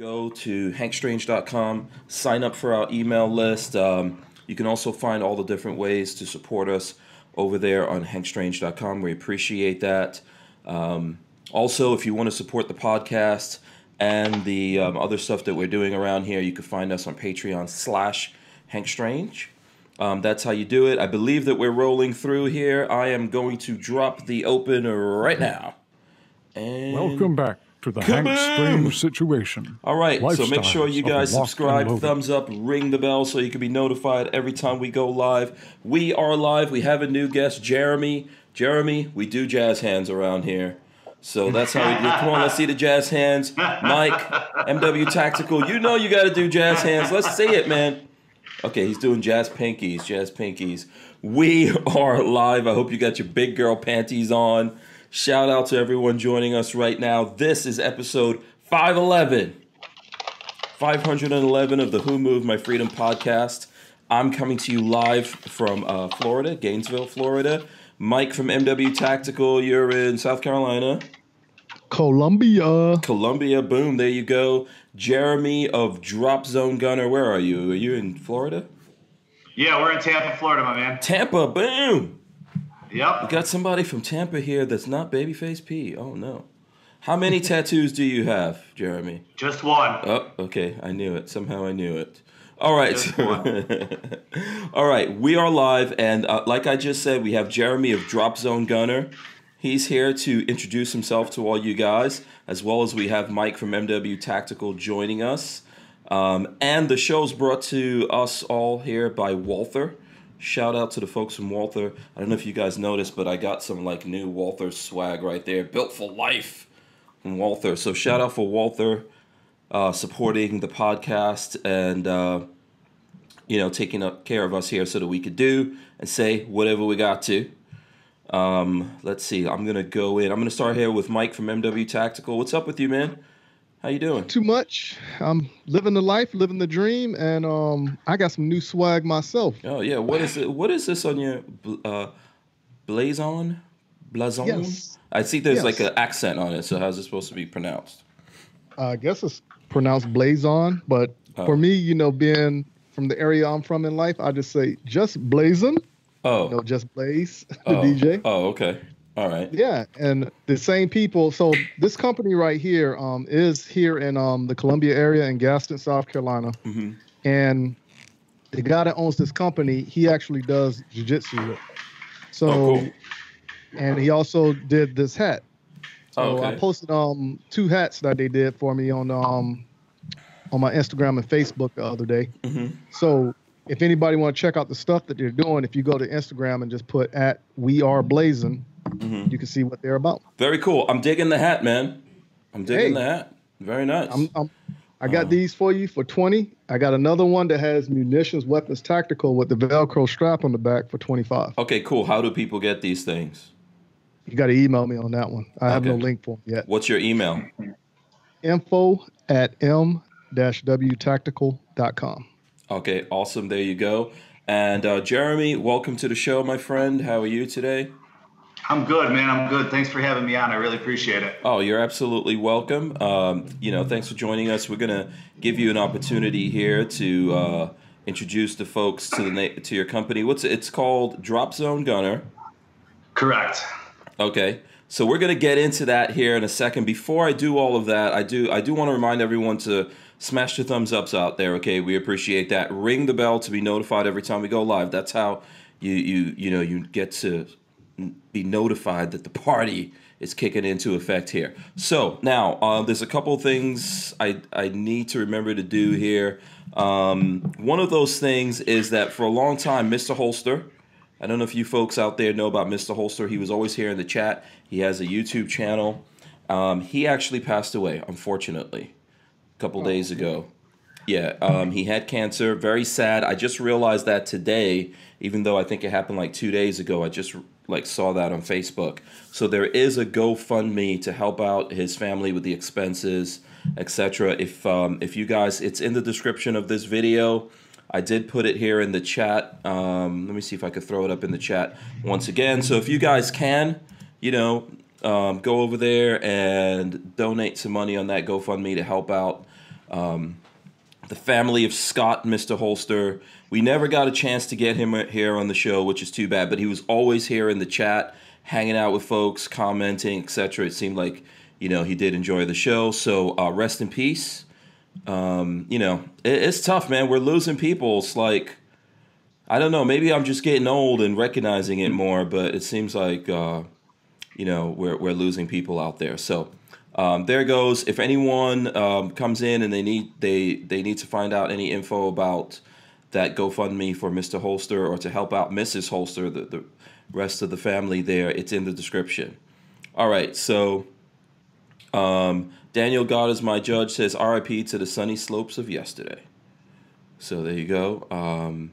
go to hankstrange.com, sign up for our email list. Um, you can also find all the different ways to support us over there on hankstrange.com. We appreciate that. Um, also, if you want to support the podcast and the um, other stuff that we're doing around here, you can find us on Patreon slash hankstrange. Um, that's how you do it. I believe that we're rolling through here. I am going to drop the open right now. And Welcome back to the Kaboom! Hank Strange situation. All right, so make sure you guys subscribe, thumbs up, ring the bell so you can be notified every time we go live. We are live. We have a new guest, Jeremy. Jeremy, we do jazz hands around here. So that's how we do. Come on, let's see the jazz hands. Mike, MW Tactical, you know you got to do jazz hands. Let's see it, man. Okay, he's doing jazz pinkies, jazz pinkies. We are live. I hope you got your big girl panties on. Shout out to everyone joining us right now. This is episode 511. 511 of the Who Moved My Freedom podcast. I'm coming to you live from uh, Florida, Gainesville, Florida. Mike from MW Tactical, you're in South Carolina. Columbia. Columbia, boom, there you go. Jeremy of Drop Zone Gunner, where are you? Are you in Florida? Yeah, we're in Tampa, Florida, my man. Tampa, boom. Yep. We got somebody from Tampa here that's not Babyface P. Oh no. How many tattoos do you have, Jeremy? Just one. Oh, okay. I knew it. Somehow I knew it. All right. All right. We are live, and uh, like I just said, we have Jeremy of Drop Zone Gunner. He's here to introduce himself to all you guys, as well as we have Mike from MW Tactical joining us. Um, and the show's brought to us all here by Walther. Shout out to the folks from Walther. I don't know if you guys noticed, but I got some like new Walther swag right there, built for life from Walther. So shout out for Walther uh, supporting the podcast and uh, you know taking up care of us here so that we could do and say whatever we got to. Um, let's see. I'm gonna go in. I'm gonna start here with Mike from MW Tactical. What's up with you, man? How you doing? Too much. I'm living the life, living the dream, and um, I got some new swag myself. Oh yeah. What is it? What is this on your uh, blazon? Blazon? Yes. I see there's Yes. like an accent on it. So how's it supposed to be pronounced? I guess it's pronounced blazon, but Oh. for me, you know, being from the area I'm from in life, I just say just blazon. Oh. No, just blaze, the oh. DJ. Oh, okay. All right. Yeah, and the same people. So this company right here um, is here in um, the Columbia area in Gaston, South Carolina, Mhm. and the guy that owns this company, he actually does jujitsu. So, Oh, cool. and he also did this hat. So Oh, I posted um two hats that they did for me on um on my Instagram and Facebook the other day. Mhm. So if anybody want to check out the stuff that they're doing, if you go to Instagram and just put at We Are Blazing, Mhm. you can see what they're about. Very cool. I'm digging the hat, man. I'm digging Hey. the hat. Very nice. I'm, I'm I got Oh. these for you for 20. I got another one that has munitions, weapons, tactical with the Velcro strap on the back for 25. okay, cool. How do people get these things? You got to email me on that one. I have no link for them yet. What's your email? Info at m-wtactical.com. Okay, awesome. There you go. And uh, Jeremy, welcome to the show, my friend. How are you today? I'm good, man. I'm good. Thanks for having me on. I really appreciate it. Oh, you're absolutely welcome. Um, you know, thanks for joining us. We're gonna give you an opportunity here to uh, introduce the folks to the na- to your company. What's it's called? Drop Zone Gunner. Correct. Okay. So we're gonna get into that here in a second. Before I do all of that, I do I do want to remind everyone to smash the thumbs ups out there. Okay, we appreciate that. Ring the bell to be notified every time we go live. That's how you you you know you get to be notified that the party is kicking into effect here. So now uh, there's a couple things I I need to remember to do here. Um, one of those things is that for a long time, Mr. Holster. I don't know if you folks out there know about Mr. Holster. He was always here in the chat. He has a YouTube channel. Um, he actually passed away, unfortunately, a couple days ago. Yeah, um, he had cancer. Very sad. I just realized that today, even though I think it happened like two days ago. I just like saw that on Facebook. So there is a GoFundMe to help out his family with the expenses, etc. If um, if you guys, it's in the description of this video. I did put it here in the chat. Um, let me see if I could throw it up in the chat once again. So if you guys can, you know, um, go over there and donate some money on that GoFundMe to help out Um, the family of Scott, Mr. Holster. We never got a chance to get him here on the show, which is too bad. But he was always here in the chat, hanging out with folks, commenting, etc. It seemed like you know he did enjoy the show. So uh, rest in peace. Um, you know, it, it's tough, man. We're losing people. It's like I don't know. Maybe I'm just getting old and recognizing it more, but it seems like uh, you know we're we're losing people out there. So um, there goes. If anyone um, comes in and they need they they need to find out any info about that GoFundMe for Mr. Holster or to help out Mrs. Holster, the, the rest of the family there, it's in the description. All right, so um, Daniel God is my judge says RIP to the sunny slopes of yesterday. So there you go. Um,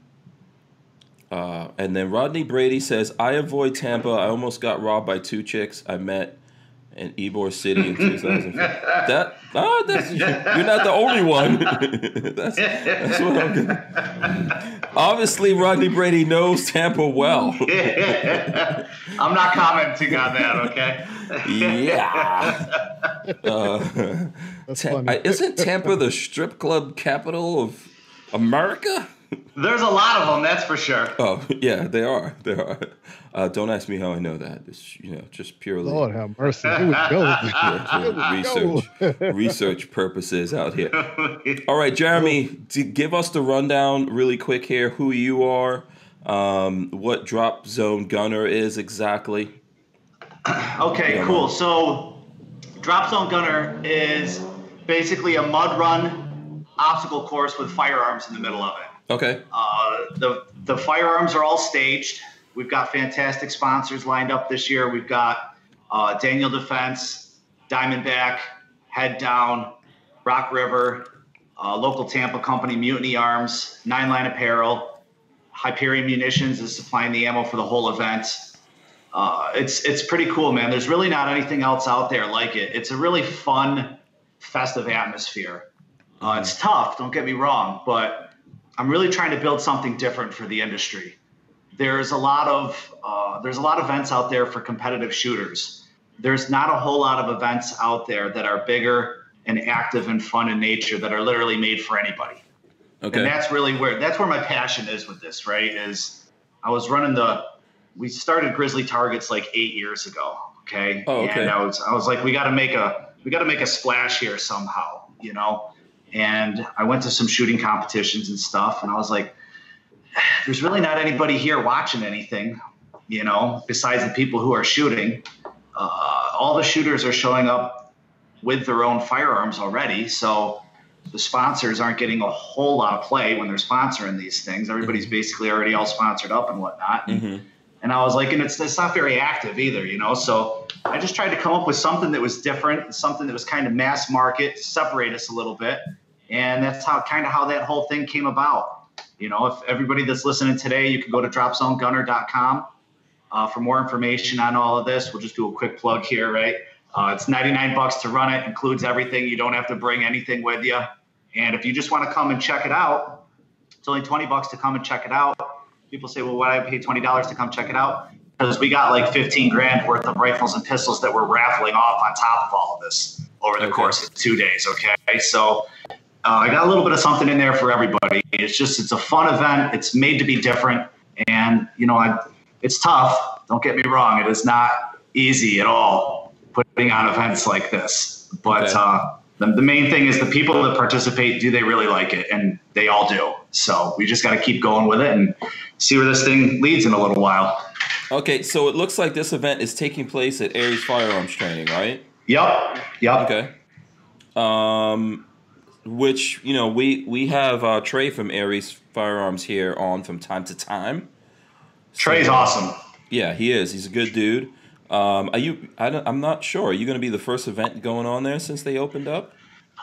uh, and then Rodney Brady says, I avoid Tampa. I almost got robbed by two chicks I met in Ybor City in 2005. that, ah, that's, you're not the only one. that's, that's what I'm getting. Obviously, Rodney Brady knows Tampa well. I'm not commenting on that, okay? yeah. Uh, That's Ta- funny. Isn't Tampa the strip club capital of America? There's a lot of them, that's for sure. Oh yeah, they are. They are. Uh, don't ask me how I know that. It's you know just purely Lord have mercy. Here we go. yeah, Here we research go. research purposes out here. All right, Jeremy, give us the rundown really quick here. Who you are, um, what drop zone gunner is exactly. Okay, Yeah, cool. man. So, Drop Zone Gunner is basically a mud run obstacle course with firearms in the middle of it. Okay. Uh, the the firearms are all staged. We've got fantastic sponsors lined up this year. We've got uh, Daniel Defense, Diamondback, Head Down, Rock River, uh, local Tampa company Mutiny Arms, Nine Line Apparel, Hyperion Munitions is supplying the ammo for the whole event. Uh, it's it's pretty cool, man. There's really not anything else out there like it. It's a really fun, festive atmosphere. Uh, it's tough, don't get me wrong, but I'm really trying to build something different for the industry. There's a lot of uh, there's a lot of events out there for competitive shooters. There's not a whole lot of events out there that are bigger and active and fun in nature that are literally made for anybody. Okay. And that's really where that's where my passion is with this, right? Is I was running the we started Grizzly Targets like eight years ago. Okay. Oh, okay. And I was I was like, we gotta make a we gotta make a splash here somehow, you know? And I went to some shooting competitions and stuff, and I was like, there's really not anybody here watching anything, you know, besides the people who are shooting. Uh, all the shooters are showing up with their own firearms already, so the sponsors aren't getting a whole lot of play when they're sponsoring these things. Everybody's basically already all sponsored up and whatnot. Mhm. And I was like, and it's it's not very active either, you know. So I just tried to come up with something that was different, something that was kind of mass market, separate us a little bit, and that's how kind of how that whole thing came about. You know, if everybody that's listening today, you can go to dropzonegunner.com uh, for more information on all of this. We'll just do a quick plug here, right? Uh, it's 99 bucks to run it, includes everything. You don't have to bring anything with you. And if you just want to come and check it out, it's only 20 bucks to come and check it out. People say, well, why do I pay $20 to come check it out? Because we got like 15 grand worth of rifles and pistols that we're raffling off on top of all of this over the Okay. course of two days. Okay. So uh, I got a little bit of something in there for everybody. It's just, it's a fun event. It's made to be different. And, you know, I, it's tough. Don't get me wrong. It is not easy at all putting on events like this. But Okay. uh, the, the main thing is the people that participate, do they really like it? And they all do. So we just got to keep going with it and see where this thing leads in a little while. Okay, so it looks like this event is taking place at Aries Firearms Training, right? Yep. Yep. Okay. Um, which you know we we have uh, Trey from Aries Firearms here on from time to time. Trey's So- awesome. Yeah, he is. He's a good dude. Um, are you? I don't, I'm not sure. Are you going to be the first event going on there since they opened up?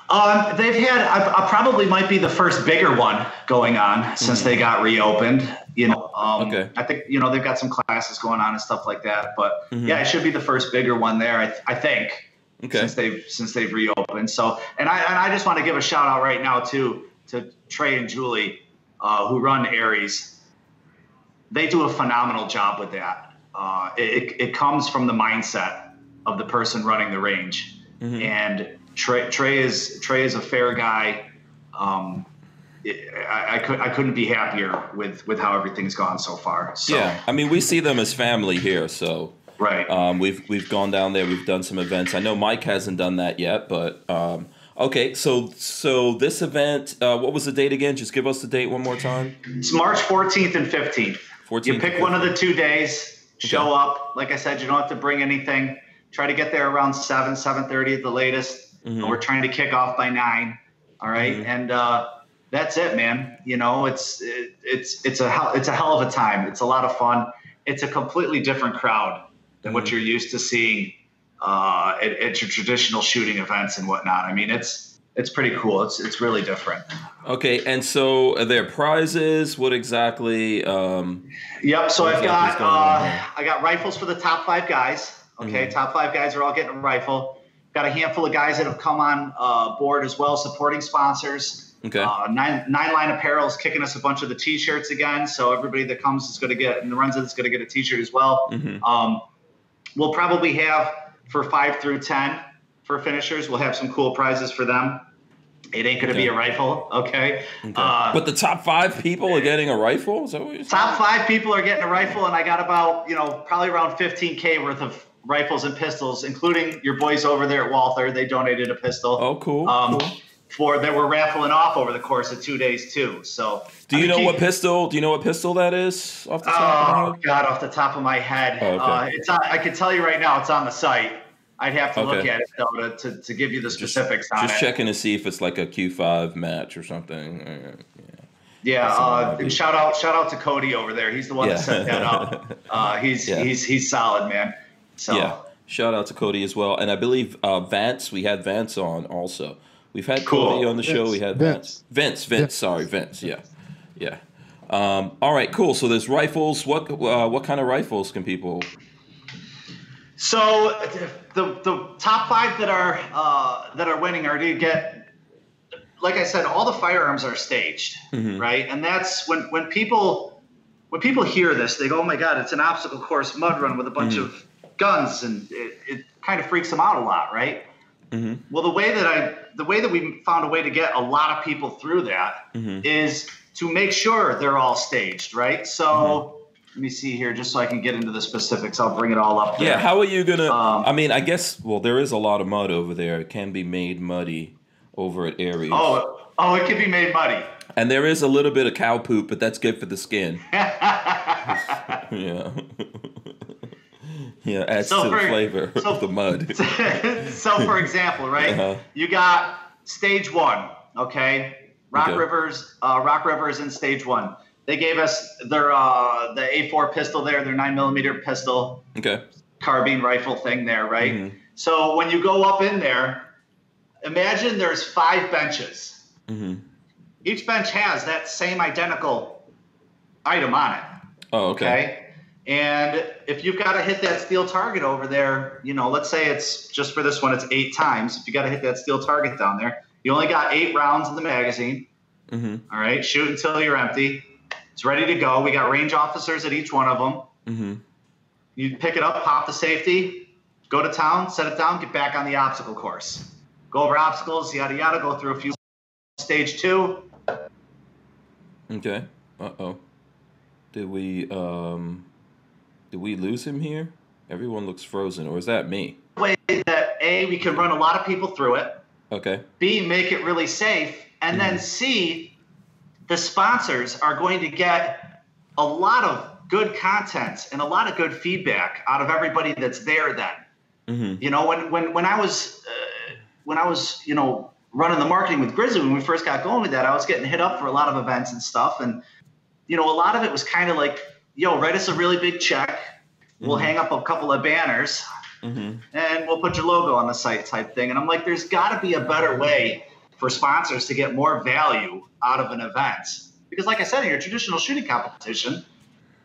Um, they've had, I, I probably might be the first bigger one going on since they got reopened. Um, Okay. I think you know they've got some classes going on and stuff like that. But Mhm. yeah, it should be the first bigger one there. I, I think Okay. since they've since they've reopened. So, and I and I just want to give a shout out right now too to Trey and Julie, uh, who run Aries. They do a phenomenal job with that. Uh, it, it comes from the mindset of the person running the range Mhm. and Trey, Trey is Trey is a fair guy. Um, I, I, could, I couldn't be happier with with how everything's gone so far. So, Yeah, I mean, we see them as family here, so right. um, we've we've gone down there. We've done some events. I know Mike hasn't done that yet, but um, okay. So so this event, uh, what was the date again? Just give us the date one more time. It's March 14th and 15th. 14th You pick one of the two days. Show up. Like I said, you don't have to bring anything. Try to get there around seven, 7:30 at the latest. Mm-hmm. We're trying to kick off by nine. All right? and uh, that's it, man. You know, it's it, it's it's a hell, it's a hell of a time. It's a lot of fun. It's a completely different crowd than what Mm-hmm. you're used to seeing uh, at, at your traditional shooting events and whatnot. I mean, it's it's pretty cool. It's it's really different. Okay, and so are there prizes? What exactly? Um, Yep. So I've got uh. I got rifles for the top five guys. Okay, top five guys are all getting a rifle. Got a handful of guys that have come on uh, board as well, supporting sponsors. Okay. Uh, nine Nine Line Apparel is kicking us a bunch of the T-shirts again, so everybody that comes is going to get and the runs is going to get a T-shirt as well. Mhm. Um, we'll probably have for five through ten for finishers. We'll have some cool prizes for them. It ain't going to be a rifle, okay? okay. Uh, but the top five people are getting a rifle. Is that what you're? Top five people are getting a rifle, and I got about, you know, probably around 15K worth of rifles and pistols, including your boys over there at Walther. They donated a pistol. Oh, cool. Um, cool. For that we're raffling off over the course of two days too. So Do you I know what pistol? Do you know what pistol that is off the top Oh of? God, off the top of my head, Oh, okay. uh, it's on, I can tell you right now, it's on the site. I'd have to look at it though to, to, to give you the specifics on Just it. checking to see if it's like a Q5 match or something. Uh, Yeah, uh, and shout out shout out to Cody over there. He's the one Yeah. that set that up. Uh, he's Yeah. he's he's solid, man. So Yeah. Shout out to Cody as well. And I believe uh, Vance, we had Vance on also. We've had Cool. Cody on the show. Vince. We had Vince. Vince, Vince, Vince. sorry, Vince. Yeah. Yeah. Um, all right, cool. So there's rifles. What uh, what kind of rifles can people? So the the top five that are uh, that are winning are to get, like I said, all the firearms are staged, Mhm. right? And that's when when people when people hear this, they go, "Oh my God, it's an obstacle course mud run with a bunch Mhm. of guns," and it, it kind of freaks them out a lot, right? Mhm. Well, the way that I the way that we found a way to get a lot of people through that is Mhm. to make sure they're all staged, right? So. Let me see here, just so I can get into the specifics. I'll bring it all up. There. Yeah. How are you gonna? Um, I mean, I guess. Well, there is a lot of mud over there. It can be made muddy over at Aries. Oh, oh, it can be made muddy. And there is a little bit of cow poop, but that's good for the skin. Yeah. yeah, adds So to the flavor so- of the mud. so, for example, right? Uh-huh. You got stage one, okay? Rock Okay. Rivers, uh, Rock Rivers in stage one. They gave us their uh, the A4 pistol there, their nine millimeter pistol, Okay. carbine rifle thing there, right? Mhm. So when you go up in there, imagine there's five benches. hmm Each bench has that same identical item on it. Oh, okay. Okay. And if you've got to hit that steel target over there, you know, let's say it's just for this one, it's eight times. If you got to hit that steel target down there, you only got eight rounds in the magazine. hmm All right. Shoot until you're empty. It's ready to go. We got range officers at each one of them. hmm You pick it up, pop the safety, go to town, set it down, get back on the obstacle course. Go over obstacles, yada, yada, go through a few. Stage two, Okay. Uh oh. Did we um did we lose him here? Everyone looks frozen, or is that me? way that A, we can run a lot of people through it. Okay. B, make it really safe. And then C, the sponsors are going to get a lot of good content and a lot of good feedback out of everybody that's there then. hmm You know, when, when, when I was, uh, when I was, you know, running the marketing with Grizzly, when we first got going with that, I was getting hit up for a lot of events and stuff. And, you know, a lot of it was kind of like, yo, write us a really big check. We'll Mhm. hang up a couple of banners hmm and we'll put your logo on the site type thing. And I'm like, there's got to be a better way for sponsors to get more value out of an event. Because, like I said, in your traditional shooting competition,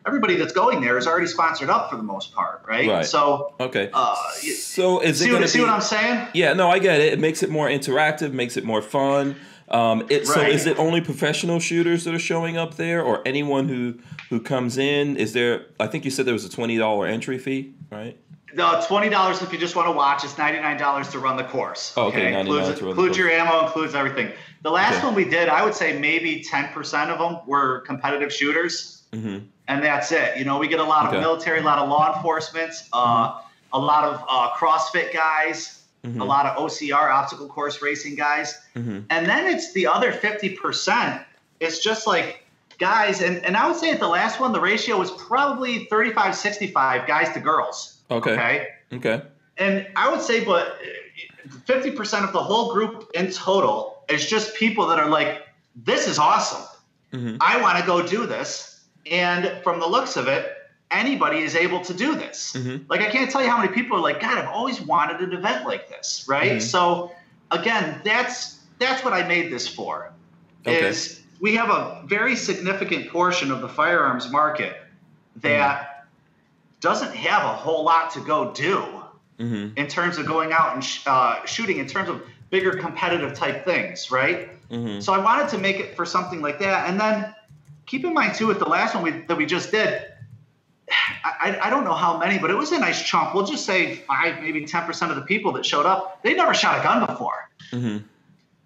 everybody that's going there is already sponsored up for the most part, right? Right. So, Okay. uh, so is it see, to see be? what I'm saying? Yeah, no, I get it. It makes it more interactive, makes it more fun. Um, it, So, is it only professional shooters that are showing up there, or anyone who who comes in? Is there? I think you said there was a twenty dollar entry fee, right? No, twenty dollars if you just want to watch. It's ninety nine dollars to run the course. Oh, okay, 99 includes, to run the includes your ammo, includes everything. The last Okay. one we did, I would say maybe ten percent of them were competitive shooters, Mm-hmm. and that's it. You know, we get a lot Okay. of military, a lot of law enforcement, uh, a lot of uh, CrossFit guys, Mhm. a lot of OCR obstacle course racing guys, Mhm. and then it's the other fifty percent. It's just like guys, and, and I would say at the last one, the ratio was probably 35 65 guys to girls. Okay. Okay. Okay. And I would say, but 50% of the whole group in total is just people that are like, this is awesome. Mhm. I want to go do this. And from the looks of it, anybody is able to do this. Mhm. Like, I can't tell you how many people are like, God, I've always wanted an event like this, right? Mhm. So, again, that's that's what I made this for. Okay. Is we have a very significant portion of the firearms market that doesn't have a whole lot to go do Mm-hmm. in terms of going out and sh- uh, shooting in terms of bigger competitive type things, right? Mm-hmm. So I wanted to make it for something like that, and then keep in mind too, with the last one we, that we just did, I, I- don't know how many, but it was a nice chunk. We'll just say five, maybe ten percent of the people that showed up, they never shot a gun before, Mm-hmm.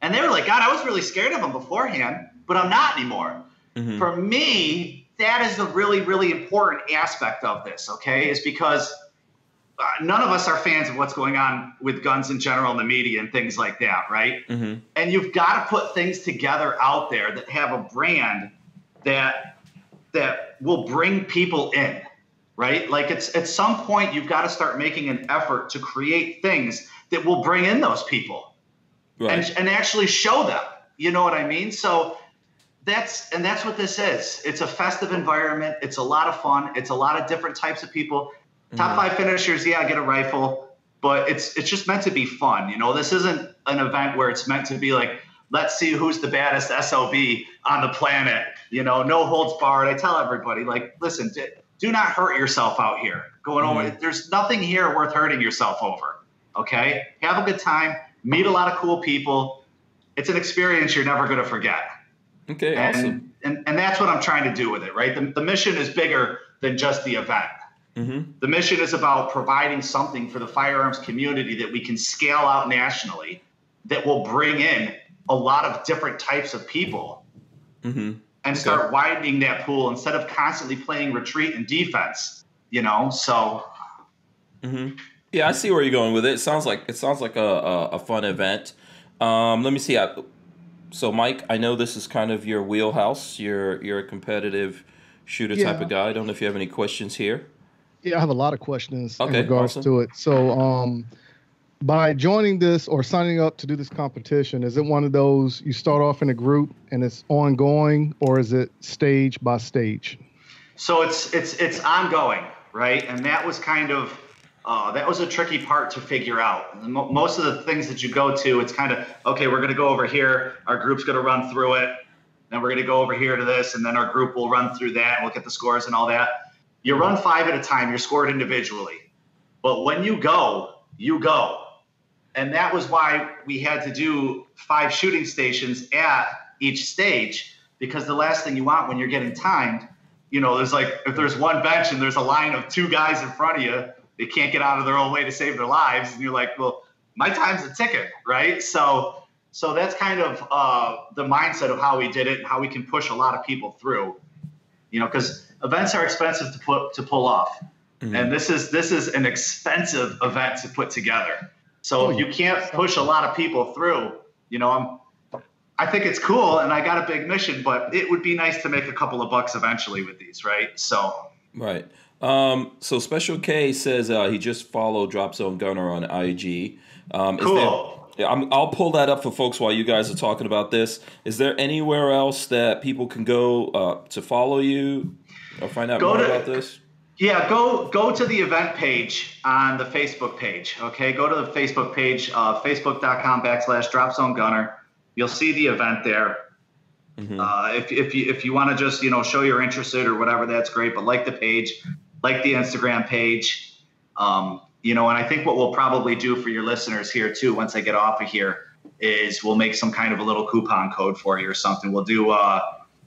and they were like, God, I was really scared of them beforehand, but I'm not anymore. Mm-hmm. For me, that is the really, really important aspect of this, okay? Is because uh, none of us are fans of what's going on with guns in general in the media and things like that, right? Mm-hmm. And you've got to put things together out there that have a brand that that will bring people in, right? Like it's at some point you've got to start making an effort to create things that will bring in those people Right. and, and actually show them. You know what I mean? So that's and that's what this is. It's a festive environment. It's a lot of fun. It's a lot of different types of people. Top mm-hmm. five finishers, yeah, get a rifle, but it's it's just meant to be fun. You know, this isn't an event where it's meant to be like, let's see who's the baddest SOB on the planet. You know, no holds barred. I tell everybody, like, listen, do not hurt yourself out here. Going over, there's nothing here worth hurting yourself over. Okay, have a good time, meet a lot of cool people. It's an experience you're never going to forget. okay. And, Awesome. and and that's what I'm trying to do with it, right? The, the mission is bigger than just the event. Mm-hmm. The mission is about providing something for the firearms community that we can scale out nationally that will bring in a lot of different types of people Mm-hmm. And start widening that pool instead of constantly playing retreat and defense, you know? So Mm-hmm. Yeah, I see where you're going with it. It sounds like it sounds like a a, a fun event. Um, let me see. I, so, Mike, I know this is kind of your wheelhouse. You're you're a competitive shooter type of guy. I don't know if you have any questions here. Yeah, I have a lot of questions Okay, in regards awesome. to it. So, um, by joining this or signing up to do this competition, is it one of those you start off in a group and it's ongoing, or is it stage by stage? So it's it's it's ongoing, right? And that was kind of uh, that was a tricky part to figure out. Most of the things that you go to, it's kind of okay. We're going to go over here. Our group's going to run through it. Then we're going to go over here to this, and then our group will run through that and look at the scores and all that. You run five at a time. You're scored individually, but when you go, you go, and that was why we had to do five shooting stations at each stage because the last thing you want when you're getting timed you know, there's like if there's one bench and there's a line of two guys in front of you, they can't get out of their own way to save their lives, and you're like, well, my time's a ticket, right? So, so that's kind of uh, the mindset of how we did it and how we can push a lot of people through, you know, because events are expensive to put to pull off, and this is this is an expensive event to put together. So if you can't push a lot of people through, you know, I'm I think it's cool and I got a big mission, but it would be nice to make a couple of bucks eventually with these, right? So Right. Um, so Special K says uh, he just followed Drop Zone Gunner on IG. Um, is Cool. there- I'm, I'll pull that up for folks while you guys are talking about this. Is there anywhere else that people can go uh, to follow you or find out Go more to- about this? Yeah, go go to the event page on the Facebook page. Okay, go to the Facebook page, uh, facebook.com backslash Drop Zone Gunner. You'll see the event there. Uh, if, if you if you want to just you know show you're interested or whatever, that's great. But like the page, like the Instagram page, um, you know. And I think what we'll probably do for your listeners here too, once I get off of here, is we'll make some kind of a little coupon code for you or something. We'll do uh,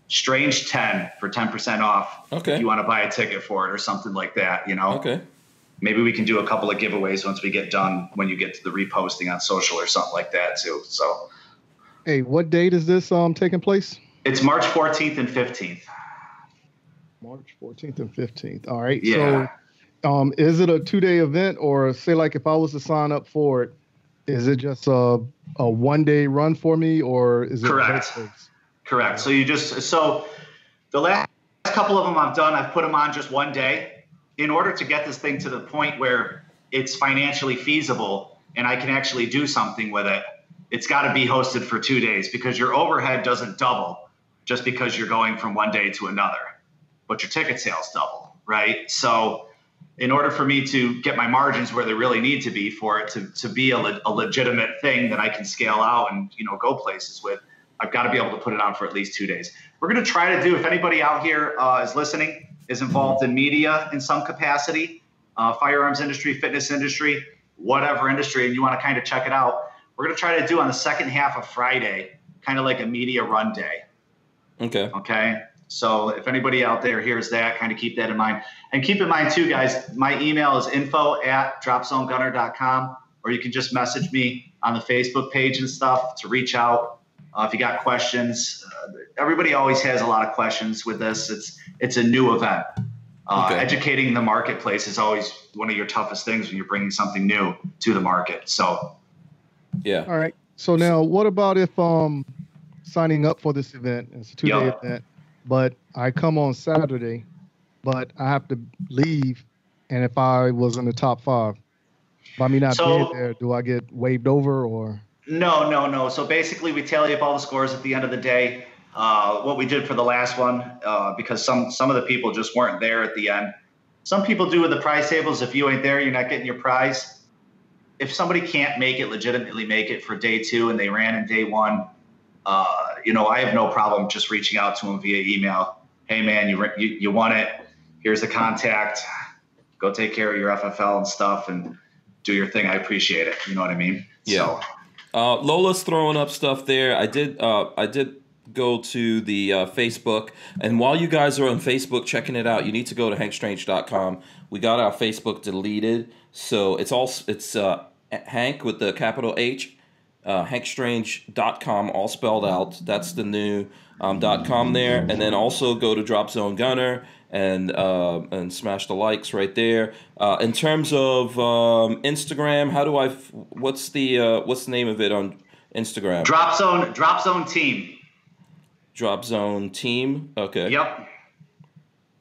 Strange ten for ten percent off. Okay. If you want to buy a ticket for it or something like that, you know. Okay. maybe we can do a couple of giveaways once we get done when you get to the reposting on social or something like that too. So Hey, what date is this um taking place? it's March 14th and 15th. March 14th and 15th. All right. Yeah. So, um, is it a two day event, or say like if I was to sign up for it, is it just a a one day run for me, or is it Correct. both days? Correct. So you just so the last couple of them I've done, I've put them on just one day in order to get this thing to the point where it's financially feasible and I can actually do something with it. It's got to be hosted for two days because your overhead doesn't double just because you're going from one day to another, but your ticket sales double, right? So in order for me to get my margins where they really need to be for it to, to be a, le- a legitimate thing that I can scale out and you know go places with, I've got to be able to put it on for at least two days. We're going to try to do, if anybody out here uh, is listening, is involved in media in some capacity, uh, firearms industry, fitness industry, whatever industry, and you want to kind of check it out, we're going to try to do on the second half of Friday, kind of like a media run day. Okay. Okay. So if anybody out there hears that, kind of keep that in mind. And keep in mind too, guys, my email is info at dropzonegunner.com, or you can just message me on the Facebook page and stuff to reach out. Uh, if you got questions, uh, everybody always has a lot of questions with this. It's it's a new event. Uh, Okay. Educating the marketplace is always one of your toughest things when you're bringing something new to the market. So Yeah. All right. So now, what about if um signing up for this event? It's a two day Yeah. event, but I come on Saturday, but I have to leave, and if I was in the top five, by me not So- being there, do I get waved over or? No, no, no. So basically, we tally up all the scores at the end of the day. Uh, what we did for the last one, uh, because some some of the people just weren't there at the end. Some people do with the prize tables. If you ain't there, you're not getting your prize. If somebody can't make it, legitimately make it for day two, and they ran in day one, uh, you know, I have no problem just reaching out to them via email. Hey, man, you you, you won it. Here's the contact. Go take care of your FFL and stuff, and do your thing. I appreciate it. You know what I mean? Yeah. So, Uh, Lola's throwing up stuff there. I did. Uh, I did go to the uh, Facebook, and while you guys are on Facebook checking it out, you need to go to hankstrange.com. We got our Facebook deleted, so it's all it's uh, Hank with the capital H, uh, hankstrange.com, all spelled out. That's the new um, .com there, and then also go to Drop Zone Gunner and uh, and smash the likes right there. Uh, in terms of um, Instagram, how do I? F- what's the uh, what's the name of it on Instagram? Drop zone, drop zone team. Drop Zone Team. Okay. Yep.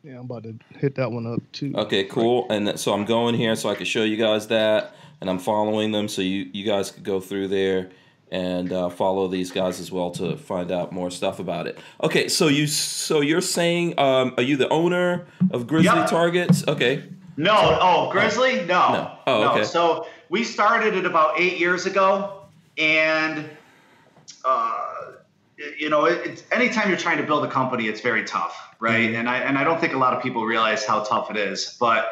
Yeah, I'm about to hit that one up too. Okay, cool. And so I'm going here so I can show you guys that, and I'm following them so you you guys could go through there and uh, follow these guys as well to find out more stuff about it. Okay, so you so you're saying um, are you the owner of Grizzly Yep. Targets? Okay. No. Oh, Grizzly? No. No. Oh, okay. So we started it about eight years ago, and uh, you know, it, it's anytime you're trying to build a company, it's very tough, right? And I and I don't think a lot of people realize how tough it is, but.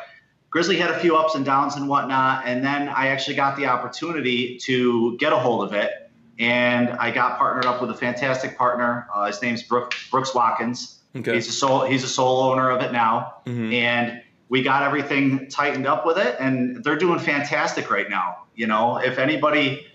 Grizzly had a few ups and downs and whatnot, and then I actually got the opportunity to get a hold of it, and I got partnered up with a fantastic partner. Uh, his name's Brook, Brooks Watkins. Okay. He's a sole he's a sole owner of it now, Mhm. and we got everything tightened up with it, and they're doing fantastic right now. You know, if anybody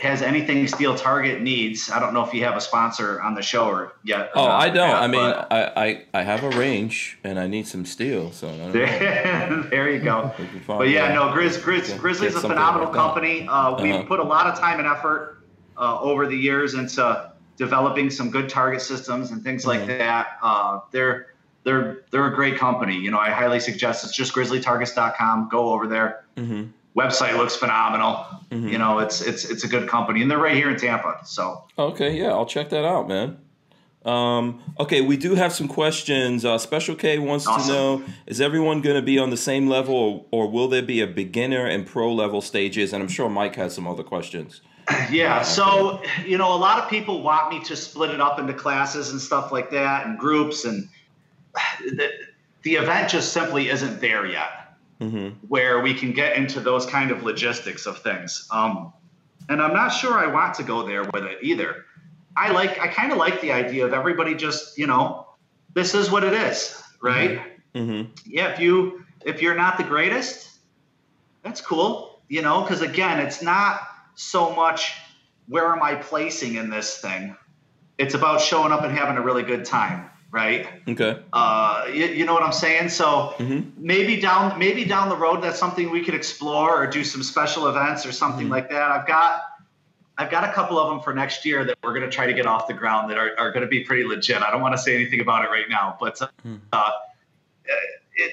has anything Steel Target needs, I don't know if you have a sponsor on the show or yet. or Oh, not, I don't. Pat, I mean, I, I I have a range and I need some steel, so I don't there you go. We can find But yeah, no, Grizz, Grizz, Get- Grizzly's a phenomenal like company. Uh, we've Uh-huh. put a lot of time and effort uh, over the years into developing some good target systems and things like Mhm. that. Uh, they're they're they're a great company. You know, I highly suggest it's just grizzlytargets.com. Go over there. Mhm. Website looks phenomenal. Mhm. You know, it's it's it's a good company, and they're right here in Tampa. So Okay, yeah, I'll check that out, man. Um, okay, we do have some questions. Uh, Special K wants Awesome. to know: Is everyone going to be on the same level, or, or will there be a beginner and pro level stages? And I'm sure Mike has some other questions. Yeah, so you know, a lot of people want me to split it up into classes and stuff like that and groups, and the, the event just simply isn't there yet, hmm where we can get into those kind of logistics of things. Um, and I'm not sure I want to go there with it either. I like, I kind of like the idea of everybody just, you know, this is what it is, right? hmm yeah, if you if you're not the greatest, that's cool, you know, because again, it's not so much where am I placing in this thing. It's about showing up and having a really good time, right? Okay. Uh, you, you know what I'm saying? So maybe down maybe down the road that's something we could explore or do some special events or something like that. I've got I've got a couple of them for next year that we're going to try to get off the ground that are, are going to be pretty legit. I don't want to say anything about it right now, but uh, it,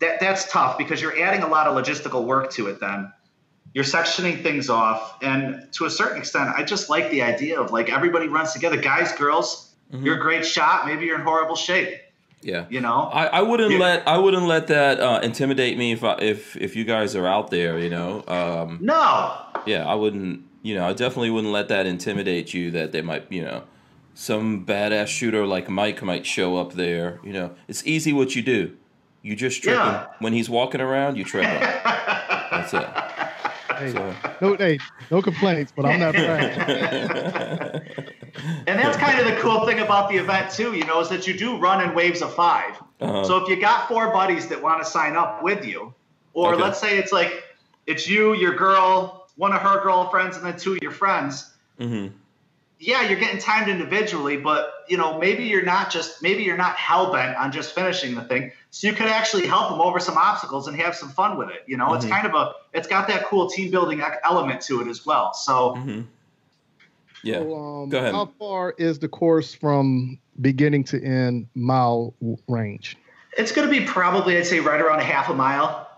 that that's tough because you're adding a lot of logistical work to it. Then you're sectioning things off, and to a certain extent, I just like the idea of like everybody runs together, guys, girls. You're a great shot. Maybe you're in horrible shape. Yeah. You know. I, I wouldn't Yeah. let I wouldn't let that uh, intimidate me if I, if if you guys are out there. You know. Um, no, yeah, I wouldn't. You know, I definitely wouldn't let that intimidate you. That they might, you know, some badass shooter like Mike might show up there. You know, it's easy what you do. You just trip Yeah. him. when he's walking around. You trip him. That's it. Hey, So, no, hey, no complaints, but I'm not bragging. And that's kind of the cool thing about the event too, you know, is that you do run in waves of 5 Uh-huh. So if you got four buddies that want to sign up with you, or Okay. let's say it's like it's you, your girl, one of her girlfriends, and then two of your friends. mhm. Yeah, you're getting timed individually, but you know maybe you're not just maybe you're not hell bent on just finishing the thing. So you could actually help them over some obstacles and have some fun with it. You know, it's Mhm. kind of a it's got that cool team building element to it as well. So. Mhm. Yeah. So, um, Go ahead. How far is the course from beginning to end mile range? It's going to be probably, I'd say, right around a half a mile.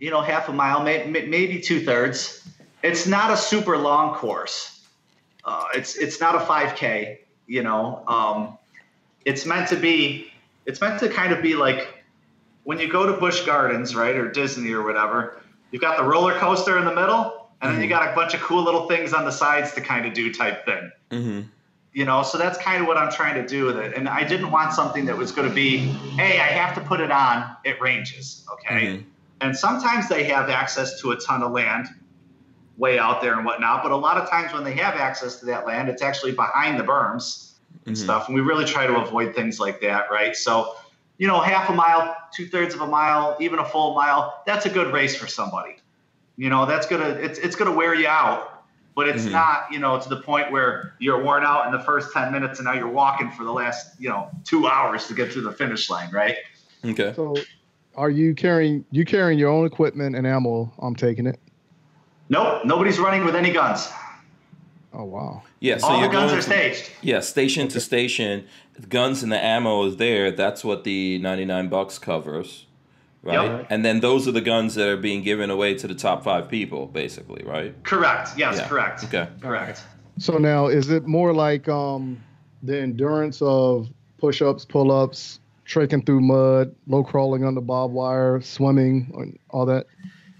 You know, half a mile, may, may, maybe two thirds. It's not a super long course. Uh, it's it's not a 5K. You know, um, it's meant to be. It's meant to kind of be like when you go to Busch Gardens, right, or Disney or whatever. You've got the roller coaster in the middle, and then you got a bunch of cool little things on the sides to kind of do type thing Mhm. you know so that's kind of what i'm trying to do with it and i didn't want something that was going to be hey i have to put it on it ranges okay Mhm. and sometimes they have access to a ton of land way out there and whatnot but a lot of times when they have access to that land it's actually behind the berms and Mhm. stuff and we really try to avoid things like that right so you know half a mile two-thirds of a mile even a full mile that's a good race for somebody you know that's gonna it's, it's gonna wear you out but it's Mhm. not you know to the point where you're worn out in the first 10 minutes and now you're walking for the last you know two hours to get to the finish line right Okay. So, are you carrying you carrying your own equipment and ammo? I'm taking it. Nope nobody's running with any guns Oh wow. Yeah. So all the guns are from- staged Yeah, station to station, the guns and the ammo is there. That's what the ninety nine bucks covers, right? Yep. And then those are the guns that are being given away to the top five people, basically, right? correct yes Yeah. correct Okay. correct So now, is it more like um, the endurance of push-ups, pull-ups, trekking through mud, low crawling under barbed wire, swimming, and all that?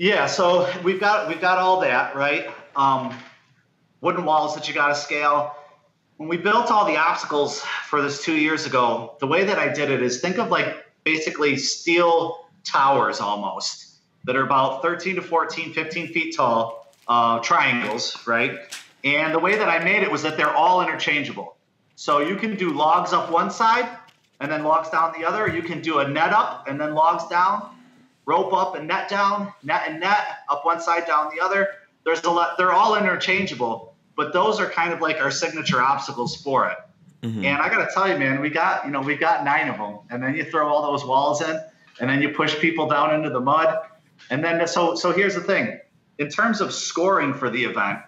Yeah, so we've got we've got all that, right? Um, wooden walls that you got to scale. When we built all the obstacles for this two years ago, the way that I did it is think of like basically steel towers almost that are about 13 to 14, 15 feet tall, uh, triangles, right? And the way that I made it was that they're all interchangeable. So you can do logs up one side and then logs down the other. You can do a net up and then logs down rope up and net down, net and net, up one side, down the other. There's a lot. They're all interchangeable, but those are kind of like our signature obstacles for it. Mhm. And I got to tell you, man, we got you know we got nine of them, and then you throw all those walls in, and then you push people down into the mud, and then so so here's the thing, in terms of scoring for the event,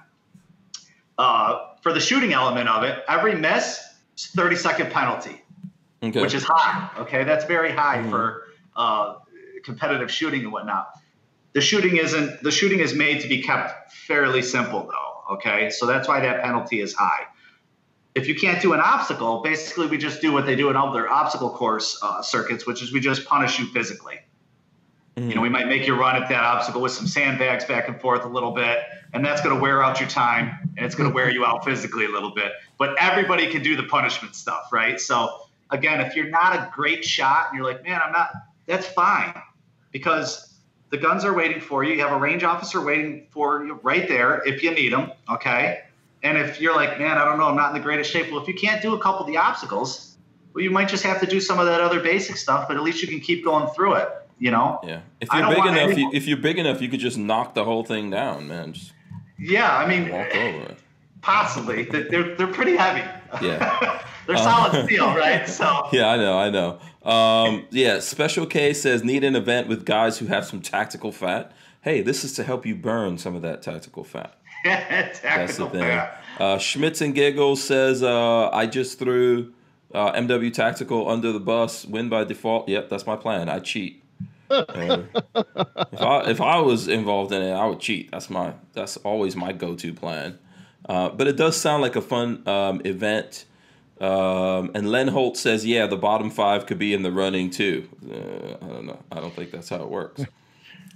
uh, for the shooting element of it, every miss is 30 second penalty Okay. which is high. Okay, that's very high Mhm. for uh, competitive shooting and whatnot. The shooting isn't. The shooting is made to be kept fairly simple, though. Okay, so that's why that penalty is high. If you can't do an obstacle, basically we just do what they do in all their obstacle course uh, circuits, which is we just punish you physically. Mhm. You know, we might make you run at that obstacle with some sandbags back and forth a little bit, and that's going to wear out your time, and it's going to wear you out physically a little bit. But everybody can do the punishment stuff, right? So again, if you're not a great shot and you're like, man, I'm not, that's fine, because the guns are waiting for you. You have a range officer waiting for you right there if you need them, okay? And if you're like, man, I don't know, I'm not in the greatest shape. Well, if you can't do a couple of the obstacles, well, you might just have to do some of that other basic stuff, but at least you can keep going through it. You know? Yeah. If you're big enough, you, if you're big enough, you could just knock the whole thing down, man. Just Yeah, I mean, walk over it. possibly. They're they're, pretty heavy. Yeah. they're solid um, steel, right? So Yeah, I know, I know. Um, yeah, Special K says need an event with guys who have some tactical fat. Hey, this is to help you burn some of that tactical fat. That's the tactical thing. fat. Uh, Schmitz and Giggles says uh, I just threw uh, MW Tactical under the bus. Win by default. Yep, that's my plan. I cheat. Uh, if I if I was involved in it, I would cheat. That's my that's always my go to plan. Uh, but it does sound like a fun um, event. Um, and Len Holt says, yeah, the bottom five could be in the running too. Uh, I don't know. I don't think that's how it works.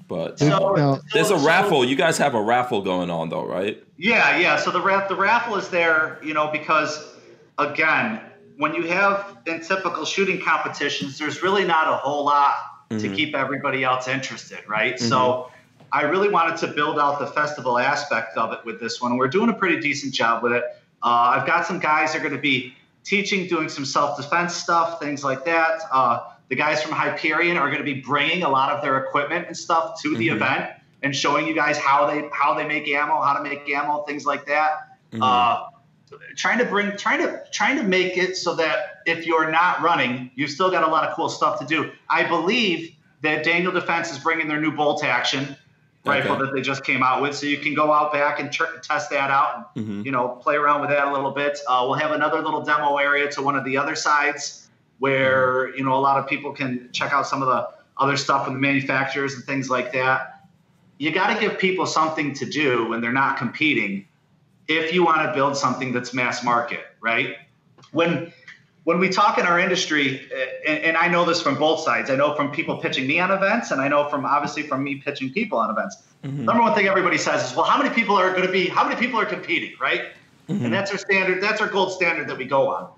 But So, Now- there's a so- raffle. You guys have a raffle going on though, right? Yeah, yeah. So the ra- the raffle is there, you know, because again, when you have in typical shooting competitions, there's really not a whole lot to keep everybody else interested, right? So I really wanted to build out the festival aspect of it with this one. We're doing a pretty decent job with it. Uh, I've got some guys that are going to be teaching, doing some self-defense stuff, things like that. Uh, the guys from Hyperion are going to be bringing a lot of their equipment and stuff to the Mhm. event and showing you guys how they how they make ammo, how to make ammo, things like that. Mhm. Uh, trying to bring, trying to trying to make it so that if you're not running, you've still got a lot of cool stuff to do. I believe that Daniel Defense is bringing their new bolt action rifle Okay. that they just came out with, so you can go out back and tr- test that out. And, Mhm. You know, play around with that a little bit. Uh, we'll have another little demo area to one of the other sides where you know a lot of people can check out some of the other stuff from the manufacturers and things like that. You got to give people something to do when they're not competing if you want to build something that's mass market, right? When when we talk in our industry, uh, and, and I know this from both sides, I know from people pitching me on events, and I know from obviously from me pitching people on events. Number one thing everybody says is, well, how many people are going to be, how many people are competing, right? And that's our standard, that's our gold standard that we go on.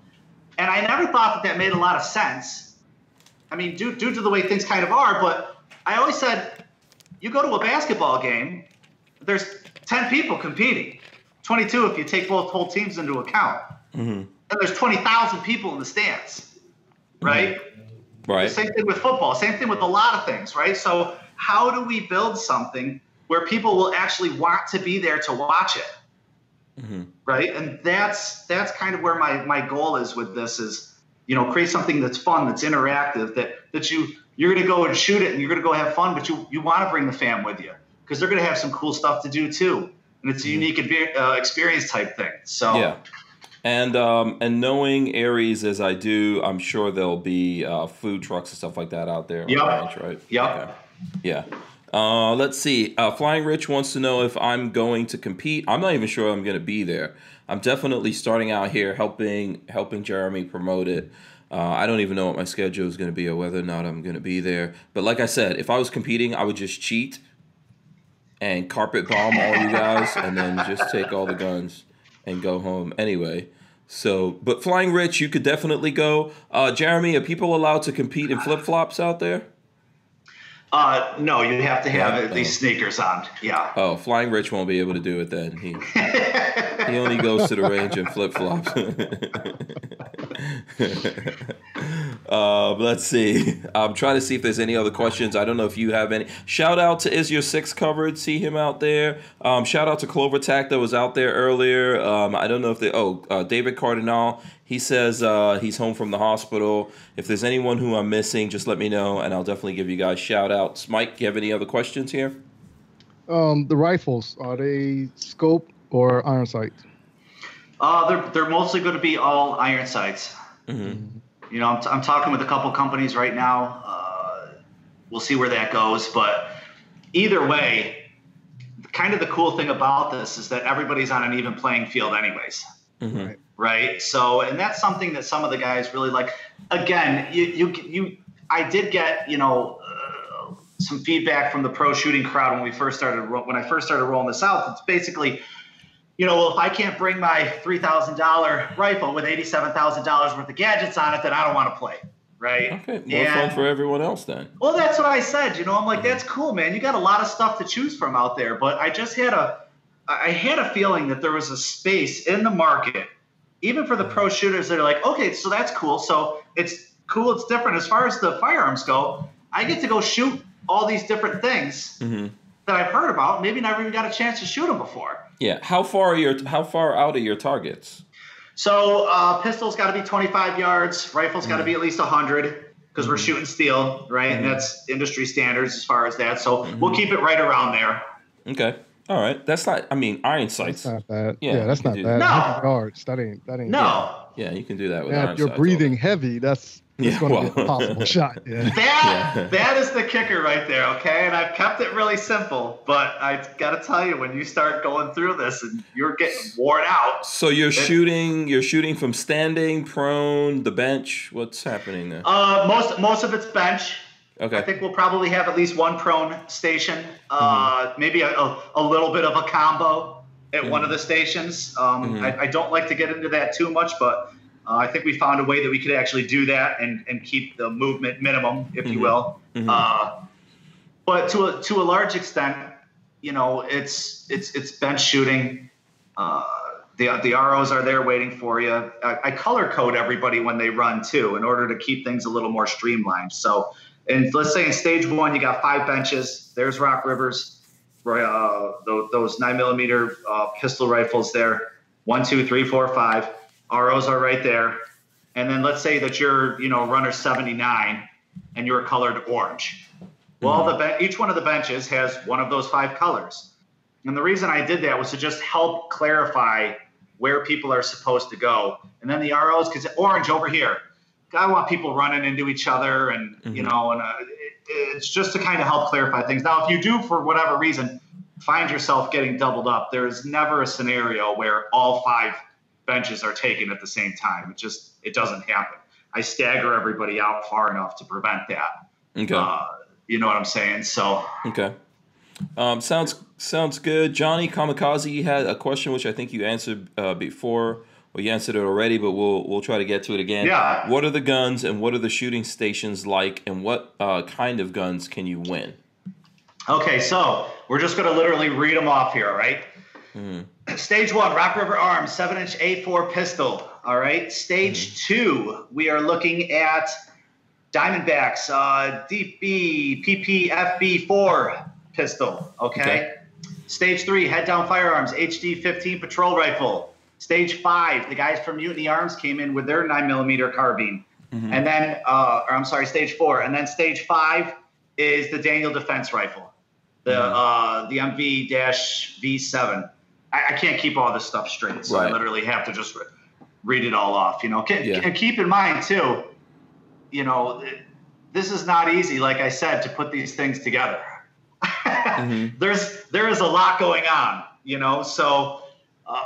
And I never thought that that made a lot of sense. I mean, due, due to the way things kind of are, but I always said, you go to a basketball game, there's 10 people competing, 22 if you take both whole teams into account. Mhm. And there's 20,000 people in the stands, right? Right. Same thing with football. Same thing with a lot of things, right? So how do we build something where people will actually want to be there to watch it, Mhm. right? And that's that's kind of where my my goal is with this is, you know, create something that's fun, that's interactive, that that you you're gonna go and shoot it and you're gonna go have fun, but you you want to bring the fam with you because they're gonna have some cool stuff to do too, and it's a unique uh, experience type thing. So Yeah. And um, and knowing Aries as I do, I'm sure there'll be uh, food trucks and stuff like that out there. Yeah. The right? Yep. Okay. Yeah. Uh, let's see. Uh, Flying Rich wants to know if I'm going to compete. I'm not even sure I'm going to be there. I'm definitely starting out here helping helping Jeremy promote it. Uh, I don't even know what my schedule is going to be or whether or not I'm going to be there. But like I said, if I was competing, I would just cheat and carpet bomb all you guys, and then just take all the guns and go home anyway. So, but Flying Rich, you could definitely go. Uh, Jeremy, are people allowed to compete in flip flops out there? Uh, no, you have to have Yeah, at least sneakers on. Yeah. Oh, Flying Rich won't be able to do it then. He he only goes to the range in flip flops. uh, let's see. I'm trying to see if there's any other questions. I don't know if you have any. Shout out to Is Your Six Covered? See him out there. Um, shout out to Clover Tack that was out there earlier. Um, I don't know if they. Oh, uh, David Cardinal. He says uh, he's home from the hospital. If there's anyone who I'm missing, just let me know, and I'll definitely give you guys shout outs. Mike, you have any other questions here? Um, the rifles are they scope or iron sight? Uh, they're, they're mostly going to be all iron sights. Mm-hmm. You know, I'm, t- I'm talking with a couple companies right now. Uh, we'll see where that goes. But either way, kind of the cool thing about this is that everybody's on an even playing field, anyways. Mm-hmm. Right. So, and that's something that some of the guys really like. Again, you, you, you I did get, you know, uh, some feedback from the pro shooting crowd when we first started, when I first started rolling this out. It's basically, you know, well, if I can't bring my three thousand dollar rifle with eighty seven thousand dollars worth of gadgets on it, then I don't want to play, right? Okay, more fun for everyone else then. Well, that's what I said. You know, I'm like, that's cool, man. You got a lot of stuff to choose from out there. But I just had a, I had a feeling that there was a space in the market, even for the pro shooters that are like, okay, so that's cool. So it's cool. It's different as far as the firearms go. I get to go shoot all these different things Mm-hmm. that I've heard about. Maybe never even got a chance to shoot them before. Yeah. How far are your how far out are your targets? So uh, pistol's got to be 25 yards. Rifle's got to Mm-hmm. be at least 100 because we're shooting steel, right? And that's industry standards as far as that. So Mm-hmm. we'll keep it right around there. Okay. All right. That's not. I mean, iron sights. That's not bad. Yeah, Yeah, that's not do bad. that. 100 yards. That ain't. That ain't. No, Yeah, you can do that with Now, iron if you're sights. breathing heavy, that's Yeah, it's going to be a possible shot. Yeah. that Yeah. that is the kicker right there. Okay, and I've kept it really simple, but I got to tell you, when you start going through this and you're getting worn out, So you're shooting. You're shooting from standing, prone, the bench. What's happening there? uh, most most of it's bench. Okay. I think we'll probably have at least one prone station, uh, Mm-hmm. maybe a, a, a little bit of a combo at one of Mm-hmm. the stations. Um, I, I don't like to get into that too much, but uh, I think we found a way that we could actually do that and, and keep the movement minimum, if you Mhm. will. Mhm. Uh, but to a, to a large extent, you know, it's it's it's bench shooting. Uh, the the ROs are there waiting for you. I, I color code everybody when they run too, in order to keep things a little more streamlined. So, and let's say in stage one, you got five benches. There's Rock Rivers, uh, those, nine millimeter uh, pistol rifles there. One, two, three, four, five. ROs are right there. And then let's say that you're, you know, runner 79 and you're colored orange. Well, the ben- each one of the benches has one of those five colors. And the reason I did that was to just help clarify where people are supposed to go. And then the ROs, because orange over here, I want people running into each other, and you Mhm. know, and uh, it, it's just to kind of help clarify things. Now, if you do, for whatever reason, find yourself getting doubled up, there is never a scenario where all five benches are taken at the same time. It just it doesn't happen. I stagger everybody out far enough to prevent that. Okay. Uh, you know what I'm saying? So Okay. Um, sounds sounds good. Johnny Kamikaze you had a question which I think you answered uh, before. Well, you answered it already, but we'll we'll try to get to it again. Yeah. What are the guns and what are the shooting stations like, and what uh, kind of guns can you win? Okay, so we're just going to literally read them off here, all right? Stage one, Rock River Arms, 7 inch A4 pistol. All right. Stage two, we are looking at Diamondbacks, uh, DB, PPFB4 pistol. Okay? Okay. Stage three, head down firearms, HD 15 patrol rifle. Stage five, the guys from Mutiny Arms came in with their 9mm carbine. And then, uh, or I'm sorry, stage four. And then stage five is the Daniel Defense Rifle, the uh, the MV V7. I, I can't keep all this stuff straight, so Right. I literally have to just re- read it all off. You know, Yeah. and keep in mind too, you know, it- this is not easy. Like I said, to put these things together. There's there is a lot going on, you know. So, uh,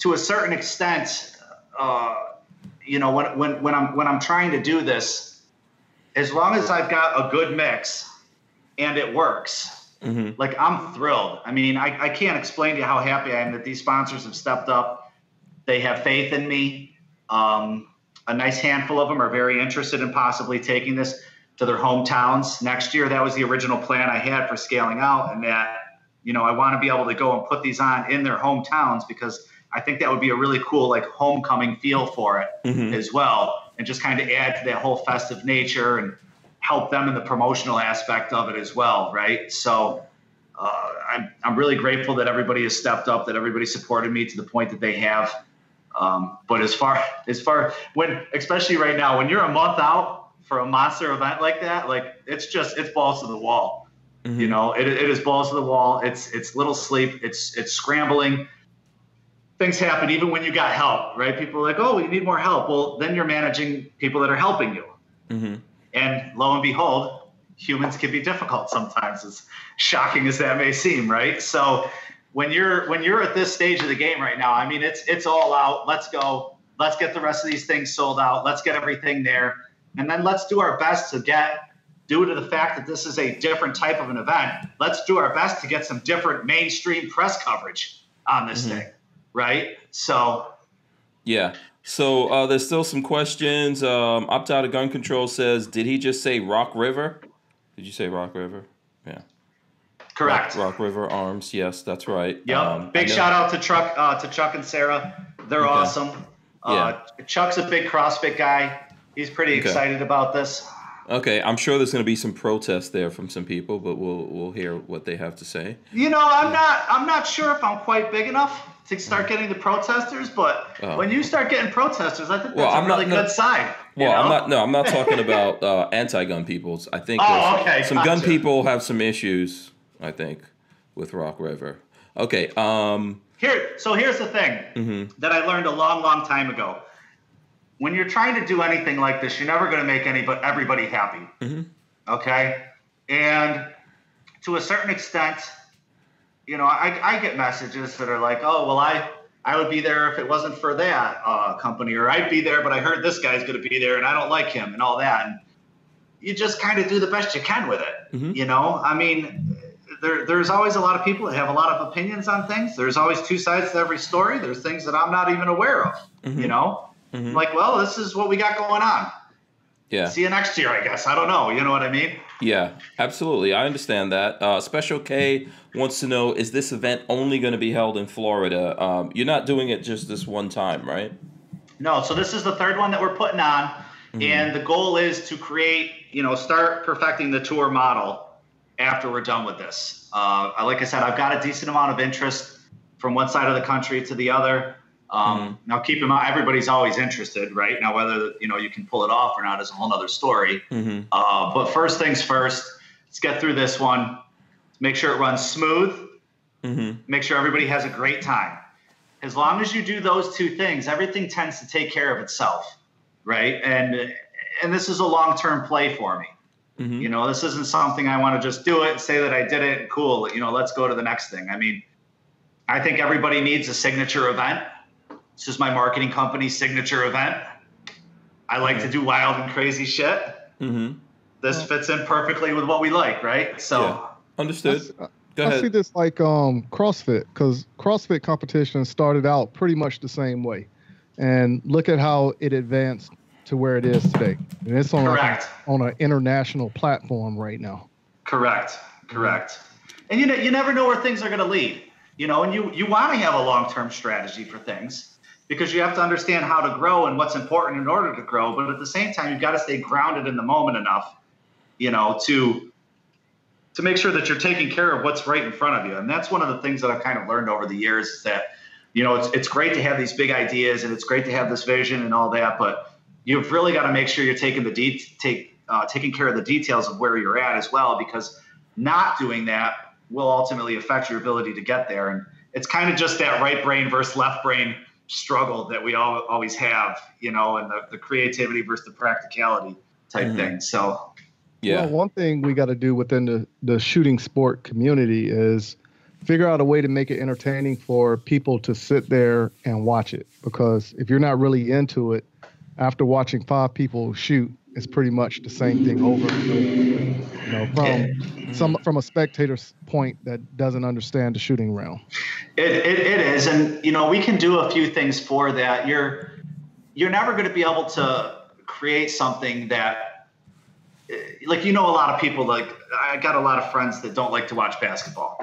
to a certain extent, uh, you know, when, when, when I'm when I'm trying to do this, as long as I've got a good mix and it works, Mhm. like I'm thrilled. I mean, I, I can't explain to you how happy I am that these sponsors have stepped up. They have faith in me. Um, a nice handful of them are very interested in possibly taking this to their hometowns next year. That was the original plan I had for scaling out, and that you know I want to be able to go and put these on in their hometowns because I think that would be a really cool like homecoming feel for it Mhm. as well, and just kind of add to that whole festive nature and help them in the promotional aspect of it as well, right? So. Uh, I'm, I'm really grateful that everybody has stepped up, that everybody supported me to the point that they have. Um, but as far as far when, especially right now, when you're a month out for a monster event like that, like it's just it's balls to the wall. You know, it, it is balls to the wall. It's it's little sleep. It's it's scrambling. Things happen even when you got help, right? People are like, oh, we need more help. Well, then you're managing people that are helping you, Mhm. and lo and behold, humans can be difficult sometimes. As shocking as that may seem, right? So when you're when you're at this stage of the game right now, I mean, it's it's all out. Let's go. Let's get the rest of these things sold out. Let's get everything there, and then let's do our best to get. Due to the fact that this is a different type of an event, let's do our best to get some different mainstream press coverage on this thing, right? So Yeah. So uh, there's still some questions. Um, Opt out of gun control says, did he just say Rock River? Did you say Rock River? Yeah. correct. Rock, Rock River Arms. Yes, that's right. Yep. Um, big shout out to Chuck, uh, to Chuck and Sarah. They're Okay. awesome. Uh, Chuck's a big CrossFit guy. He's pretty Okay. excited about this. Okay, I'm sure there's going to be some protest there from some people, but we'll we'll hear what they have to say. You know, I'm not I'm not sure if I'm quite big enough to start getting the protesters, but Oh. when you start getting protesters, I think that's Well, a I'm not- really no- good sign. you Well, I'm not. No, I'm not talking about uh, anti-gun peoples. I think Oh, okay, some gun people have some issues. I think with Rock River. Okay. Um. Here, so here's the thing Mm-hmm. that I learned a long, long time ago. When you're trying to do anything like this, you're never going to make anybody, everybody happy. Mm-hmm. Okay, and to a certain extent, you know, I, I get messages that are like, "Oh, well, I I would be there if it wasn't for that uh, company, or I'd be there, but I heard this guy's going to be there, and I don't like him, and all that." And you just kind of do the best you can with it. Mhm. You know, I mean, there, there's always a lot of people that have a lot of opinions on things. There's always two sides to every story. There's things that I'm not even aware of. You know, Mhm. like, well, this is what we got going on. Yeah. See you next year, I guess. I don't know. You know what I mean? Yeah. Absolutely. I understand that. Uh, Special K wants to know: Is this event only going to be held in Florida? Um, you're not doing it just this one time, right? No, so this is the third one that we're putting on, and the goal is to create, you know, start perfecting the tour model after we're done with this. Uh, like I said, I've got a decent amount of interest from one side of the country to the other. Um, Now, keep in mind, everybody's always interested, right? Now, whether you know you can pull it off or not is a whole other story. Mm-hmm. Uh, but first things first, let's get through this one. Make sure it runs smooth. Mm-hmm. Make sure everybody has a great time. As long as you do those two things, everything tends to take care of itself, right? And and this is a long-term play for me. Mhm. You know, this isn't something I want to just do it and say that I did it. Cool. You know, let's go to the next thing. I mean, I think everybody needs a signature event. This is my marketing company's signature event. I like to do wild and crazy shit. Mm-hmm. This fits in perfectly with what we like, right? So. Yeah. Understood. I, Go I see this like um, CrossFit because CrossFit competition started out pretty much the same way, and look at how it advanced to where it is today. And it's on Correct. a, on an international platform right now. Correct. Correct. And you know, you never know where things are going to lead. You know, and you you want to have a long term strategy for things because you have to understand how to grow and what's important in order to grow. But at the same time, you've got to stay grounded in the moment enough, you know, to to make sure that you're taking care of what's right in front of you. And that's one of the things that I've kind of learned over the years is that, you know, it's it's great to have these big ideas and it's great to have this vision and all that, but you've really got to make sure you're taking the de- take uh, taking care of the details of where you're at as well, because not doing that will ultimately affect your ability to get there. And it's kind of just that right brain versus left brain struggle that we all always have, you know, and the, the creativity versus the practicality type Mhm. thing. So Yeah. Well, one thing we got to do within the, the shooting sport community is figure out a way to make it entertaining for people to sit there and watch it. Because if you're not really into it, after watching five people shoot, it's pretty much the same thing over. And over. You know, from some from a spectator's point that doesn't understand the shooting realm. It, it, it is, and you know we can do a few things for that. You're you're never going to be able to create something that, like you know, a lot of people like I got a lot of friends that don't like to watch basketball,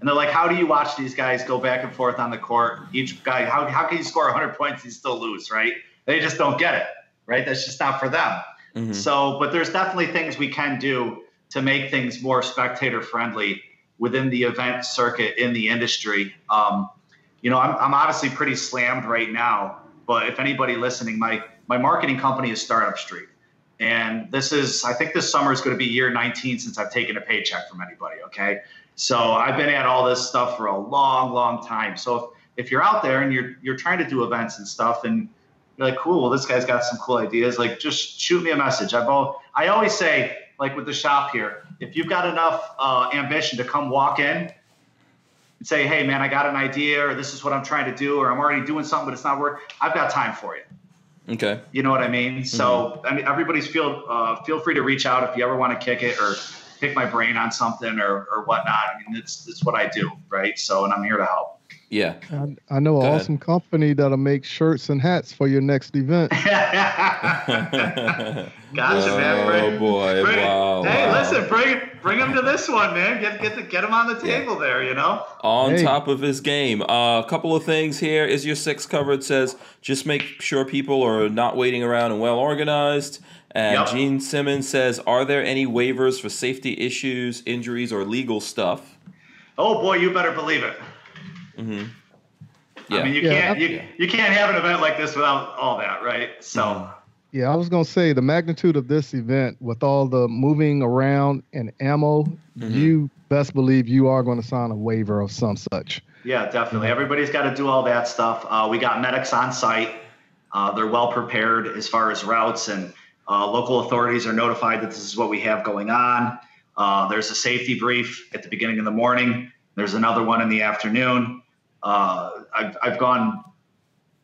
and they're like, "How do you watch these guys go back and forth on the court? Each guy, how how can you score 100 points and still lose? Right? They just don't get it. Right? That's just not for them. Mhm. So, but there's definitely things we can do to make things more spectator friendly within the event circuit in the industry. Um, you know, I'm, I'm obviously pretty slammed right now, but if anybody listening, my my marketing company is Startup Street, and this is I think this summer is going to be year 19 since I've taken a paycheck from anybody. Okay, so I've been at all this stuff for a long, long time. So if, if you're out there and you're you're trying to do events and stuff and you're like, cool, well, this guy's got some cool ideas. Like, just shoot me a message. I've al- I always say, like with the shop here, if you've got enough uh, ambition to come walk in and say, hey, man, I got an idea, or this is what I'm trying to do, or I'm already doing something, but it's not working, I've got time for you. Okay. You know what I mean? So, I mean, everybody's feel uh, feel free to reach out if you ever want to kick it or pick my brain on something or, or whatnot. I mean, it's it's what I do, right? So, and I'm here to help. Yeah. I, I know an ahead. awesome company that'll make shirts and hats for your next event. Gotcha, man. Oh, Bring, boy. bring- Wow, Hey, wow. listen, bring bring him to this one, man. Get get the, get him on the table there. You know. on Hey. top of his game. Uh, a couple of things here. Is your six covered? Says just make sure people are not waiting around and well organized. And Yep. Gene Simmons says, are there any waivers for safety issues, injuries, or legal stuff? Oh boy, you better believe it. Yeah. I mean, you Yeah, can't I- you, you can't have an event like this without all that, right? So. Mm-hmm. Yeah, I was gonna say the magnitude of this event with all the moving around and ammo, you best believe you are going to sign a waiver of some such. Yeah, definitely. Everybody's got to do all that stuff. Uh, we got medics on site. Uh, they're well prepared as far as routes, and uh, local authorities are notified that this is what we have going on. Uh, there's a safety brief at the beginning of the morning. There's another one in the afternoon. Uh, I've, I've gone,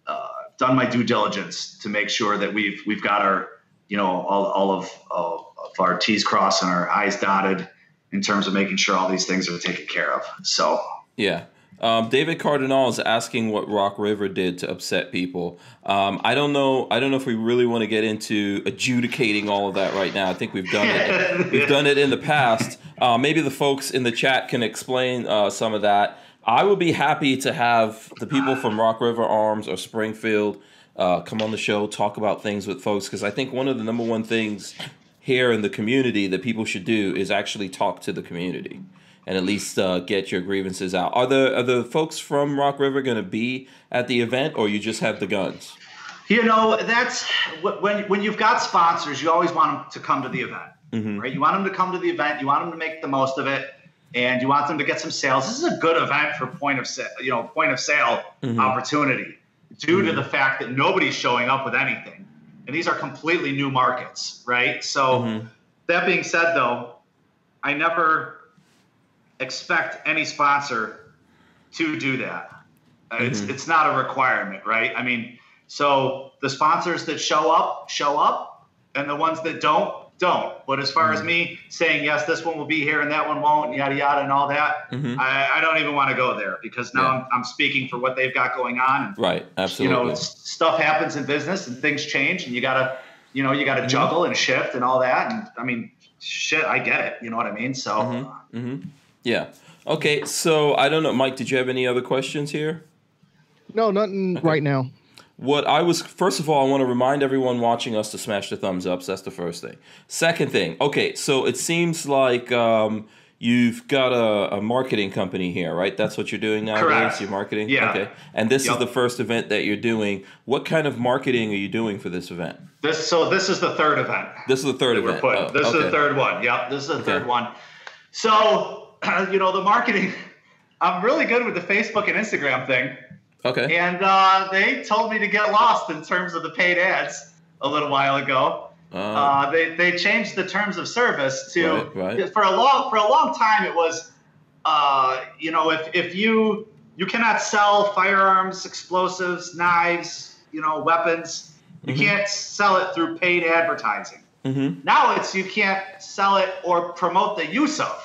uh, done my due diligence to make sure that we've we've got our, you know, all, all of, of our T's crossed and our I's dotted in terms of making sure all these things are taken care of. So Yeah. Um, David Cardinal is asking what Rock River did to upset people. Um, I don't know. I don't know if we really want to get into adjudicating all of that right now. I think we've done it. we've done it in the past. Uh, maybe the folks in the chat can explain uh, some of that. I would be happy to have the people from Rock River Arms or Springfield uh, come on the show, talk about things with folks, because I think one of the number one things here in the community that people should do is actually talk to the community and at least uh, get your grievances out. Are the are the folks from Rock River going to be at the event, or you just have the guns? You know, that's when when you've got sponsors, you always want them to come to the event, right? You want them to come to the event, you want them to make the most of it, and you want them to get some sales. This is a good event for point of sale, you know, point of sale mm-hmm. opportunity, due to mm-hmm. the fact that nobody's showing up with anything, and these are completely new markets, right? So, mm-hmm. that being said, though, I never expect any sponsor to do that. Uh, It's it's not a requirement, right? I mean, so the sponsors that show up show up, and the ones that don't don't. But as far as mm-hmm. me saying yes, this one will be here and that one won't, yada yada, and all that, mm-hmm. I, I don't even want to go there because now Yeah. I'm, I'm speaking for what they've got going on. And, Right, you know, s- stuff happens in business and things change, and you gotta, you know, you gotta mm-hmm. juggle and shift and all that. And I mean, shit, I get it. You know what I mean? So. yeah. Okay, so I don't know, Mike. Did you have any other questions here? No, nothing right now. What I was first of all, I want to remind everyone watching us to smash the thumbs ups. That's the first thing. Second thing, okay, so it seems like um, you've got a, a marketing company here, right? That's what you're doing nowadays. Correct. You're marketing. Yeah. Okay, and this Yep. is the first event that you're doing. What kind of marketing are you doing for this event? This so this is the third event. This is the third that we're event. putting. Oh, this is the third one. Yep, this is the Okay. third one. So, you know, the marketing, I'm really good with the Facebook and Instagram thing. Okay. And uh, they told me to get lost in terms of the paid ads a little while ago. Uh, Uh, they, they changed the terms of service to Right, right. for a long for a long time it was uh, you know if, if you you cannot sell firearms explosives knives you know weapons you Mm-hmm. can't sell it through paid advertising mhm, now it's you can't sell it or promote the use of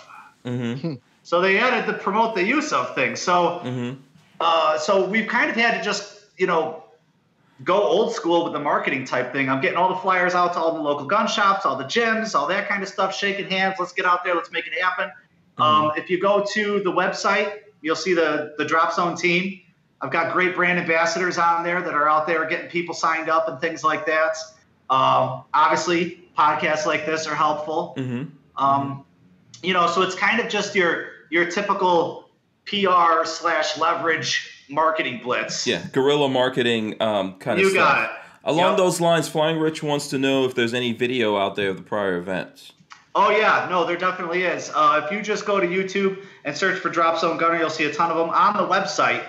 mhm, so they added the promote the use of thing so mhm. Uh, so we've kind of had to just, you know, go old school with the marketing type thing. I'm getting all the flyers out to all the local gun shops, all the gyms, all that kind of stuff, shaking hands. Let's get out there. Let's make it happen. Um, if you go to the website, you'll see the, the Drop Zone team. I've got great brand ambassadors on there that are out there getting people signed up and things like that. Um, obviously, podcasts like this are helpful. Mhm. Um, you know, so it's kind of just your your typical PR slash leverage marketing blitz. Yeah, guerrilla marketing um, kind of You stuff. got it. Along Yep. those lines, Flying Rich wants to know if there's any video out there of the prior events. Oh yeah, no, there definitely is. Uh, if you just go to YouTube and search for Drop Zone Gunner, you'll see a ton of them on the website.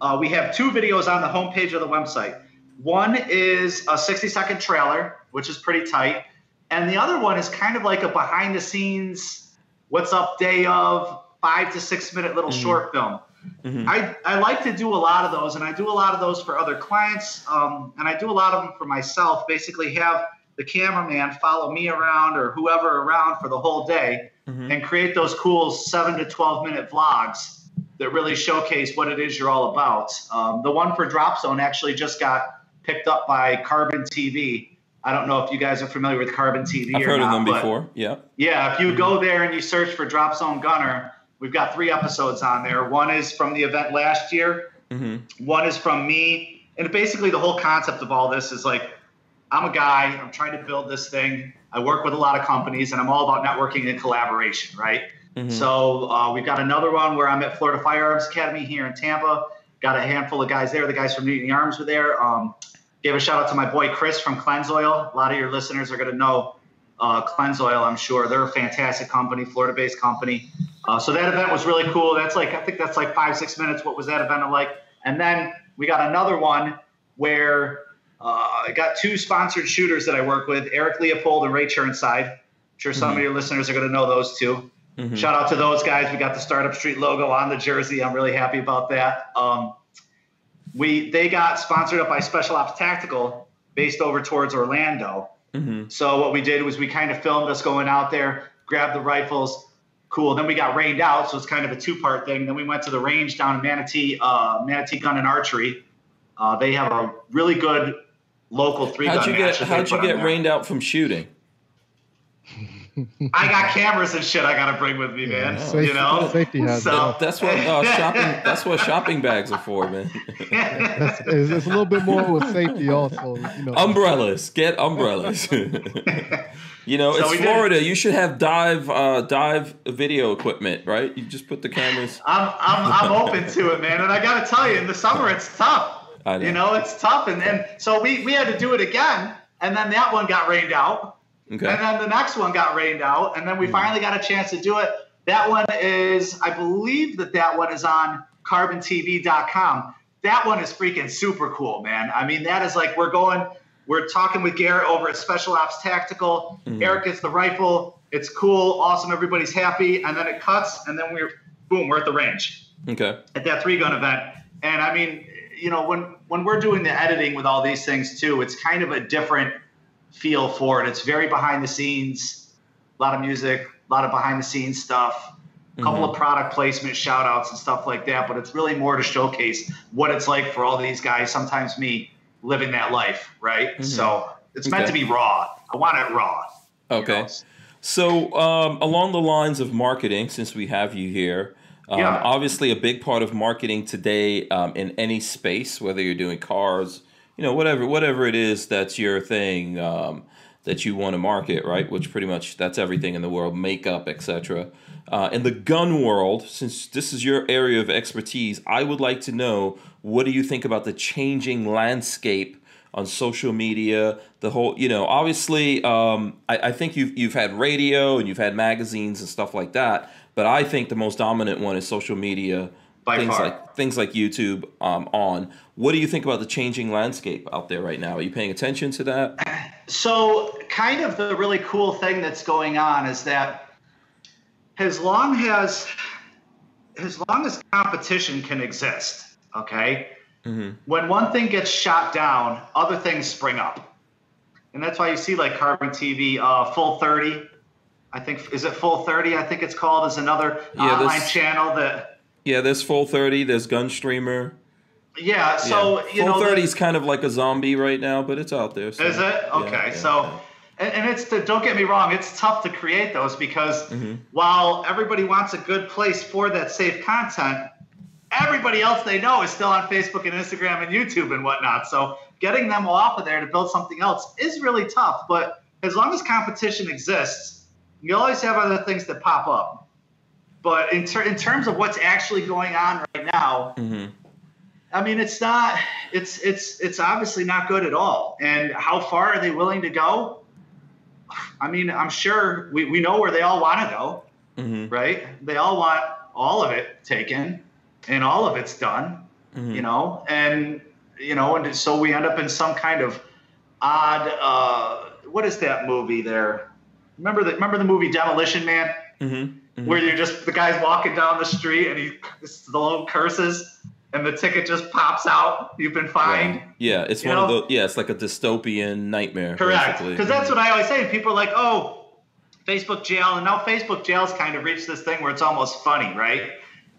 Uh, we have two videos on the homepage of the website. One is a 60 second trailer, which is pretty tight, and the other one is kind of like a behind the scenes, what's up day of five to six minute little short film. I, I like to do a lot of those, and I do a lot of those for other clients, um, and I do a lot of them for myself. Basically, have the cameraman follow me around or whoever around for the whole day, and create those cool seven to twelve minute vlogs that really showcase what it is you're all about. Um, the one for Drop Zone actually just got picked up by Carbon TV. I don't know if you guys are familiar with Carbon TV. I've or heard not, of them before. Yeah. yeah, if you go there and you search for Drop Zone Gunner, we've got three episodes on there. One is from the event last year. Mm-hmm. One is from me, and basically the whole concept of all this is like, I'm a guy. I'm trying to build this thing. I work with a lot of companies, and I'm all about networking and collaboration, right? Mhm. So uh, we've got another one where I'm at Florida Firearms Academy here in Tampa. Got a handful of guys there. The guys from Newton Arms were there. Um, gave a shout out to my boy Chris from Clenzoil. A lot of your listeners are going to know uh, Clenzoil, I'm sure. They're a fantastic company, Florida based company. Uh, so that event was really cool. That's like, I think that's like five, six minutes. What was that event like? And then we got another one where uh, I got two sponsored shooters that I work with Eric Leopold and Ray Churnside. I'm sure some of your listeners are going to know those 2 Mhm. Shout out to those guys. We got the Startup Street logo on the jersey. I'm really happy about that. Um, we they got sponsored up by Special Ops Tactical, based over towards Orlando. Mm-hmm. So what we did was we kind of filmed us going out there, grabbed the rifles. Cool. Then we got rained out, so it's kind of a two-part thing. Then we went to the range down in Manatee, uh, Manatee Gun and Archery. Uh, they have a really good local three-gun How'd you get that How'd you get rained out from shooting? I got cameras and shit I gotta bring with me, man. Safety- you know, safety hazard. So That's what uh, shopping. That's what shopping bags are for, man. That's, it's, it's a little bit more with safety also. You know, umbrellas. Get umbrellas. you know, So it's we did- Florida. You should have dive uh, dive video equipment, right? You just put the cameras. I'm, I'm, I'm open to it, man. And I got to tell you, in the summer, it's tough. I know. You know, it's tough. And, and so we, we had to do it again. And then that one got rained out. Okay. And then the next one got rained out. And then we hmm. finally got a chance to do it. That one is, I believe that that one is on carbontv.com. That one is freaking super cool, man. I mean, that is like we're going, we're talking with Garrett over at Special Ops Tactical. Hmm. Eric gets the rifle. It's cool, awesome. Everybody's happy. And then it cuts. And then we're, boom, we're at the range Okay. at that three gun event. And I mean, you know, when when we're doing the editing with all these things too, it's kind of a different feel for it. It's very behind the scenes, a lot of music, a lot of behind the scenes stuff, a couple of product placement shout outs and stuff like that. But it's really more to showcase what it's like for all these guys, sometimes me, living that life, right? So it's meant Okay. to be raw. I want it raw. you Okay. know? So, um, along the lines of marketing, since we have you here, um, Yeah. obviously a big part of marketing today um, in any space, whether you're doing cars, you know, whatever, whatever it is that's your thing um, that you want to market, right? Which pretty much that's everything in the world, makeup, etc. Uh, in the gun world, since this is your area of expertise, I would like to know what do you think about the changing landscape on social media, the whole, you know, obviously, um, I, I think you've you've had radio and you've had magazines and stuff like that, but I think the most dominant one is social media. By things far. like things like YouTube um, on. What do you think about the changing landscape out there right now? Are you paying attention to that? So, kind of the really cool thing that's going on is that as long as as long as competition can exist, okay, when one thing gets shot down, other things spring up, and that's why you see like Carbon TV, uh, Full Thirty. I think is it Full Thirty? I think it's called. Is another Yeah, online this- channel that. Yeah, there's Full Thirty, there's Gunstreamer. Yeah, so yeah. you Full know, the- Thirty is kind of like a zombie right now, but it's out there. so- Is it okay? yeah, so, yeah. And, and it's the, don't get me wrong, it's tough to create those because Mm-hmm. while everybody wants a good place for that safe content, everybody else they know is still on Facebook and Instagram and YouTube and whatnot. So getting them off of there to build something else is really tough. But as long as competition exists, you always have other things that pop up. But in, ter- in terms of what's actually going on right now, Mhm. I mean, it's not. It's it's it's obviously not good at all. And how far are they willing to go? I mean, I'm sure we, we know where they all want to go, Mhm. right? They all want all of it taken, and all of it's done, Mm-hmm. you know. And you know, and so we end up in some kind of odd. Uh, what is that movie there? Remember the remember the movie Demolition Man? Mhm. where you're just the guy's walking down the street and he the little curses and the ticket just pops out. You've been fined. Yeah, it's You one of know? the yeah, it's like a dystopian nightmare. Correct. Because that's what I always say. People are like, oh, Facebook jail. And now Facebook jail's kind of reached this thing where it's almost funny, right?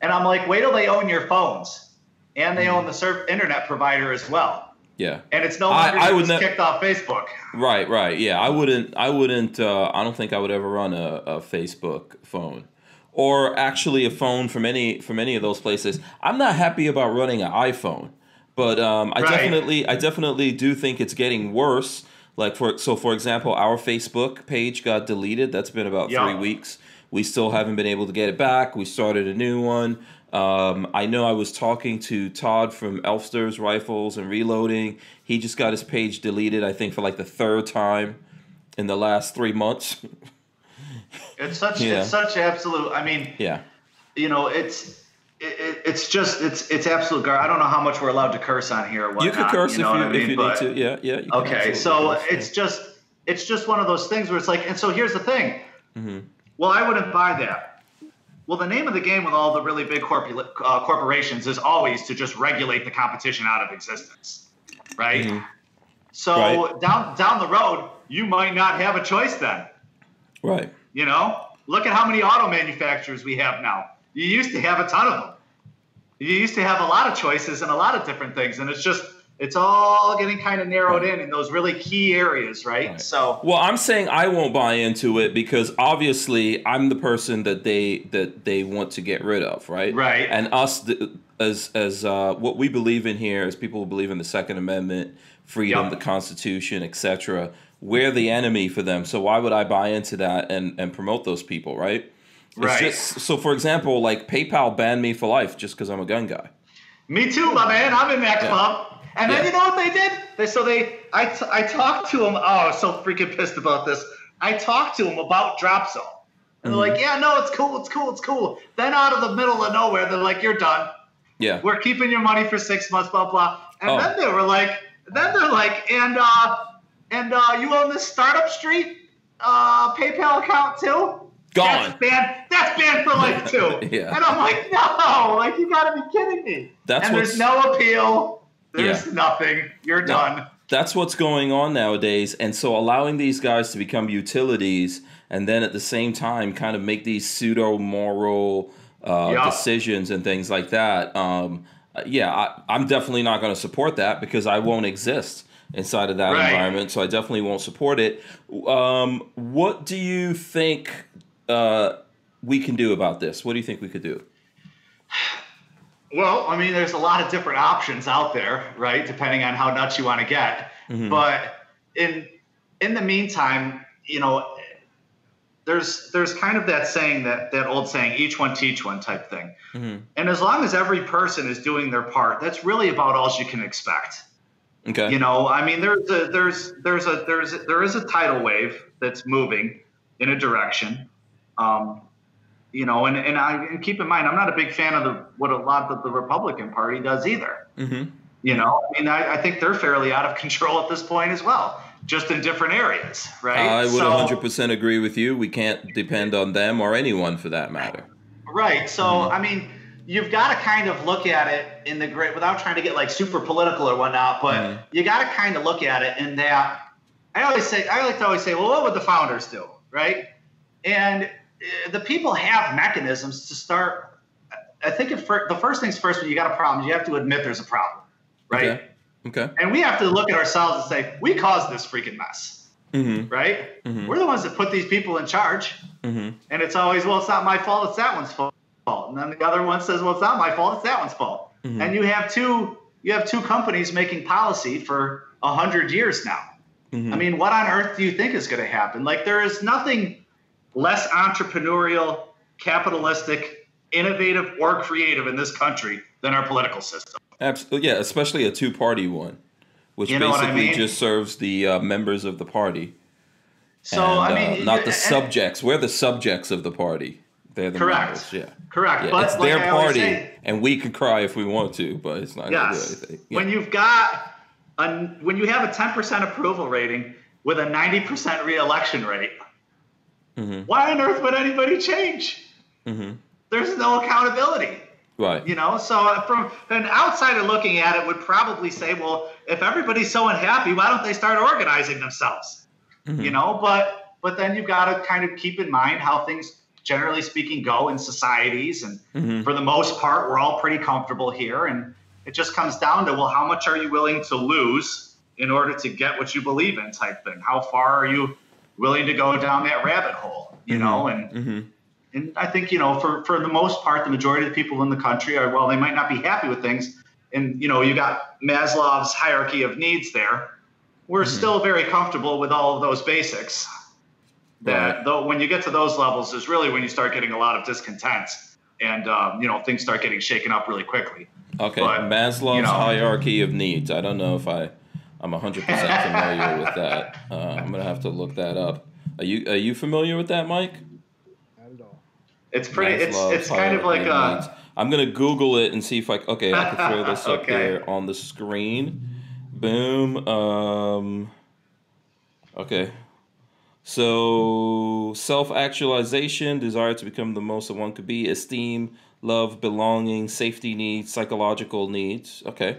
And I'm like, wait till they own your phones, and they own the serv- internet provider as well. Yeah. And it's no I- I would just ne- kicked off Facebook. Right, right. Yeah, I wouldn't. I wouldn't. Uh, I don't think I would ever run a, a Facebook phone, or actually a phone from any from any of those places. I'm not happy about running an iPhone, but um, I Right. definitely, I definitely do think it's getting worse. Like for so, for example, our Facebook page got deleted. That's been about Yeah. three weeks. We still haven't been able to get it back. We started a new one. Um, I know I was talking to Todd from Elfsters Rifles and Reloading. He just got his page deleted, I think, for like the third time in the last three months. It's such Yeah. it's such absolute. I mean, yeah. you know, it's it, it- it's just it's it's absolute gar. I don't know how much we're allowed to curse on here. Or whatnot, You could curse know if you I mean? if you But- need to. Yeah, yeah. you Okay, so curse, it's just it's just one of those things where it's like, and so here's the thing. Well, I wouldn't buy that. Well, the name of the game with all the really big uh, corporations is always to just regulate the competition out of existence, right? So Right. down down the road, you might not have a choice then. right. You know, look at how many auto manufacturers we have now. You used to have a ton of them. You used to have a lot of choices and a lot of different things, and it's just it's all getting kind of narrowed in in those really key areas, right? Right. So Well, I'm saying I won't buy into it because obviously I'm the person that they that they want to get rid of, right? Right. And us as as uh, what we believe in here as people who believe in the Second Amendment, freedom, Yep. the Constitution, etc. We're the enemy for them. So why would I buy into that and and promote those people, right? It's Right. just so for example, like PayPal banned me for life just because I'm a gun guy. Me too, my man. I'm in that Yeah. club. And then Yeah. you know what they did? They so they I, t- I talked to them. Oh, I was so freaking pissed about this. I talked to them about Drop Zone. And they're Mm-hmm. like, yeah, no, it's cool, it's cool, it's cool. Then out of the middle of nowhere, they're like, you're done. Yeah. We're keeping your money for six months, blah blah. And Oh. then they were like, then they're like, and uh, and uh, you own this startup street uh, PayPal account too? Gone. That's banned. That's banned for life too. Yeah. And I'm like, no, like you gotta be kidding me. That's and there's no appeal. There's Yeah. nothing. You're done. That's what's going on nowadays. And so allowing these guys to become utilities and then at the same time kind of make these pseudo moral uh, Yeah. decisions and things like that. Um, uh, yeah, I, I'm definitely not going to support that because I won't exist inside of that Right. environment. So I definitely won't support it. Um, what do you think uh, we can do about this? What do you think we could do? Well, I mean, there's a lot of different options out there, right? Depending on how nuts you want to get. Mm-hmm. But in in the meantime, you know, there's there's kind of that saying that that old saying, each one teach one type thing. Mm-hmm. And as long as every person is doing their part, that's really about all you can expect. Okay. You know, I mean, there's a there's there's a there's a, there is a tidal wave that's moving in a direction. Um, you know, and and I and keep in mind, I'm not a big fan of the what a lot of the Republican Party does either. mm-hmm. You know, I mean, I, I think they're fairly out of control at this point as well, just in different areas, right? I would So- 100% agree with you. We can't depend on them or anyone for that matter. Right. So, I mean, you've got to kind of look at it in the great, without trying to get like super political or whatnot, but Mhm. you got to kind of look at it in that. I always say, I like to always say, well, what would the founders do? Right. And the people have mechanisms to start. I think if fir- the first things first, when you got a problem, you have to admit there's a problem. Right. Okay. Okay. And we have to look at ourselves and say, we caused this freaking mess. Mm-hmm. Right. Mhm. We're the ones that put these people in charge. Mm-hmm. And it's always, well, it's not my fault, it's that one's fault. And then the other one says, well, it's not my fault, it's that one's fault. Mhm. And you have two you have two companies making policy for a hundred years now. Mhm. I mean, what on earth do you think is going to happen? Like, there is nothing less entrepreneurial, capitalistic, innovative, or creative in this country than our political system. Absolutely. Yeah, especially a two-party one, which You know what I basically mean? just serves the uh, members of the party, So, and, I mean, uh, not the subjects. We're the subjects of the party. They're the Correct. members. Yeah. Correct. Yeah, but it's like their I party, say, and we can cry if we want to, but it's not going to do Yes. anything. Yeah. When you've got a, when you have a 10% approval rating with a 90% reelection rate, Mhm. why on earth would anybody change? Mhm. There's no accountability, Right. you know. So uh, from an outsider looking at it, would probably say, well, if everybody's so unhappy, why don't they start organizing themselves? Mhm. You know, but but then you've got to kind of keep in mind how things generally speaking, go in societies. And Mhm. for the most part, we're all pretty comfortable here. And it just comes down to, well, how much are you willing to lose in order to get what you believe in type thing? How far are you willing to go down that rabbit hole? You know, and Mhm. and I think you know, for for the most part, the majority of the people in the country are well, they might not be happy with things, and you know, you got Maslow's hierarchy of needs there. We're still very comfortable with all of those basics. That Right. though, when you get to those levels, is really when you start getting a lot of discontent, and um, you know, things start getting shaken up really quickly. Okay, But, Maslow's you know. hierarchy of needs. I don't know if I, I'm 100% familiar with that. Uh, I'm gonna have to look that up. Are you Are you familiar with that, Mike? Not at all. It's pretty. It's Maslow's it's kind of like a. needs. I'm gonna Google it and see if I okay I can throw this up Okay. here on the screen. Boom. Um. Okay. So self actualization, desire to become the most that one could be, esteem, love, belonging, safety needs, psychological needs. Okay.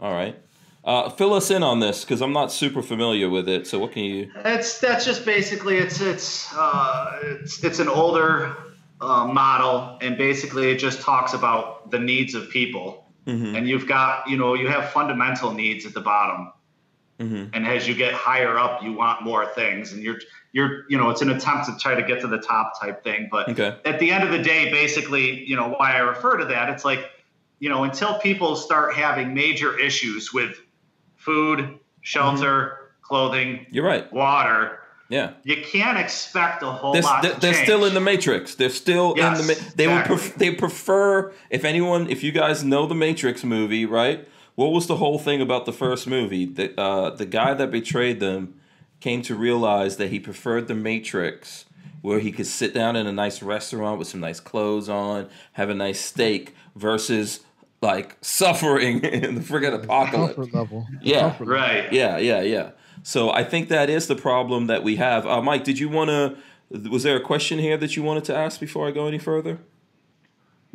All right. Uh, fill us in on this because I'm not super familiar with it. So what can you? It's that's just basically it's it's uh, it's it's an older uh, model, and basically it just talks about the needs of people. And you've got you know you have fundamental needs at the bottom, Mhm. and as you get higher up, you want more things, and you're you're you know it's an attempt to try to get to the top type thing. But Okay. at the end of the day, basically, you know why I refer to that, it's like you know until people start having major issues with food, shelter, clothing, You're right. water, Yeah. you can't expect a whole They're, lot they're, they're still in the matrix. They're still Yes, in the. Ma- they would. Pref- they prefer if anyone. If you guys know the Matrix movie, right? What was the whole thing about the first movie? The uh, the guy that betrayed them came to realize that he preferred the Matrix, where he could sit down in a nice restaurant with some nice clothes on, have a nice steak, versus like suffering in the friggin' apocalypse. Comfort level. Yeah. Comfort level. right. Yeah, yeah, yeah. So I think that is the problem that we have. Uh, Mike, did you want to? Was there a question here that you wanted to ask before I go any further?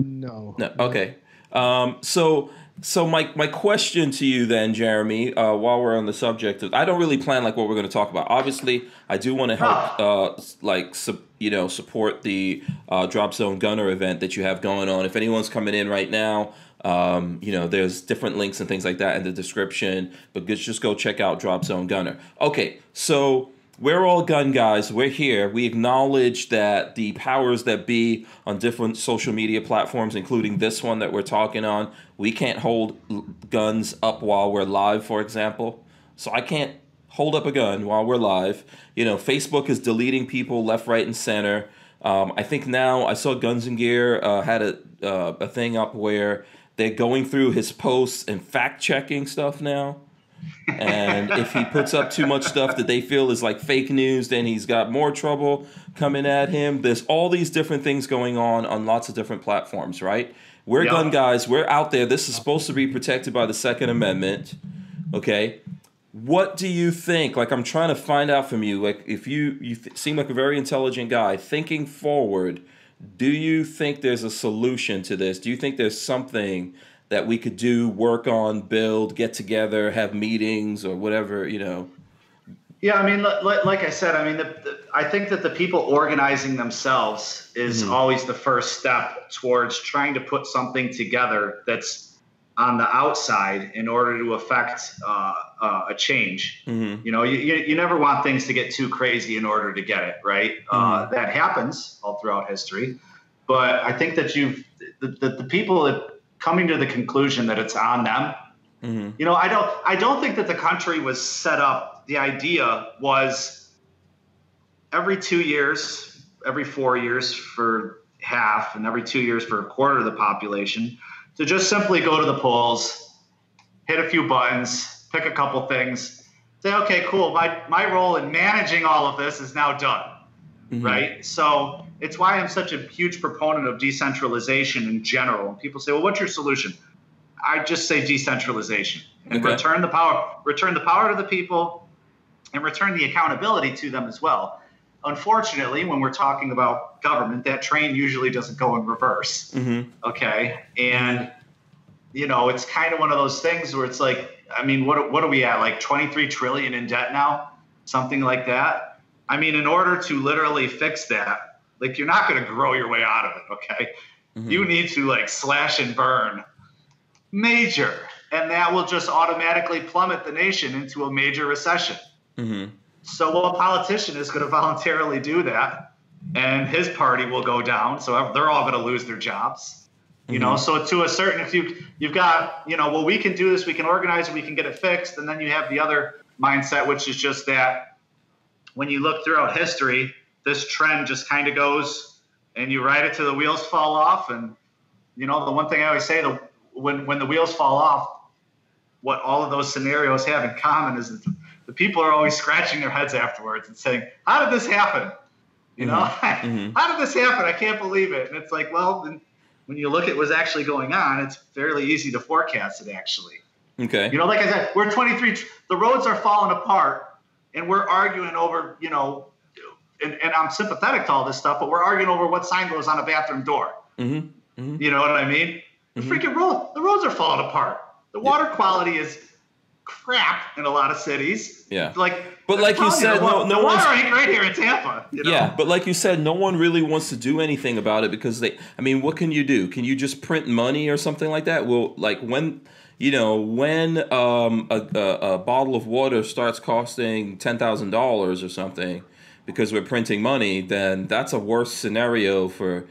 No. No. Okay. Um, so, so my my question to you then, Jeremy, uh, while we're on the subject of, I don't really plan like what we're going to talk about. Obviously, I do want to help, uh, like, su- you know, support the uh, Drop Zone Gunner event that you have going on. If anyone's coming in right now. Um, you know, there's different links and things like that in the description, but just go check out Drop Zone Gunner. Okay, so we're all gun guys. We're here. We acknowledge that the powers that be on different social media platforms, including this one that we're talking on, we can't hold guns up while we're live, for example. So I can't hold up a gun while we're live. You know, Facebook is deleting people left, right, and center. Um, I think now I saw Guns and Gear uh, had a uh, a thing up where they're going through his posts and fact checking stuff now and if he puts up too much stuff that they feel is like fake news, then he's got more trouble coming at him. There's all these different things going on on lots of different platforms, right? We're Yeah. gun guys. We're out there. This is supposed to be protected by the Second Amendment. Okay. What do you think? Like, I'm trying to find out from you. Like, if you you th- seem like a very intelligent guy, thinking forward, do you think there's a solution to this? Do you think there's something that we could do, work on, build, get together, have meetings, or whatever? You know. Yeah, I mean, li- li- like I said, I mean, the, the, I think that the people organizing themselves is mm-hmm. always the first step towards trying to put something together that's on the outside in order to affect uh, uh, a change. Mm-hmm. You know, you, you, never want things to get too crazy in order to get it, right? Uh, that happens all throughout history. But I think that you've, the, the, the people that coming to the conclusion that it's on them Mm-hmm. you know, I don't I don't think that the country was set up. The idea was every two years, every four years for half, and every two years for a quarter of the population to just simply go to the polls, hit a few buttons, pick a couple things, say, okay, cool, my, my role in managing all of this is now done. Mm-hmm. Right? So it's why I'm such a huge proponent of decentralization in general. And people say, well, what's your solution? I just say decentralization and Okay. return the power, return the power to the people, and return the accountability to them as well. Unfortunately, when we're talking about government, that train usually doesn't go in reverse. Mm-hmm. Okay, and you know it's kind of one of those things where it's like, I mean, what what are we at? Like 23 trillion in debt now, something like that. I mean, in order to literally fix that, Like you're not going to grow your way out of it. Okay, you need to like slash and burn major, and that will just automatically plummet the nation into a major recession. So well, a politician is going to voluntarily do that, and his party will go down. So they're all going to lose their jobs. You know, mm-hmm. so to a certain, if you you've got, you know, well, we can do this, we can organize it, we can get it fixed, and then you have the other mindset, which is just that when you look throughout history, this trend just kind of goes, and you ride it till the wheels fall off. And you know, the one thing I always say, the when when the wheels fall off, what all of those scenarios have in common is that the people are always scratching their heads afterwards and saying, "How did this happen?" You know, mm-hmm. Mm-hmm. how did this happen? I can't believe it. And it's like, well, then when you look at what's actually going on, it's fairly easy to forecast it. Actually, Okay. you know, like I said, we're 23. The roads are falling apart, and we're arguing over, you know, and, and I'm sympathetic to all this stuff, but we're arguing over what sign goes on a bathroom door. Mm-hmm. mm-hmm. You know what I mean? The freaking road, the roads are falling apart. The water quality is crap in a lot of cities. Yeah. Like, But like you said, no- no one's- right here in Tampa. You know? Yeah, but like you said, no one really wants to do anything about it because they. I mean, what can you do? Can you just print money or something like that? Well, like when you know when um, a, a, a bottle of water starts costing ten thousand dollars or something because we're printing money, then that's a worse scenario for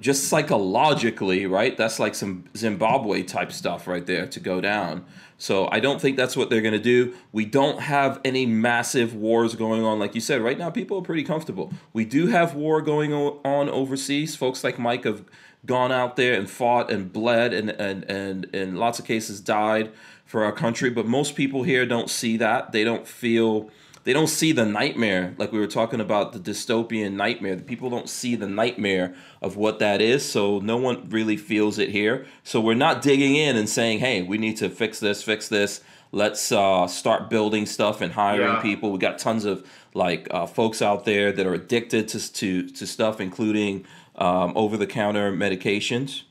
just psychologically, right? That's like some Zimbabwe type stuff right there to go down. So I don't think that's what they're going to do. We don't have any massive wars going on. Like you said, right now people are pretty comfortable. We do have war going on overseas. Folks like Mike have gone out there and fought and bled and, and, and in lots of cases died for our country. But most people here don't see that. They don't feel they don't see the nightmare like we were talking about the dystopian nightmare the people don't see the nightmare of what that is so no one really feels it here so we're not digging in and saying hey we need to fix this fix this let's uh, start building stuff and hiring Yeah. people we got tons of like uh, folks out there that are addicted to, to, to stuff including um, over-the-counter medications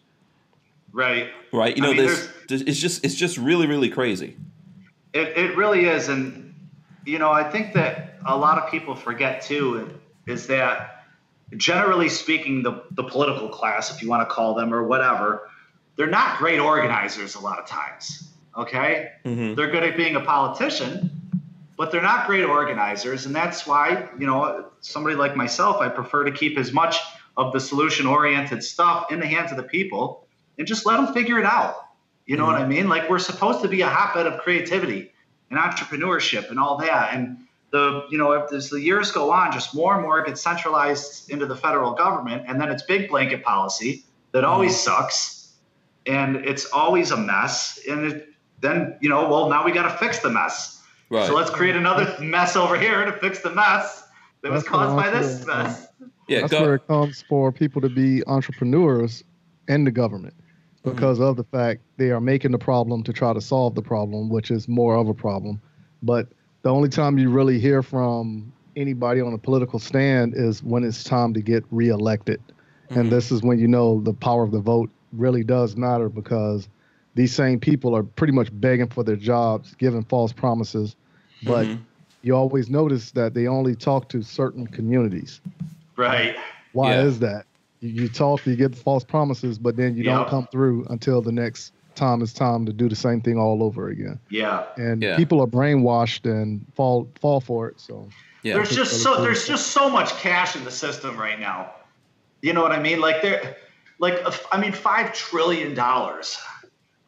Right. right you I know mean, this it's just it's just really really crazy It, it really is. And, you know, I think that a lot of people forget too is that generally speaking, the, the political class, if you want to call them or whatever, they're not great organizers a lot of times. Okay? Mm-hmm. They're good at being a politician, but they're not great organizers. And that's why, you know, somebody like myself, I prefer to keep as much of the solution oriented stuff in the hands of the people and just let them figure it out. You know what mm-hmm. I mean? Like we're supposed to be a hotbed of creativity and entrepreneurship and all that. And the you know as the years go on, just more and more gets centralized into the federal government, and then it's big blanket policy that always mm-hmm. sucks, and it's always a mess. And it, then you know, well, now we got to fix the mess. right So let's create another mess over here to fix the mess that was caused by this mess. yeah That's go, where it comes for people to be entrepreneurs in the government because mm. of the fact they are making the problem to try to solve the problem, which is more of a problem. But the only time you really hear from anybody on a political stand is when it's time to get reelected. And mm-hmm. this is when you know the power of the vote really does matter because these same people are pretty much begging for their jobs, giving false promises. But mm-hmm. you always notice that they only talk to certain communities. Right. Why Yeah. is that? You, you talk, you get false promises, but then you Yep. don't come through until the next time it's time to do the same thing all over again. Yeah. And Yeah. people are brainwashed and fall fall for it. So yeah there's just so there's just so much cash in the system right now. You know what I mean? Like there, like I mean, five trillion dollars.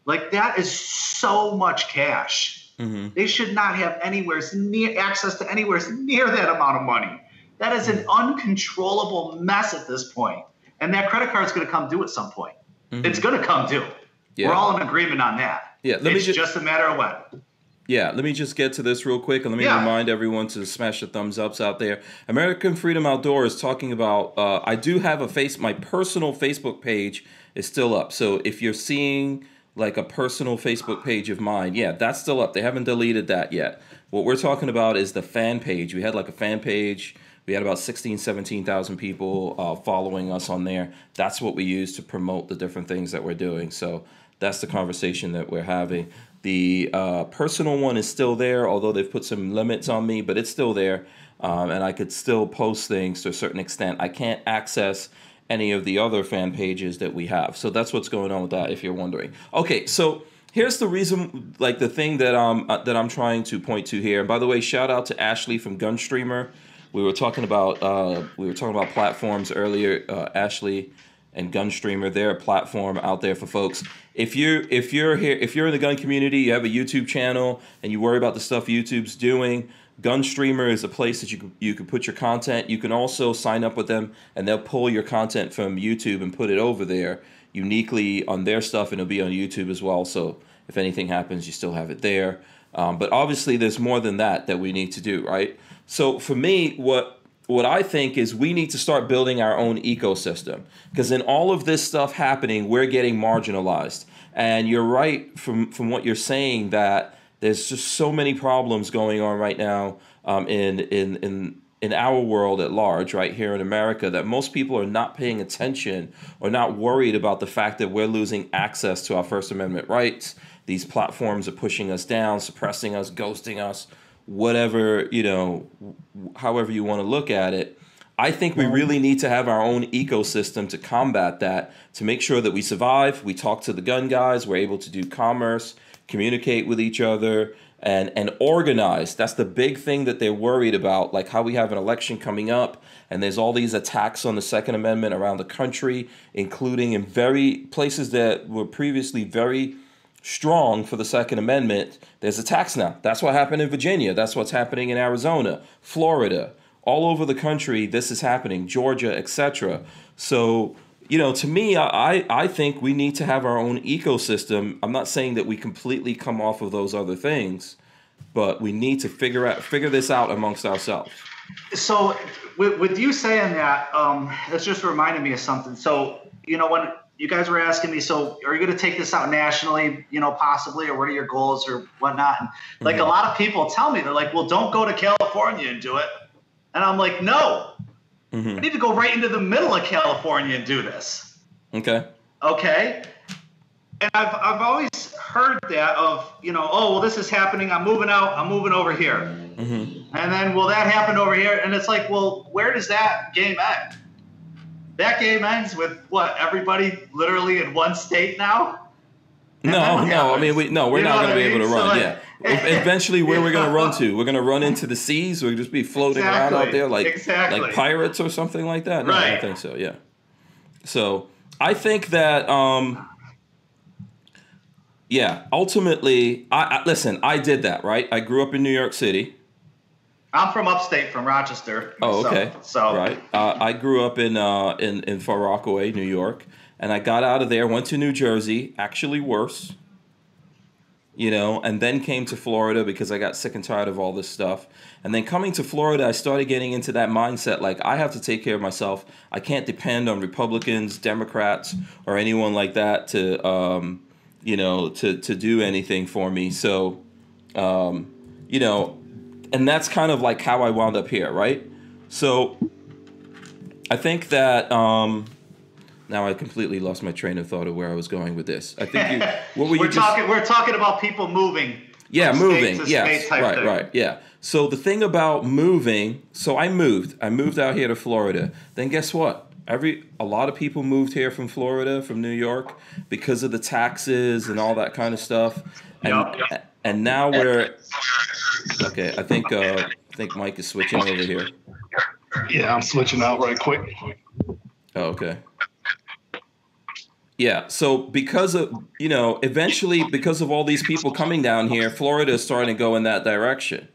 Like that is so much cash. Mm-hmm. They should not have anywhere near access to anywhere near that amount of money. That is an uncontrollable mess at this point. And that credit card is going to come due at some point. It's going to come due. Mm-hmm. Yeah. We're all in agreement on that. Yeah, let me it's ju- just a matter of when. Yeah, let me just get to this real quick and let me Yeah. remind everyone to smash the thumbs ups out there. American Freedom Outdoor is talking about. Uh, I do have a face. My personal Facebook page is still up. So if you're seeing like a personal Facebook page of mine, yeah, that's still up. They haven't deleted that yet. What we're talking about is the fan page. We had like a fan page. We had about 16, 17,000 people uh, following us on there. That's what we use to promote the different things that we're doing. So that's the conversation that we're having. The uh, personal one is still there, although they've put some limits on me, but it's still there. um, and I could still post things to a certain extent. I can't access any of the other fan pages that we have. So that's what's going on with that. If you're wondering. Okay, so here's the reason like the thing that um uh, that i'm trying to point to here and by the way shout out to ashley from gunstreamer we were talking about uh, we were talking about platforms earlier uh, ashley and gunstreamer they're a platform out there for folks if you if you're here if you're in the gun community you have a youtube channel and you worry about the stuff youtube's doing gunstreamer is a place that you can, you can put your content you can also sign up with them and they'll pull your content from youtube and put it over there uniquely on their stuff and it'll be on YouTube as well. So if anything happens, you still have it there. Um, but obviously, there's more than that that we need to do, right? So for me, what what I think is we need to start building our own ecosystem because in all of this stuff happening, we're getting marginalized. And you're right from from what you're saying that there's just so many problems going on right now um, in in in in our world at large, right here in America, that most people are not paying attention or not worried about the fact that we're losing access to our First Amendment rights. These platforms are pushing us down, suppressing us, ghosting us, whatever, you know, however you want to look at it. I think we really need to have our own ecosystem to combat that, to make sure that we survive. We talk to the gun guys, we're able to do commerce, communicate with each other, and and organized. That's the big thing that they're worried about, like how we have an election coming up, and there's all these attacks on the Second Amendment around the country, including in very places that were previously very strong for the Second Amendment. There's a tax now. That's what happened in Virginia. That's what's happening in Arizona, Florida, all over the country. This is happening, Georgia, etc. So you know, to me, I, I think we need to have our own ecosystem. I'm not saying that we completely come off of those other things, but we need to figure out figure this out amongst ourselves. So, with, with you saying that, um, that's just reminded me of something. So, you know, when you guys were asking me, so are you going to take this out nationally, you know, possibly, or what are your goals or whatnot? And like mm-hmm. a lot of people tell me, they're like, well, don't go to California and do it. And I'm like, no, Mm-hmm. I need to go right into the middle of California and do this. Okay. Okay. And I've, I've always heard that of, you know, oh, well, this is happening. I'm moving out. I'm moving over here. Mm-hmm. And then, will that happen over here? And it's like, well, where does that game end? That game ends with what? Everybody literally in one state now? No, no. I mean, we no, we're you not going to be able to run. So yeah. Eventually, where we're going to run to? We're going to run into the seas. We'll just be floating exactly. around out there like exactly. like pirates or something like that. No, right. I don't think so. Yeah. So I think that. um yeah, ultimately, I, I listen. I did that, right? I grew up in New York City. I'm from upstate, from Rochester. Oh, okay. So, so. right, uh, I grew up in uh, in in Far Rockaway, New York, and I got out of there, went to New Jersey, actually worse, you know, and then came to Florida because I got sick and tired of all this stuff. And then coming to Florida, I started getting into that mindset like I have to take care of myself. I can't depend on Republicans, Democrats, or anyone like that to, um, you know, to to do anything for me. So, um, you know, and that's kind of like how I wound up here, right? So, I think that. Um, now I completely lost my train of thought of where I was going with this. I think you. What were you? we're just, talking. We're talking about people moving. Yeah, moving. Yes, right, thing. right. Yeah. So the thing about moving. So I moved. I moved out here to Florida. Then guess what? Every a lot of people moved here from Florida, from New York, because of the taxes and all that kind of stuff. And yep. and now we're okay. I think uh, I think Mike is switching over here. Yeah, I'm switching out right quick. Oh, okay. Yeah. So because of you know, eventually because of all these people coming down here, Florida is starting to go in that direction.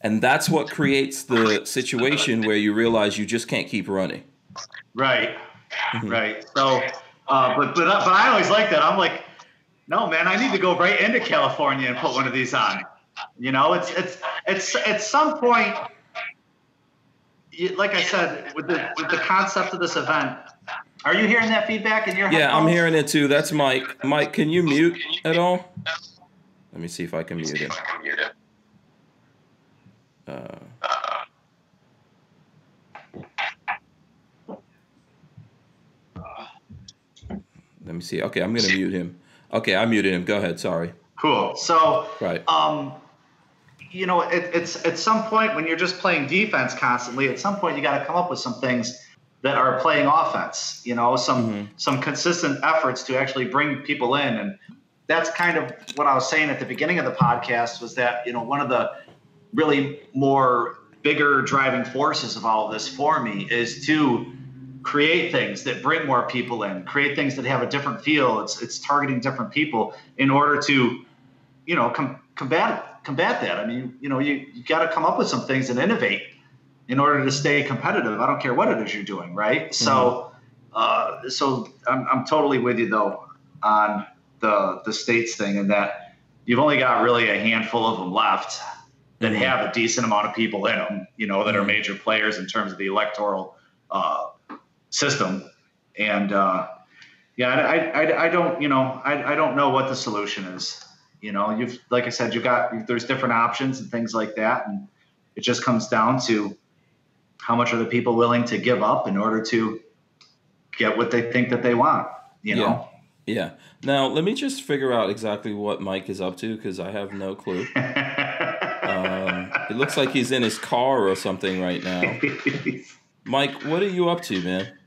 And that's what creates the situation where you realize you just can't keep running. Right. Mm-hmm. Right. So uh, but but but I always like that. I'm like, no man, I need to go right into California and put one of these on. You know, it's it's it's at some point like I said, with the with the concept of this event, are you hearing that feedback in your? Yeah, headphones? I'm hearing it too. That's Mike. Mike, can you mute at all? Let me see if I can mute it. Uh, let me see. Okay, I'm gonna mute him. Okay, I muted him. Go ahead. Sorry. Cool. So, right. Um, you know, it, it's at some point when you're just playing defense constantly, at some point you got to come up with some things that are playing offense. You know, some Mm-hmm. some consistent efforts to actually bring people in, and that's kind of what I was saying at the beginning of the podcast was that you know one of the really more bigger driving forces of all of this for me is to create things that bring more people in, create things that have a different feel. It's it's targeting different people in order to, you know, com- combat combat that. I mean, you know, you you got to come up with some things and innovate in order to stay competitive. I don't care what it is you're doing, right? So, uh, so I'm I'm totally with you though on the the states thing and that you've only got really a handful of them left that have a decent amount of people in them, you know, that are major players in terms of the electoral uh, system. And uh, yeah, I, I, I don't, you know, I, I don't know what the solution is. You know, you've, like I said, you've got, there's different options and things like that. And it just comes down to how much are the people willing to give up in order to get what they think that they want, you know? Yeah. Now, let me just figure out exactly what Mike is up to because I have no clue. Um, it looks like he's in his car or something right now. Mike, what are you up to, man?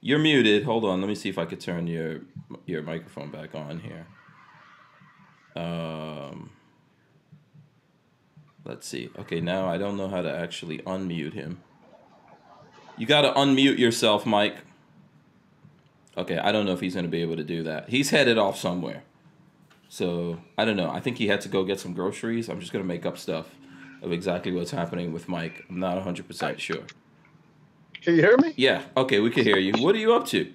You're muted. Hold on. Let me see if I could turn your your microphone back on here. Um, let's see. Okay, now I don't know how to actually unmute him. You got to unmute yourself, Mike. Okay, I don't know if he's going to be able to do that. He's headed off somewhere. So, I don't know. I think he had to go get some groceries. I'm just going to make up stuff of exactly what's happening with Mike. I'm not 100% sure. Can you hear me? Yeah, okay, we can hear you. What are you up to?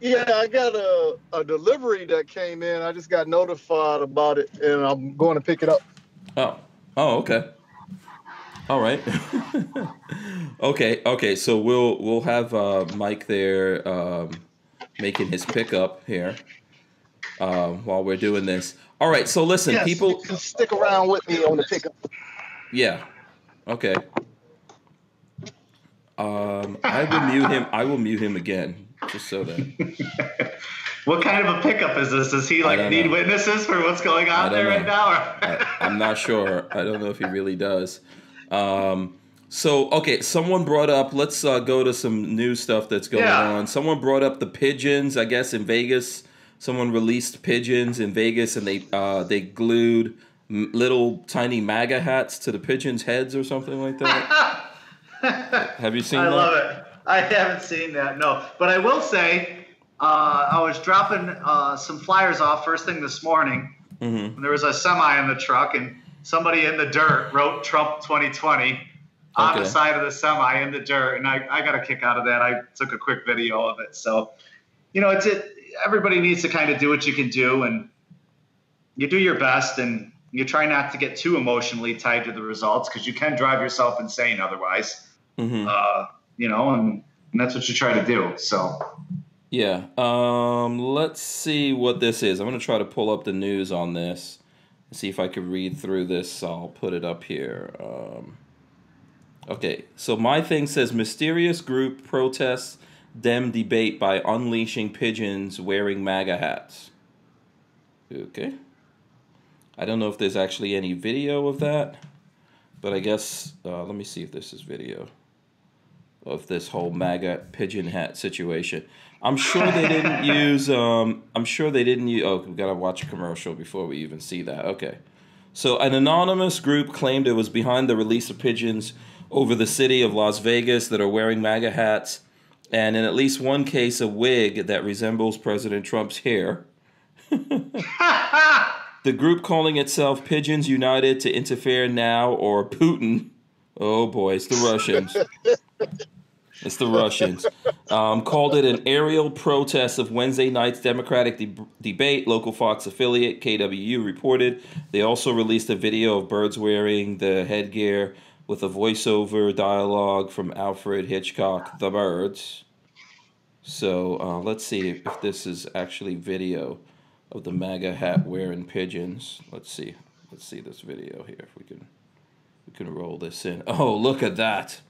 Yeah, I got a, a delivery that came in. I just got notified about it, and I'm going to pick it up. Oh, oh, okay. All right. okay, okay. So we'll we'll have uh, Mike there um, making his pickup here um, while we're doing this. All right. So listen, Yes, people. you can stick around with me on the pickup. Yeah. Okay. Um, I will mute him. I will mute him again, just so that. What kind of a pickup is this? Does he like need know. witnesses for what's going on there right know. now? I, I'm not sure. I don't know if he really does. Um, so okay, someone brought up. Let's uh, go to some new stuff that's going Yeah. on. Someone brought up the pigeons. I guess in Vegas, someone released pigeons in Vegas, and they uh, they glued little tiny MAGA hats to the pigeons' heads or something like that. Have you seen I that? love it. I haven't seen that, no. But I will say, uh, I was dropping uh, some flyers off first thing this morning. Mhm. And there was a semi in the truck, and somebody in the dirt wrote Trump 2020 on Okay. the side of the semi in the dirt. And I, I got a kick out of that. I took a quick video of it. So, you know, it's it. Everybody needs to kind of do what you can do, and you do your best, and you try not to get too emotionally tied to the results because you can drive yourself insane otherwise Mhm. uh, you know, and, and that's what you try to do. So, Yeah. Um, let's see what this is. I'm going to try to pull up the news on this. See if I can read through this. I'll put it up here. Um, okay. So my thing says mysterious group protests Dem debate by unleashing pigeons wearing MAGA hats. Okay. I don't know if there's actually any video of that, but I guess uh, let me see if this is video of this whole MAGA pigeon hat situation. I'm sure they didn't use. Um, I'm sure they didn't use. Oh, we gotta watch a commercial before we even see that. Okay. So an anonymous group claimed it was behind the release of pigeons over the city of Las Vegas that are wearing MAGA hats, and in at least one case, a wig that resembles President Trump's hair. The group calling itself Pigeons United to Interfere Now or Putin. Oh boy, it's the Russians. it's the Russians. Um, called it an aerial protest of Wednesday night's Democratic de- debate. Local Fox affiliate KVVU reported. They also released a video of birds wearing the headgear with a voiceover dialogue from Alfred Hitchcock, The Birds. So uh, let's see if this is actually video of the MAGA hat wearing pigeons. Let's see. Let's see this video here if we can we can roll this in. Oh, look at that.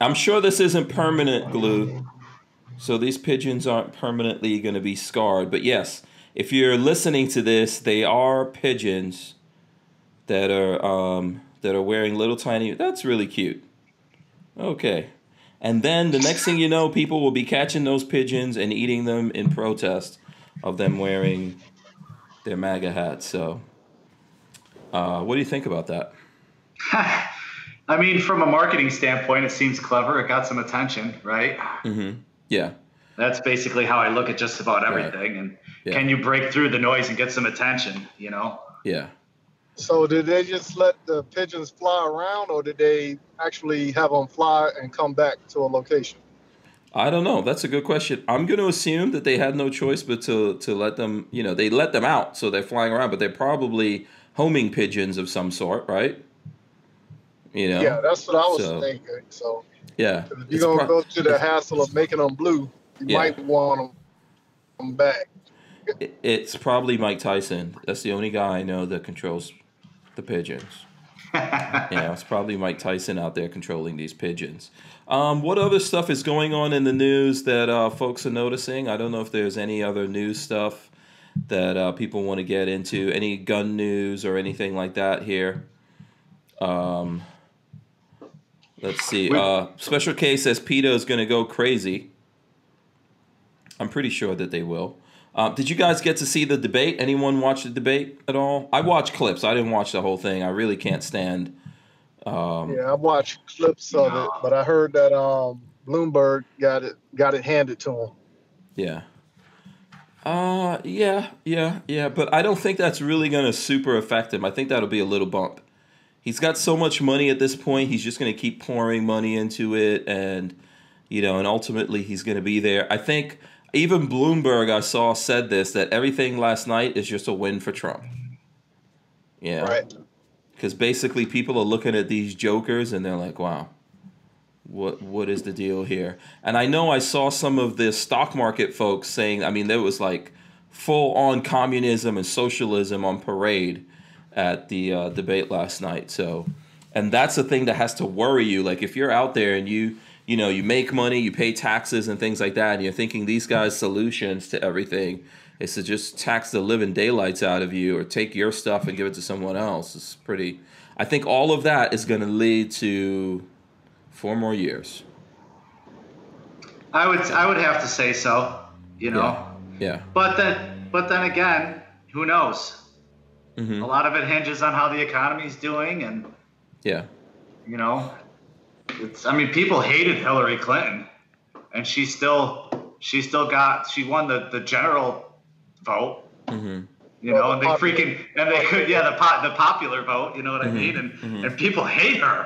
I'm sure this isn't permanent glue. So these pigeons aren't permanently going to be scarred, but yes, if you're listening to this, they are pigeons that are um, that are wearing little tiny. That's really cute. Okay, and then the next thing you know, people will be catching those pigeons and eating them in protest of them wearing their MAGA hats. So, uh, what do you think about that? I mean, from a marketing standpoint, it seems clever. It got some attention, right? Mm-hmm. Yeah. That's basically how I look at just about everything. And Yeah. can you break through the noise and get some attention? You know? Yeah. So did they just let the pigeons fly around, or did they actually have them fly and come back to a location? I don't know. That's a good question. I'm going to assume that they had no choice but to to let them. You know, they let them out, so they're flying around, but they're probably homing pigeons of some sort, right? You know. Yeah, that's what I was So- thinking. So Yeah. if you're gonna pro- go to the hassle of making them blue, you Yeah. might want them back. It's probably Mike Tyson. That's the only guy I know that controls the pigeons. yeah, it's probably Mike Tyson out there controlling these pigeons. Um, what other stuff is going on in the news that uh, folks are noticing? I don't know if there's any other news stuff that uh, people want to get into. Any gun news or anything like that here? Um, let's see. Uh, Special K says PETA is going to go crazy. I'm pretty sure that they will. Uh, did you guys get to see the debate? Anyone watch the debate at all? I watched clips. I didn't watch the whole thing. I really can't stand. Um, Yeah, I watched clips of it, but I heard that um, Bloomberg got it got it handed to him. Yeah. Uh yeah, yeah, yeah, but I don't think that's really going to super affect him. I think that'll be a little bump. He's got so much money at this point. He's just going to keep pouring money into it and you know, and ultimately he's going to be there. I think even Bloomberg I saw said this that everything last night is just a win for Trump. Yeah. Right. because basically people are looking at these jokers and they're like, "Wow, what what is the deal here?" And I know I saw some of the stock market folks saying, I mean, there was like full on communism and socialism on parade at the uh, debate last night. So, and that's the thing that has to worry you. Like if you're out there and you you know you make money, you pay taxes and things like that, and you're thinking these guys' solutions to everything is to just tax the living daylights out of you or take your stuff and give it to someone else. It's pretty. I think all of that is going to lead to four more years. I would I would have to say so. You know? Yeah. Yeah. But then but then again, who knows? Hmm A lot of it hinges on how the economy's doing and Yeah. you know it's i mean people hated hillary clinton and she still she still got she won the the general vote. Hmm you Well, know and they popular- freaking and they could yeah the pot the popular vote you know what i mean? And mhm. and people hate her.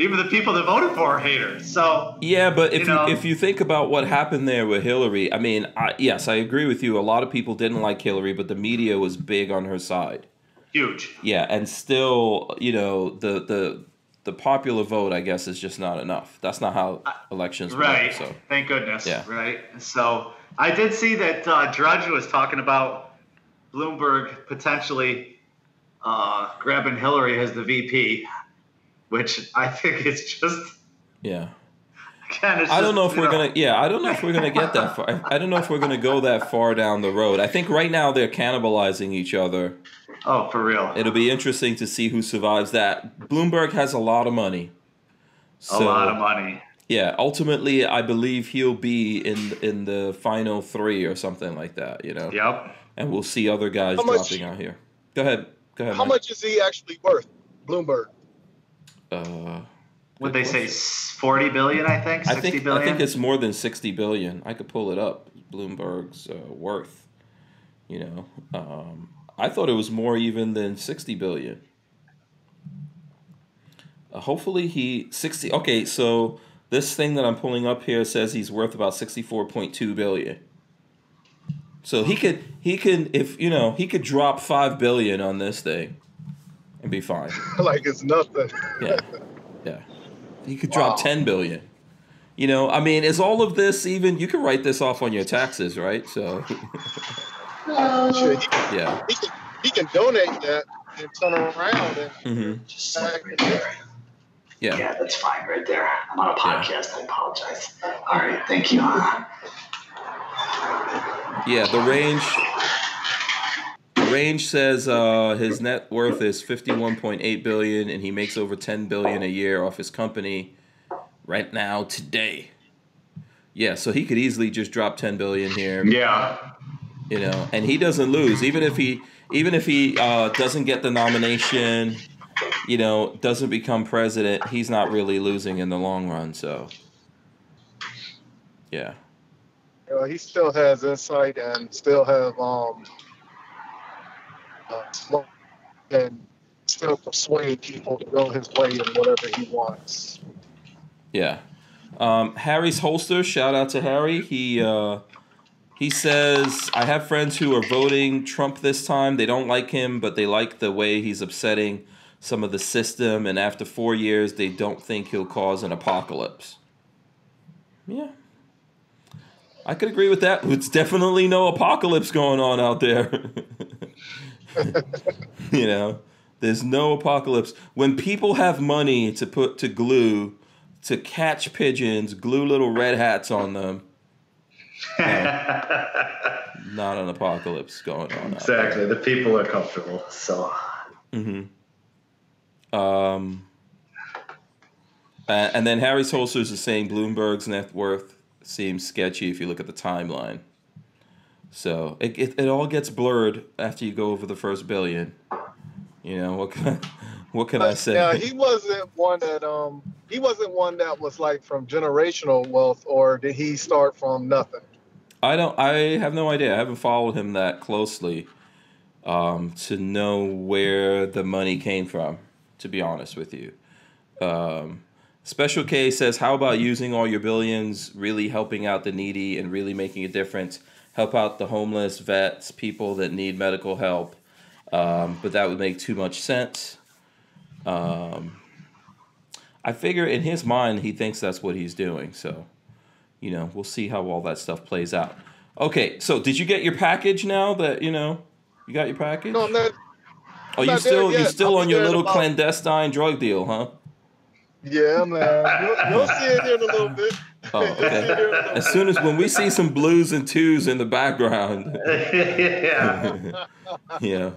Even the people that voted for her hate her. So Yeah, but if You you, if you think about what happened there with Hillary, I mean, I, yes, I agree with you. A lot of people didn't like Hillary, but the media was big on her side. Huge Yeah, and still, you know, the the the popular vote, I guess, is just not enough. That's not how elections right work. So thank goodness Yeah. right so i did see that uh, drudge was talking about bloomberg potentially uh, grabbing hillary as the vp which i think is just yeah, Again, it's I don't know if we're gonna. Yeah, I don't know if we're gonna get that far. I, I don't know if we're gonna go that far down the road. I think right now they're cannibalizing each other. Oh, for real. It'll be interesting to see who survives that. Bloomberg has a lot of money. a lot of money. Yeah, ultimately, I believe he'll be in in the final three or something like that. You know, Yep. and we'll see other guys How much- dropping out here. Go ahead. Go ahead. How Mike. much is he actually worth, Bloomberg? Uh, Would they say 40 billion, I think? I think billion? I think it's more than sixty billion. I could pull it up. Bloomberg's uh, worth. You know, um, I thought it was more even than sixty billion. Uh, hopefully he sixty. Okay, so this thing that I'm pulling up here says he's worth about sixty four point two billion. So he could he could if you know he could drop five billion on this thing, and be fine. like it's nothing. Yeah, yeah. He could drop Wow. ten billion. You know, I mean, is all of this even? You can write this off on your taxes, right? So, Shit, yeah. he can he can donate that and turn around and hmm Just back it there. Yeah. Yeah, that's fine right there. I'm on a podcast. I apologize. All right. Thank you. Yeah. The range. Range says uh, his net worth is 51.8 billion, and he makes over 10 billion a year off his company right now today. Yeah, so he could easily just drop 10 billion here. Yeah. you know, and he doesn't lose even if he even if he uh, doesn't get the nomination, you know, doesn't become president, he's not really losing in the long run. So, yeah, You know, he still has insight and still have um uh, and still persuade people to go his way in whatever he wants. yeah. Um, Harry's holster. Shout out to Harry. He uh, he says I have friends who are voting Trump this time. They don't like him, but they like the way he's upsetting some of the system. And after four years, they don't think he'll cause an apocalypse. Yeah. I could agree with that. It's definitely no apocalypse going on out there. you know, there's no apocalypse. When people have money to put to glue, to catch pigeons, glue little red hats on them, not an apocalypse going on. Exactly. The people are comfortable. So Mm-hmm. Um, uh, and then Harry Holsters is saying Bloomberg's net worth seems sketchy if you look at the timeline. So it, it, it all gets blurred after you go over the first billion. You know what? Can I, what can I say? Yeah, he wasn't one that um he wasn't one that was like from generational wealth, or did he start from nothing? I don't. I have no idea. I haven't followed him that closely um, to know where the money came from. To be honest with you, um, Special K says, "How about using all your billions, really helping out the needy, and really making a difference? Help out the homeless, vets, people that need medical help. Um, but that would make too much sense." Um, I figure in his mind, he thinks that's what he's doing. So you know, we'll see how all that stuff plays out. Okay, so did you get your package now? That you know, you got your package. No, I'm not. oh, you still you still I'll on your little about- clandestine drug deal, huh? Yeah, man. You'll, you'll see it here in a little bit. Oh, You'll see it okay. here in a little As soon as when we see some blues and twos in the background, yeah. yeah,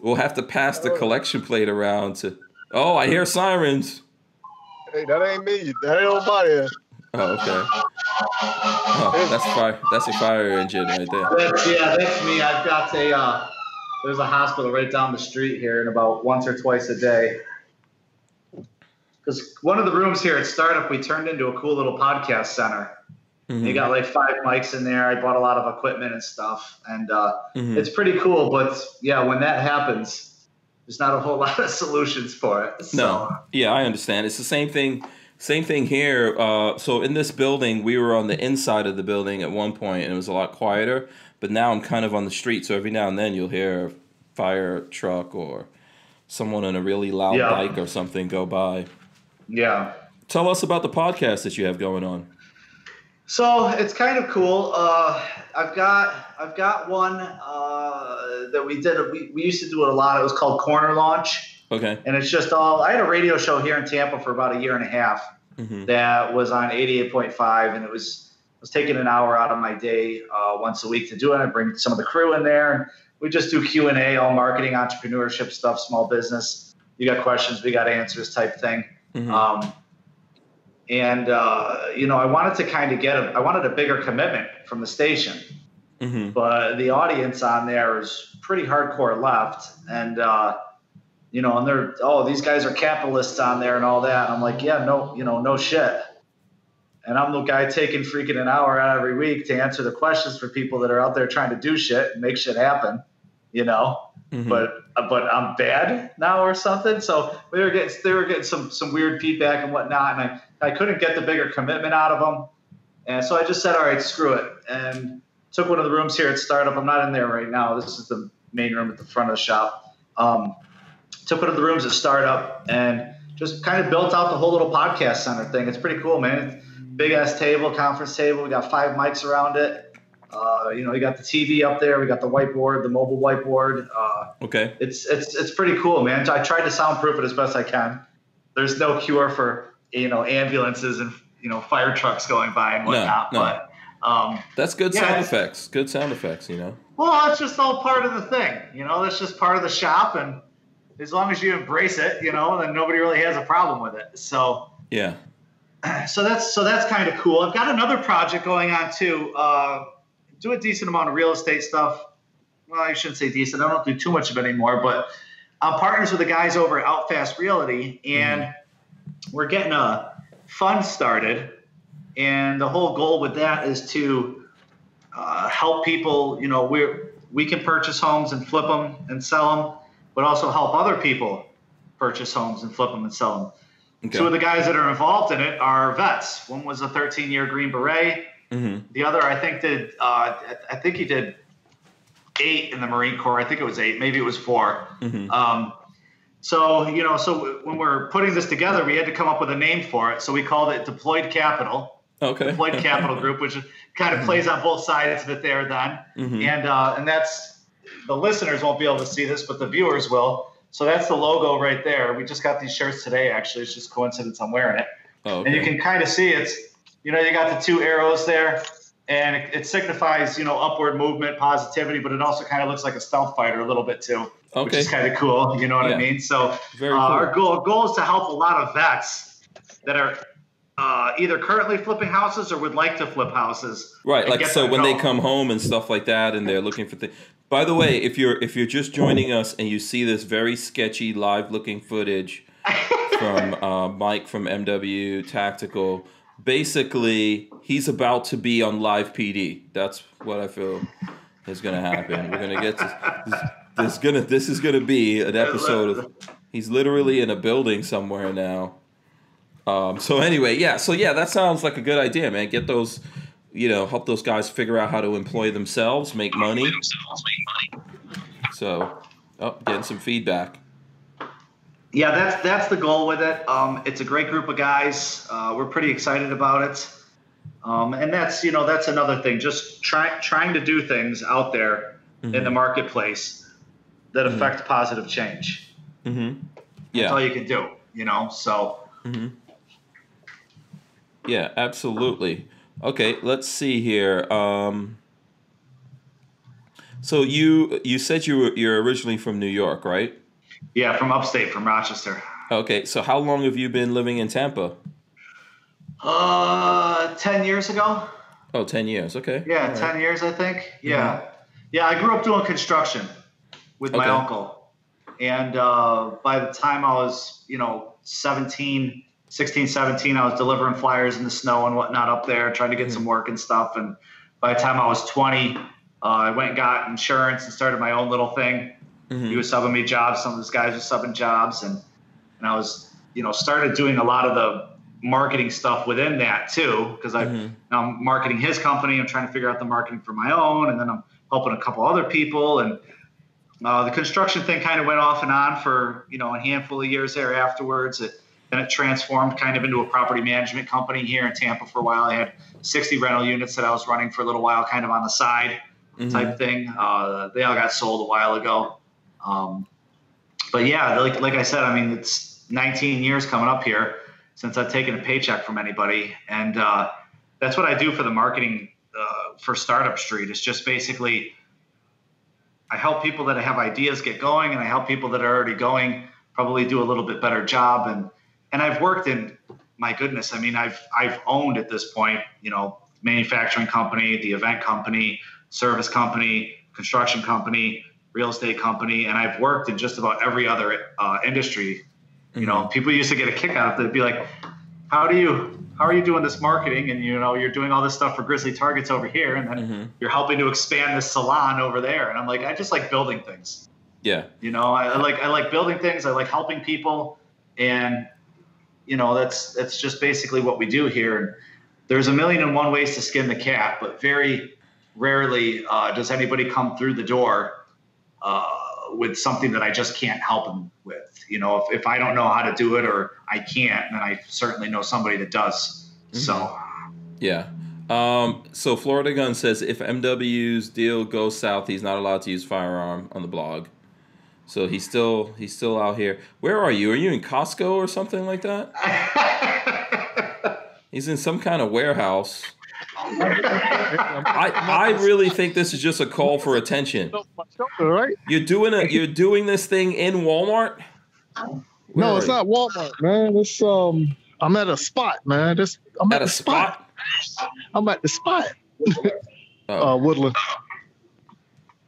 we'll have to pass the collection plate around to. Oh, I hear sirens. Hey, that ain't me. That ain't nobody. Oh, okay. Oh, that's fire. That's a fire engine right there. That's, yeah, that's me. I've got a, uh, there's a hospital right down the street here and about once or twice a day. Because one of the rooms here at Startup, we turned into a cool little podcast center. Mhm. You got like five mics in there. I bought a lot of equipment and stuff. And uh, Mhm. it's pretty cool. But yeah, when that happens, there's not a whole lot of solutions for it. So, No, yeah, I understand. It's the same thing. Same thing here. Uh, so in this building, we were on the inside of the building at one point, and it was a lot quieter. But now I'm kind of on the street, so every now and then you'll hear a fire truck or someone on a really loud Yeah. bike or something go by. Yeah. Tell us about the podcast that you have going on. So it's kind of cool. Uh, I've got I've got one uh, that we did. We, we used to do it a lot. It was called Corner Launch, Okay. and it's just all. I had a radio show here in Tampa for about a year and a half hmm that was on 88.5, and it was I was taking an hour out of my day uh, once a week to do it. I bring some of the crew in there, and we just do Q and A, all marketing, entrepreneurship stuff, small business. You got questions, we got answers, type thing. Hmm Um, and uh, you know, I wanted to kind of get a, I wanted a bigger commitment from the station, hmm but the audience on there is pretty hardcore left, and uh, you know, and they're oh these guys are capitalists on there and all that. And I'm like, yeah, no, you know, no shit. And I'm the guy taking freaking an hour out every week to answer the questions for people that are out there trying to do shit and make shit happen, you know? Hmm but but I'm bad now or something. So we were getting they were getting some some weird feedback and whatnot, and I I couldn't get the bigger commitment out of them, and so I just said, all right, screw it, and took one of the rooms here at Startup. I'm not in there right now. This is the main room at the front of the shop. Um, took one of the rooms at Startup and just kind of built out the whole little podcast center thing. It's pretty cool, man. Big ass table, conference table. We got five mics around it. Uh, you know, we got the TV up there. We got the whiteboard, the mobile whiteboard. Uh, Okay. it's it's it's pretty cool, man. I tried to soundproof it as best I can. There's no cure for you know ambulances and you know fire trucks going by and whatnot, no. but um, That's good Yeah, sound effects. Good sound effects. You know. Well, it's just all part of the thing, you know. That's just part of the shop, and as long as you embrace it, you know, then nobody really has a problem with it. So, Yeah. so that's so that's kind of cool. I've got another project going on too. Uh, do a decent amount of real estate stuff. Well, I shouldn't say decent. I don't do too much of it anymore, but I'm partners with the guys over at Outfast Realty, and we're getting a fund started. And the whole goal with that is to uh, help people. You know, we we can purchase homes and flip them and sell them, but also help other people purchase homes and flip them and sell them. Okay. Two of the guys that are involved in it are vets. One was a 13 year Green Beret. Hmm The other, I think, did uh, I think he did eight in the Marine Corps. I think it was eight, maybe it was 4 Mhm. Um, so you know, so when we're putting this together, we had to come up with a name for it. So we called it Deployed Capital. Okay. Deployed Capital Group, which kind of plays on both sides of it there. Then, Mhm. and uh, and that's the listeners won't be able to see this, but the viewers will. So that's the logo right there. We just got these shirts today. Actually, it's just coincidence I'm wearing it Oh, and you can kind of see it's you know you got the two arrows there and it, it signifies you know upward movement positivity but it also kind of looks like a stealth fighter a little bit too which is kind of cool you know what Yeah. i mean so Very uh, cool. our goal, goal is to help a lot of vets that are uh, either currently flipping houses or would like to flip houses Right, like so when they come home and stuff like that, and they're looking for things. By the way, if you're if you're just joining us and you see this very sketchy live looking footage from uh, Mike from MW Tactical, basically he's about to be on live PD. That's what I feel is going to happen. We're going to get to this, this gonna this is going to be an episode of. He's literally in a building somewhere now. Um, so anyway, yeah. So yeah, that sounds like a good idea, man. Get those, you know, help those guys figure out how to employ themselves, make money. So, oh, getting some feedback. Yeah that's that's the goal with it. Um, it's a great group of guys. Uh, we're pretty excited about it. Um, and that's you know that's another thing just try, trying to do things out there in the marketplace that affect positive change. Mm-hmm. that's all you can do you know so. Yeah, absolutely. Okay, let's see here. Um, so you you said you were you're originally from New York, right? Yeah from upstate from rochester Okay, so how long have you been living in Tampa? uh 10 years ago Oh, 10 years. Okay. yeah All right. 10 years i think yeah yeah i grew up doing construction with my Okay. uncle and uh, by the time i was you know 17 16 17 i was delivering flyers in the snow and whatnot up there trying to get some work and stuff and by the time i was 20 uh, i went and got insurance and started my own little thing Mhm. he was subbing me jobs some of those guys were subbing jobs and and i was you know started doing a lot of the marketing stuff within that too because i Mhm. now I'm marketing his company. I'm trying to figure out the marketing for my own, and then I'm helping a couple other people. And uh, the construction thing kind of went off and on for you know a handful of years there afterwards. It, then it transformed kind of into a property management company here in Tampa for a while. I had 60 rental units that I was running for a little while, kind of on the side Mhm. type thing. Uh, they all got sold a while ago. Um, but yeah, like like I said, I mean it's 19 years coming up here since I've taken a paycheck from anybody, and uh, that's what I do for the marketing uh, for Startup Street. It's just basically I help people that have ideas get going, and I help people that are already going probably do a little bit better job. And and I've worked in my goodness, I mean I've I've owned at this point, you know, manufacturing company, the event company, service company, construction company, real estate company, and I've worked in just about every other uh, industry. You know, people used to get a kick out of it. They'd be like, "How do you? How are you doing this marketing? And you know, you're doing all this stuff for Grizzly Targets over here, and then Mhm. you're helping to expand this salon over there." And I'm like, I just like building things. Yeah. You know, I, I like I like building things. I like helping people, and you know, that's that's just basically what we do here. And there's a million and one ways to skin the cat, but very rarely uh, does anybody come through the door uh, with something that I just can't help them with. You know, if, if I don't know how to do it or I can't, then I certainly know somebody that does. So Yeah. Um, so Florida Gun says if MW's deal goes south, he's not allowed to use firearm on the blog. So he's still he's still out here. Where are you? Are you in Costco or something like that? He's in some kind of warehouse. I, I really think this is just a call for attention. All right? You're doing a you're doing this thing in Walmart. No, it's you? not Walmart, man. It's um, I'm at a spot, man. This I'm at at, a spot. spot. I'm at the spot. Oh, Uh, Woodland.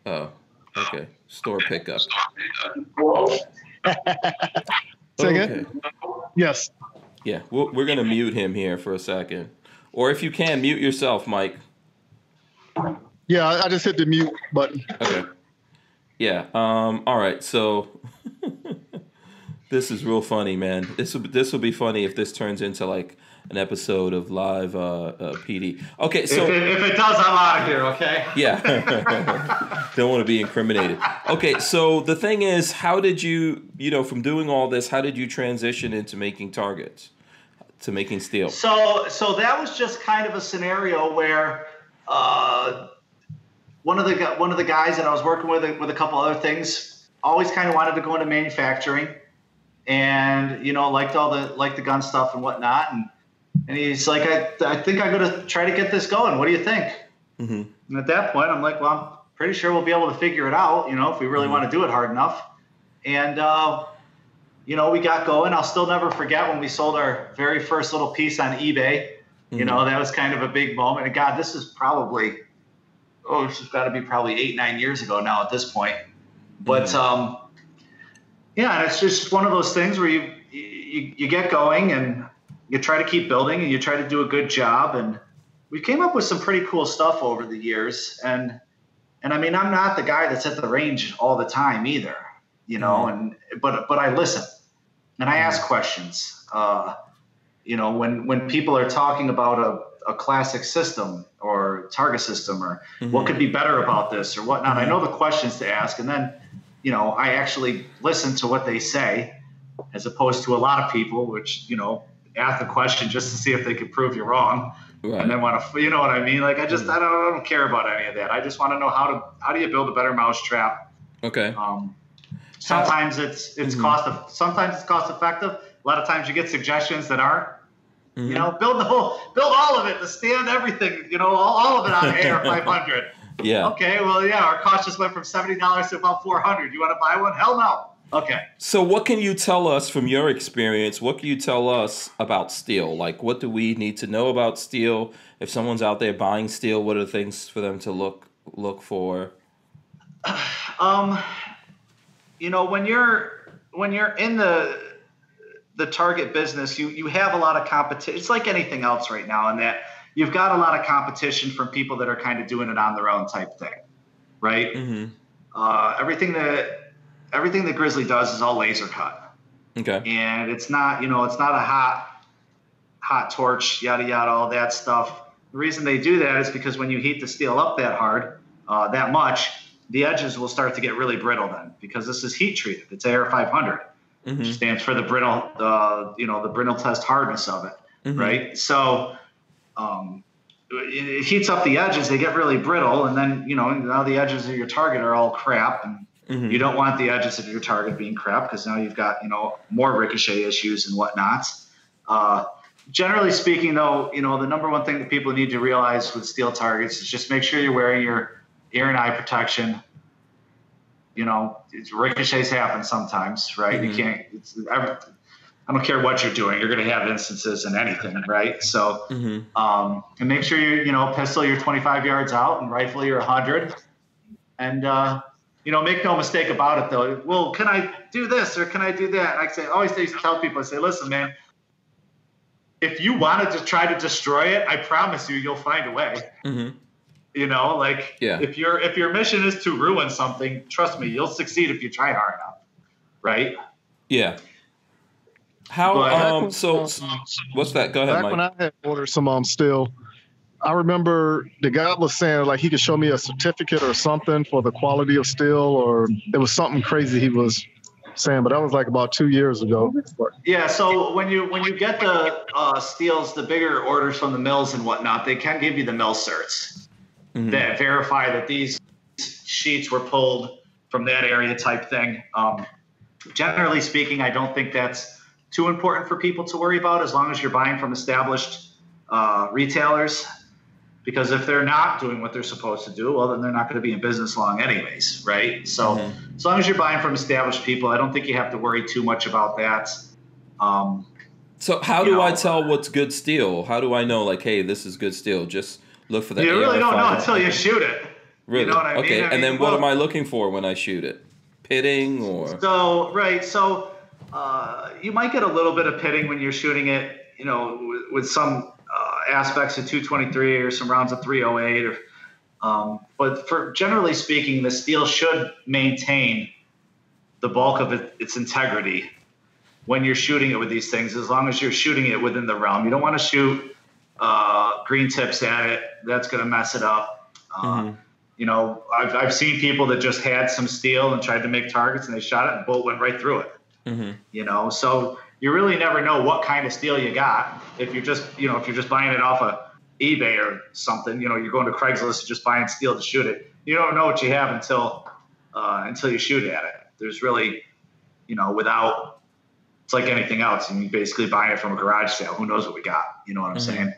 oh, okay. Store pickup. Say again? Okay. Yes. Yeah, we're, we're gonna mute him here for a second, or if you can mute yourself, Mike. Yeah, I, I just hit the mute button. Okay. Yeah. Um. All right. So this is real funny, man. This will this will be funny if this turns into like an episode of live uh, uh PD. Okay. if, So it, if it does, I'm out of here. Okay. yeah, don't want to be incriminated. Okay. So the thing is, how did you you know from doing all this? How did you transition into making targets, to making steel? So, so that was just kind of a scenario where uh, one of the one of the guys that I was working with with a couple other things always kind of wanted to go into manufacturing, and you know liked all the like the gun stuff and whatnot, and and he's like, I I think I'm gonna try to get this going. What do you think? hmm And at that point, I'm like, well, I'm pretty sure we'll be able to figure it out, you know, if we really want to do it hard enough. And, uh, you know, we got going. I'll still never forget when we sold our very first little piece on eBay. You know, that was kind of a big moment. And God, this is probably, oh, this has got to be probably eight, nine years ago now at this point. But, um, yeah, and it's just one of those things where you, you, you get going and you try to keep building and you try to do a good job. And, we came up with some pretty cool stuff over the years and and i mean i'm not the guy that's at the range all the time either you know and but but i listen and i ask questions uh, you know when when people are talking about a, a classic system or target system or what could be better about this or whatnot i know the questions to ask. And then you know i actually listen to what they say as opposed to a lot of people which you know ask the question just to see if they can prove you wrong. Right. and then want to you know what i mean? Like i just I, don't, I don't care about any of that. I just want to know how to how do you build a better mousetrap? Okay. um, sometimes it's it's Mhm. cost of sometimes it's cost effective a lot of times you get suggestions that aren't Mhm. you know build the whole build all of it to stand everything you know all, all of it on ar 500 Yeah. okay well yeah our cost just went from $70 to about 400 you want to buy one hell no okay So, what can you tell us from your experience? What can you tell us about steel? Like, what do we need to know about steel? If someone's out there buying steel, what are the things for them to look look for? Um, you know, when you're when you're in the the target business, you you have a lot of competition. It's like anything else right now, in that you've got a lot of competition from people that are kind of doing it on their own type thing, right? Mm-hmm. Uh, everything that everything that Grizzly does is all laser cut, Okay. and it's not you know it's not a hot hot torch yada yada all that stuff. The reason they do that is because when you heat the steel up that hard, uh, that much, the edges will start to get really brittle then because this is heat treated. It's AR 500, Mm-hmm. which stands for the brittle, uh, you know, the brittle test hardness of it, Mhm. right? So um, it, it heats up the edges; they get really brittle, and then you know now the edges of your target are all crap, and Mhm. you don't want the edges of your target being crap because now you've got you know more ricochet issues and whatnot. Uh, generally speaking, though, you know the number one thing that people need to realize with steel targets is just make sure you're wearing your ear and eye protection. You know, it's, ricochets happen sometimes, right? Mhm. You can't. It's, I, I don't care what you're doing; you're going to have instances in anything, right? So, Mhm. um, and make sure you you know pistol you're 25 yards out and rifle you're 100 and uh, you know make no mistake about it though well can i do this or can i do that and i say I always tell people i say listen man if you wanted to try to destroy it i promise you you'll find a way Mhm. You know like Yeah. if your if your mission is to ruin something trust me you'll succeed if you try hard enough right Yeah. How? But- um. So, what's that? Go ahead, Back Mike. when I had ordered some um steel, I remember the guy was saying like he could show me a certificate or something for the quality of steel, or it was something crazy he was saying, but that was like about two years ago. Yeah, so when you when you get the uh, steels, the bigger orders from the mills and whatnot, they can give you the mill certs Mhm. that verify that these sheets were pulled from that area type thing. Um, generally speaking, I don't think that's too important for people to worry about as long as you're buying from established uh, retailers. because if they're not doing what they're supposed to do, well, then they're not going to be in business long, anyways, right? So, Mhm. as long as you're buying from established people, I don't think you have to worry too much about that. Um, So how do I tell what's good steel? How do I know like, hey, this is good steel? Just look for the. you really don't know AR500. until you shoot it. Really? know what I mean? okay, I and then mean, what well- am I looking for when I shoot it? Pitting or? So right, so uh, you might get a little bit of pitting when you're shooting it, you know, with, with some uh, aspects of 223 or some rounds of 308, or um, but for generally speaking, the steel should maintain the bulk of it, its integrity when you're shooting it with these things, as long as you're shooting it within the realm. You don't want to shoot uh, green tips at it; that's going to mess it up. Uh, Mhm. You know, I've, I've seen people that just had some steel and tried to make targets, and they shot it, and the bullet went right through it. Mhm. You know, so you really never know what kind of steel you got if you're just, you know, if you're just buying it off of eBay or something. You know, you're going to Craigslist and just buying steel to shoot it. You don't know what you have until uh, until you shoot at it. There's really, you know, without it's like anything else. I mean, basically buying it from a garage sale. Who knows what we got? You know what I'm Mhm. saying?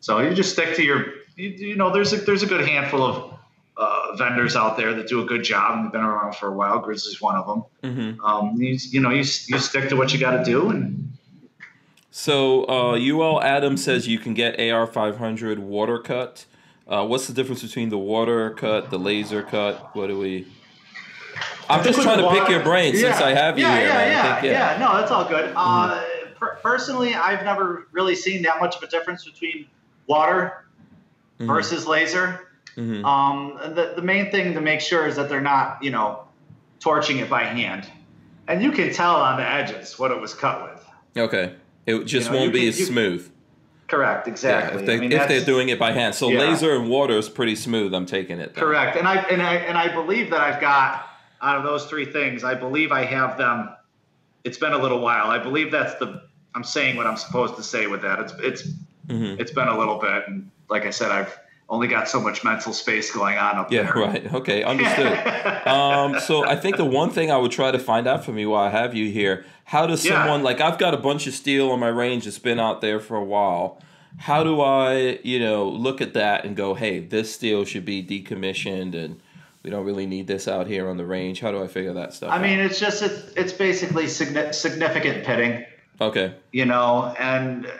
So you just stick to your, you, you know, there's a there's a good handful of uh, vendors out there that do a good job and they've been around for a while. Grizzly's one of them. Mhm. Um, you, you know, you, you stick to what you got to do, and So uh, UL Adam says you can get AR500 water cut. Uh, what's the difference between the water cut, the laser cut? What do we? I'm just trying to pick your brain since I have you yeah, here. Yeah, man. Yeah, think, yeah, No, that's all good. Uh, per- personally, I've never really seen that much of a difference between water Mhm. versus laser. Mhm. Um, the, the main thing to make sure is that they're not, you know, torching it by hand. And you can tell on the edges what it was cut with. Okay, it just You know, won't be can- as you- smooth. Correct, Yeah, exactly. if, they, I mean, if they're doing it by hand. So Yeah. laser and water is pretty smooth. I'm taking it. then. Correct, and I and I and I believe that I've got out of those three things. I believe I have them. It's been a little while. I believe that's the. I'm saying what I'm supposed to say with that. It's it's Mhm. it's been a little bit, and like I said, I've only got so much mental space going on up Yeah, there. Yeah, right. Okay, understood. um, so I think the one thing I would try to find out from you while I have you here, how does Yeah. someone like I've got a bunch of steel on my range that's been out there for a while. How do I, you know, look at that and go, hey, this steel should be decommissioned and we don't really need this out here on the range. How do I figure that stuff I out? mean, it's just it's, it's basically significant pitting, Okay. you know, and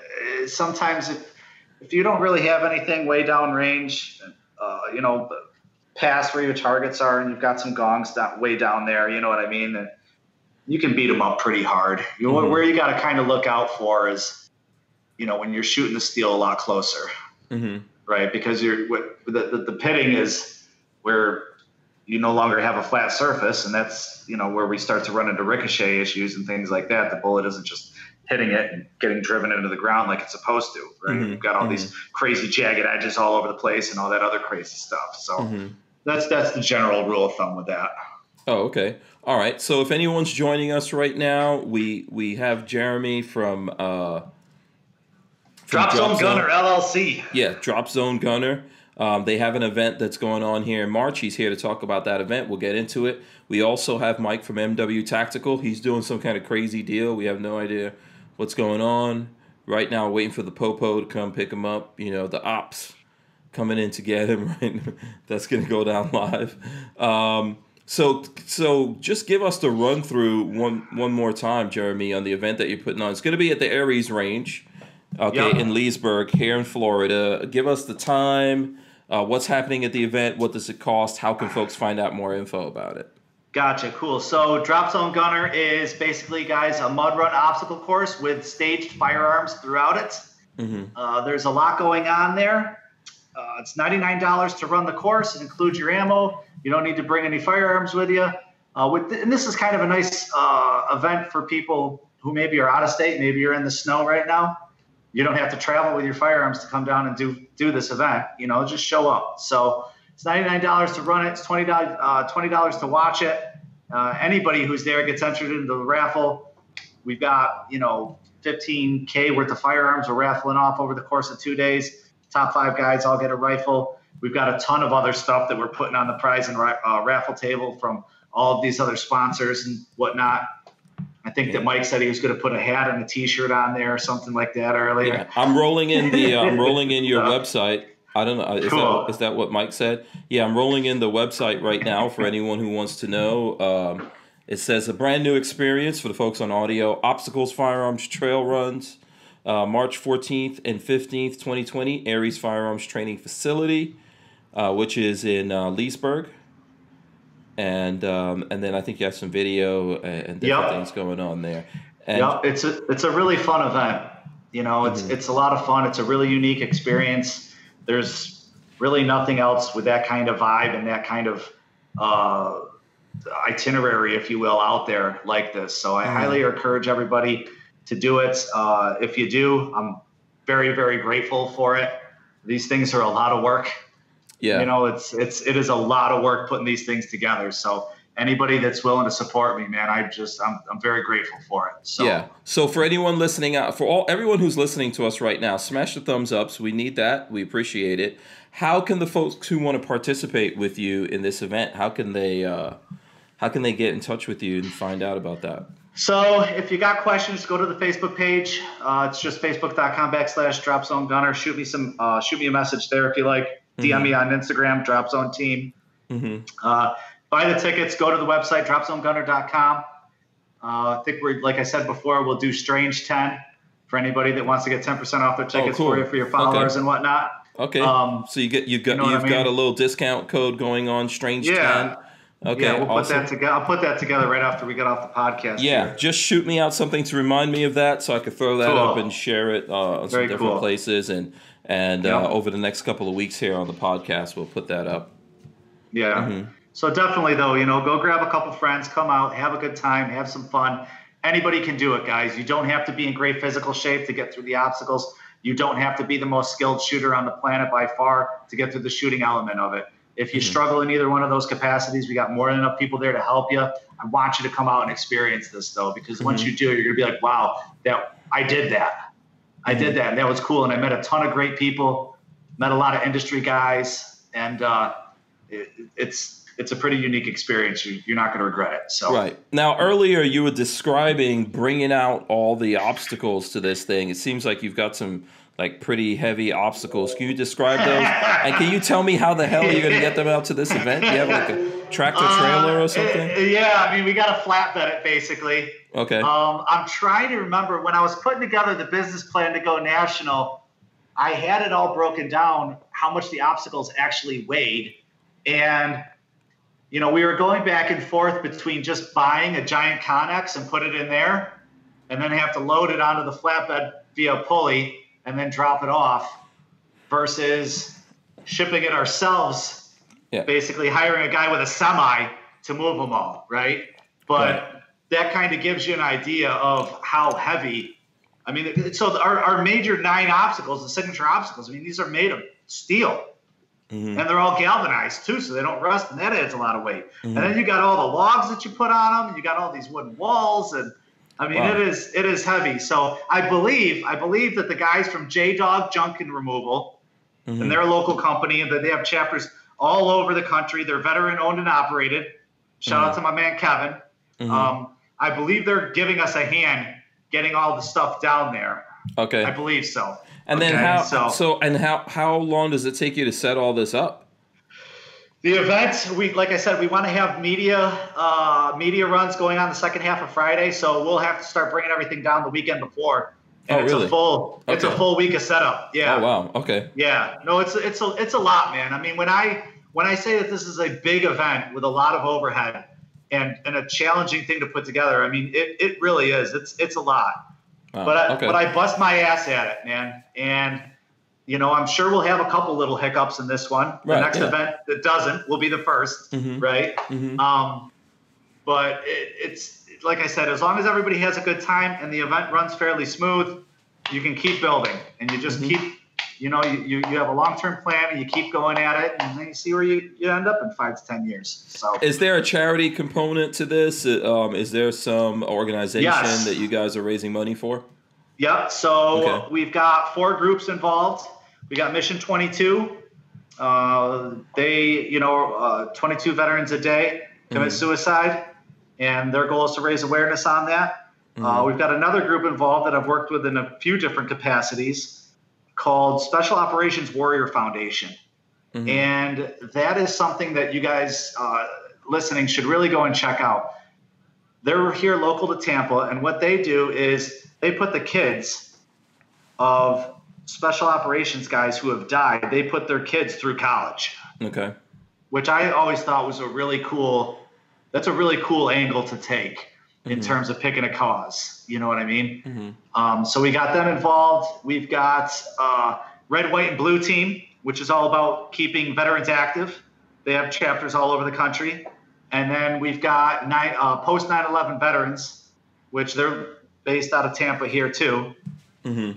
sometimes if if you don't really have anything way down range, uh, you know, past where your targets are, and you've got some gongs that way down there, you know what I mean? And you can beat them up pretty hard. You know, Mhm. where you got to kind of look out for is, you know, when you're shooting the steel a lot closer, hmm right? Because you're what the, the, the pitting is where you no longer have a flat surface, and that's you know where we start to run into ricochet issues and things like that. The bullet isn't just hitting it and getting driven into the ground like it's supposed to, right? Mhm, You've got all these crazy jagged edges all over the place and all that other crazy stuff. So hmm that's that's the general rule of thumb with that. Oh, okay. All right. So if anyone's joining us right now, we we have Jeremy from uh from Drop Zone Gunner LLC. Yeah, Drop Zone Gunner. Um, they have an event that's going on here in March. He's here to talk about that event. We'll get into it. We also have Mike from MW Tactical. He's doing some kind of crazy deal. We have no idea what's going on right now. Waiting for the popo to come pick him up. You know, the ops coming in to get him. Right, that's going to go down live. Um, so, so just give us the run through one one more time, Jeremy, on the event that you're putting on. It's going to be at the Aries Range, okay, Yep. in Leesburg, here in Florida. Give us the time. Uh, what's happening at the event? What does it cost? How can folks find out more info about it? Gotcha, cool. So Drop Zone Gunner is basically, guys, a mud run obstacle course with staged firearms throughout it. hmm Uh, there's a lot going on there. Uh, it's $99 to run the course. It includes your ammo. You don't need to bring any firearms with you. Uh, with and this is kind of a nice uh, event for people who maybe are out of state. Maybe you're in the snow right now. You don't have to travel with your firearms to come down and do do this event. You know, just show up. So it's $99 to run it. It's 20, uh, $20 to watch it. Uh, anybody who's there gets entered into the raffle. We've got, you know, 15K worth of firearms we're raffling off over the course of two days. Top five guys all get a rifle. We've got a ton of other stuff that we're putting on the prize and uh, raffle table from all of these other sponsors and whatnot. I think that Mike said he was going to put a hat and a T-shirt on there or something like that earlier. Yeah, I'm rolling in the uh, I'm rolling in your website. I don't know. uh, Is, Cool. that, is that what Mike said? Yeah, I'm rolling in the website right now for anyone who wants to know. Um, it says a brand new experience for the folks on audio obstacles, firearms, trail runs. Uh, March 14th and 15th, 2020, Aries Firearms Training Facility, uh, which is in uh, Leesburg. And um, and then I think you have some video and, and different Yep. things going on there. And Yep, it's a it's a really fun event. You know, it's Mm-hmm. it's a lot of fun. It's a really unique experience. There's really nothing else with that kind of vibe and that kind of uh, itinerary, if you will, out there like this. So Mm-hmm. I highly encourage everybody to do it. Uh, if you do, I'm very very grateful for it. These things are a lot of work yeah. you know it's it's it is a lot of work putting these things together so anybody that's willing to support me man i just i'm, I'm very grateful for it so Yeah. So for anyone listening out, for all everyone who's listening to us right now, smash the thumbs ups. We need that. We appreciate it. How can the folks who want to participate with you in this event? How can they? Uh, how can they get in touch with you and find out about that? so if you got questions go to the facebook page uh, it's just facebook.com backslash drop zone gunner shoot me some uh, shoot me a message there if you like dm me on instagram drop zone team Mm-hmm. uh, buy the tickets go to the website dropzonegunner.com uh, i think we're like i said before we'll do strange 10 for anybody that wants to get 10% off their tickets cool. for you for your followers Okay. and whatnot Okay. Um, so you get you got you know what I you've got mean? a little discount code going on. Strange Yeah. ten. Okay. yeah, we'll put that together. I'll put that together right after we get off the podcast. Yeah, here. just shoot me out something to remind me of that, so I could throw that Cool. up and share it uh, on some different cool. places, and and Yeah. uh, over the next couple of weeks here on the podcast, we'll put that up. yeah. Mm-hmm. So definitely though, you know, go grab a couple friends, come out, have a good time, have some fun. Anybody can do it, guys. You don't have to be in great physical shape to get through the obstacles. You don't have to be the most skilled shooter on the planet by far to get through the shooting element of it. If you Mm-hmm. struggle in either one of those capacities, we got more than enough people there to help you. I want you to come out and experience this though, because Mm-hmm. once you do, you're gonna be like, wow, that I did that. I Mm-hmm. did that, and that was cool. And I met a ton of great people, met a lot of industry guys, and uh, it, it's it's a pretty unique experience. You, you're not going to regret it. So Right now, earlier you were describing bringing out all the obstacles to this thing. It seems like you've got some like pretty heavy obstacles. Can you describe those? and can you tell me how the hell you're going to get them out to this event? Do you have like a tractor trailer Uh, or something? uh, yeah, I mean, we got to flatbed it basically. Okay. Um, I'm trying to remember when I was putting together the business plan to go national. I had it all broken down how much the obstacles actually weighed, and you know we were going back and forth between just buying a giant Connex and put it in there, and then have to load it onto the flatbed via pulley and then drop it off, versus shipping it ourselves Yeah. basically hiring a guy with a semi to move them all, right? But Right. that kind of gives you an idea of how heavy. I mean, so our, our major nine obstacles, the signature obstacles, I mean, these are made of steel. Mhm. And they're all galvanized too, so they don't rust, and that adds a lot of weight. Mhm. And then you got all the logs that you put on them. You got all these wooden walls, and I mean, Wow. it is it is heavy. So I believe I believe that the guys from J Dog Junk and Removal, Mhm. and they're a local company, and that they have chapters all over the country. They're veteran owned and operated. Shout out to my man Kevin. Mhm. Um, I believe they're giving us a hand getting all the stuff down there. okay. I believe so. And then Okay, how? so- So, and how how long does it take you to set all this up? The event, we like I said, we want to have media uh, media runs going on the second half of Friday, so we'll have to start bringing everything down the weekend before. And Oh, it's really? a full it's a full week of setup. Yeah. Oh wow. Okay. Yeah, no, it's it's a it's a lot, man. I mean, when I when I say that this is a big event with a lot of overhead and and a challenging thing to put together, I mean, it, it really is. It's it's a lot. Wow. But I, okay. but I bust my ass at it, man. And you know, I'm sure we'll have a couple little hiccups in this one. The Right, next yeah. event that doesn't will be the 1st Mhm. right? Mhm. Um, but it, it's like I said, as long as everybody has a good time and the event runs fairly smooth, you can keep building and you just Mhm. keep, you know, you, you, you have a long term plan and you keep going at it and then you see where you, you end up in five to 10 years. So, Is there a charity component to this? Uh, Um, is there some organization Yes. that you guys are raising money for? Yep. So Okay. we've got four groups involved. We got Mission 22. Uh, they, you know, uh, 22 veterans a day commit Mhm. suicide, and their goal is to raise awareness on that. Uh, Mhm. we've got another group involved that I've worked with in a few different capacities called Special Operations Warrior Foundation. And that is something that you guys uh, listening should really go and check out. They're here local to Tampa, and what they do is they put the kids of special operations guys who have died, they put their kids through college, Okay. which I always thought was a really cool. That's a really cool angle to take in terms of picking a cause. You know what I mean? Um, so we got them involved. We've got uh, Red, White, and Blue Team, which is all about keeping veterans active. They have chapters all over the country. And then we've got nine, uh, post 9 11 veterans, which they're based out of Tampa here too.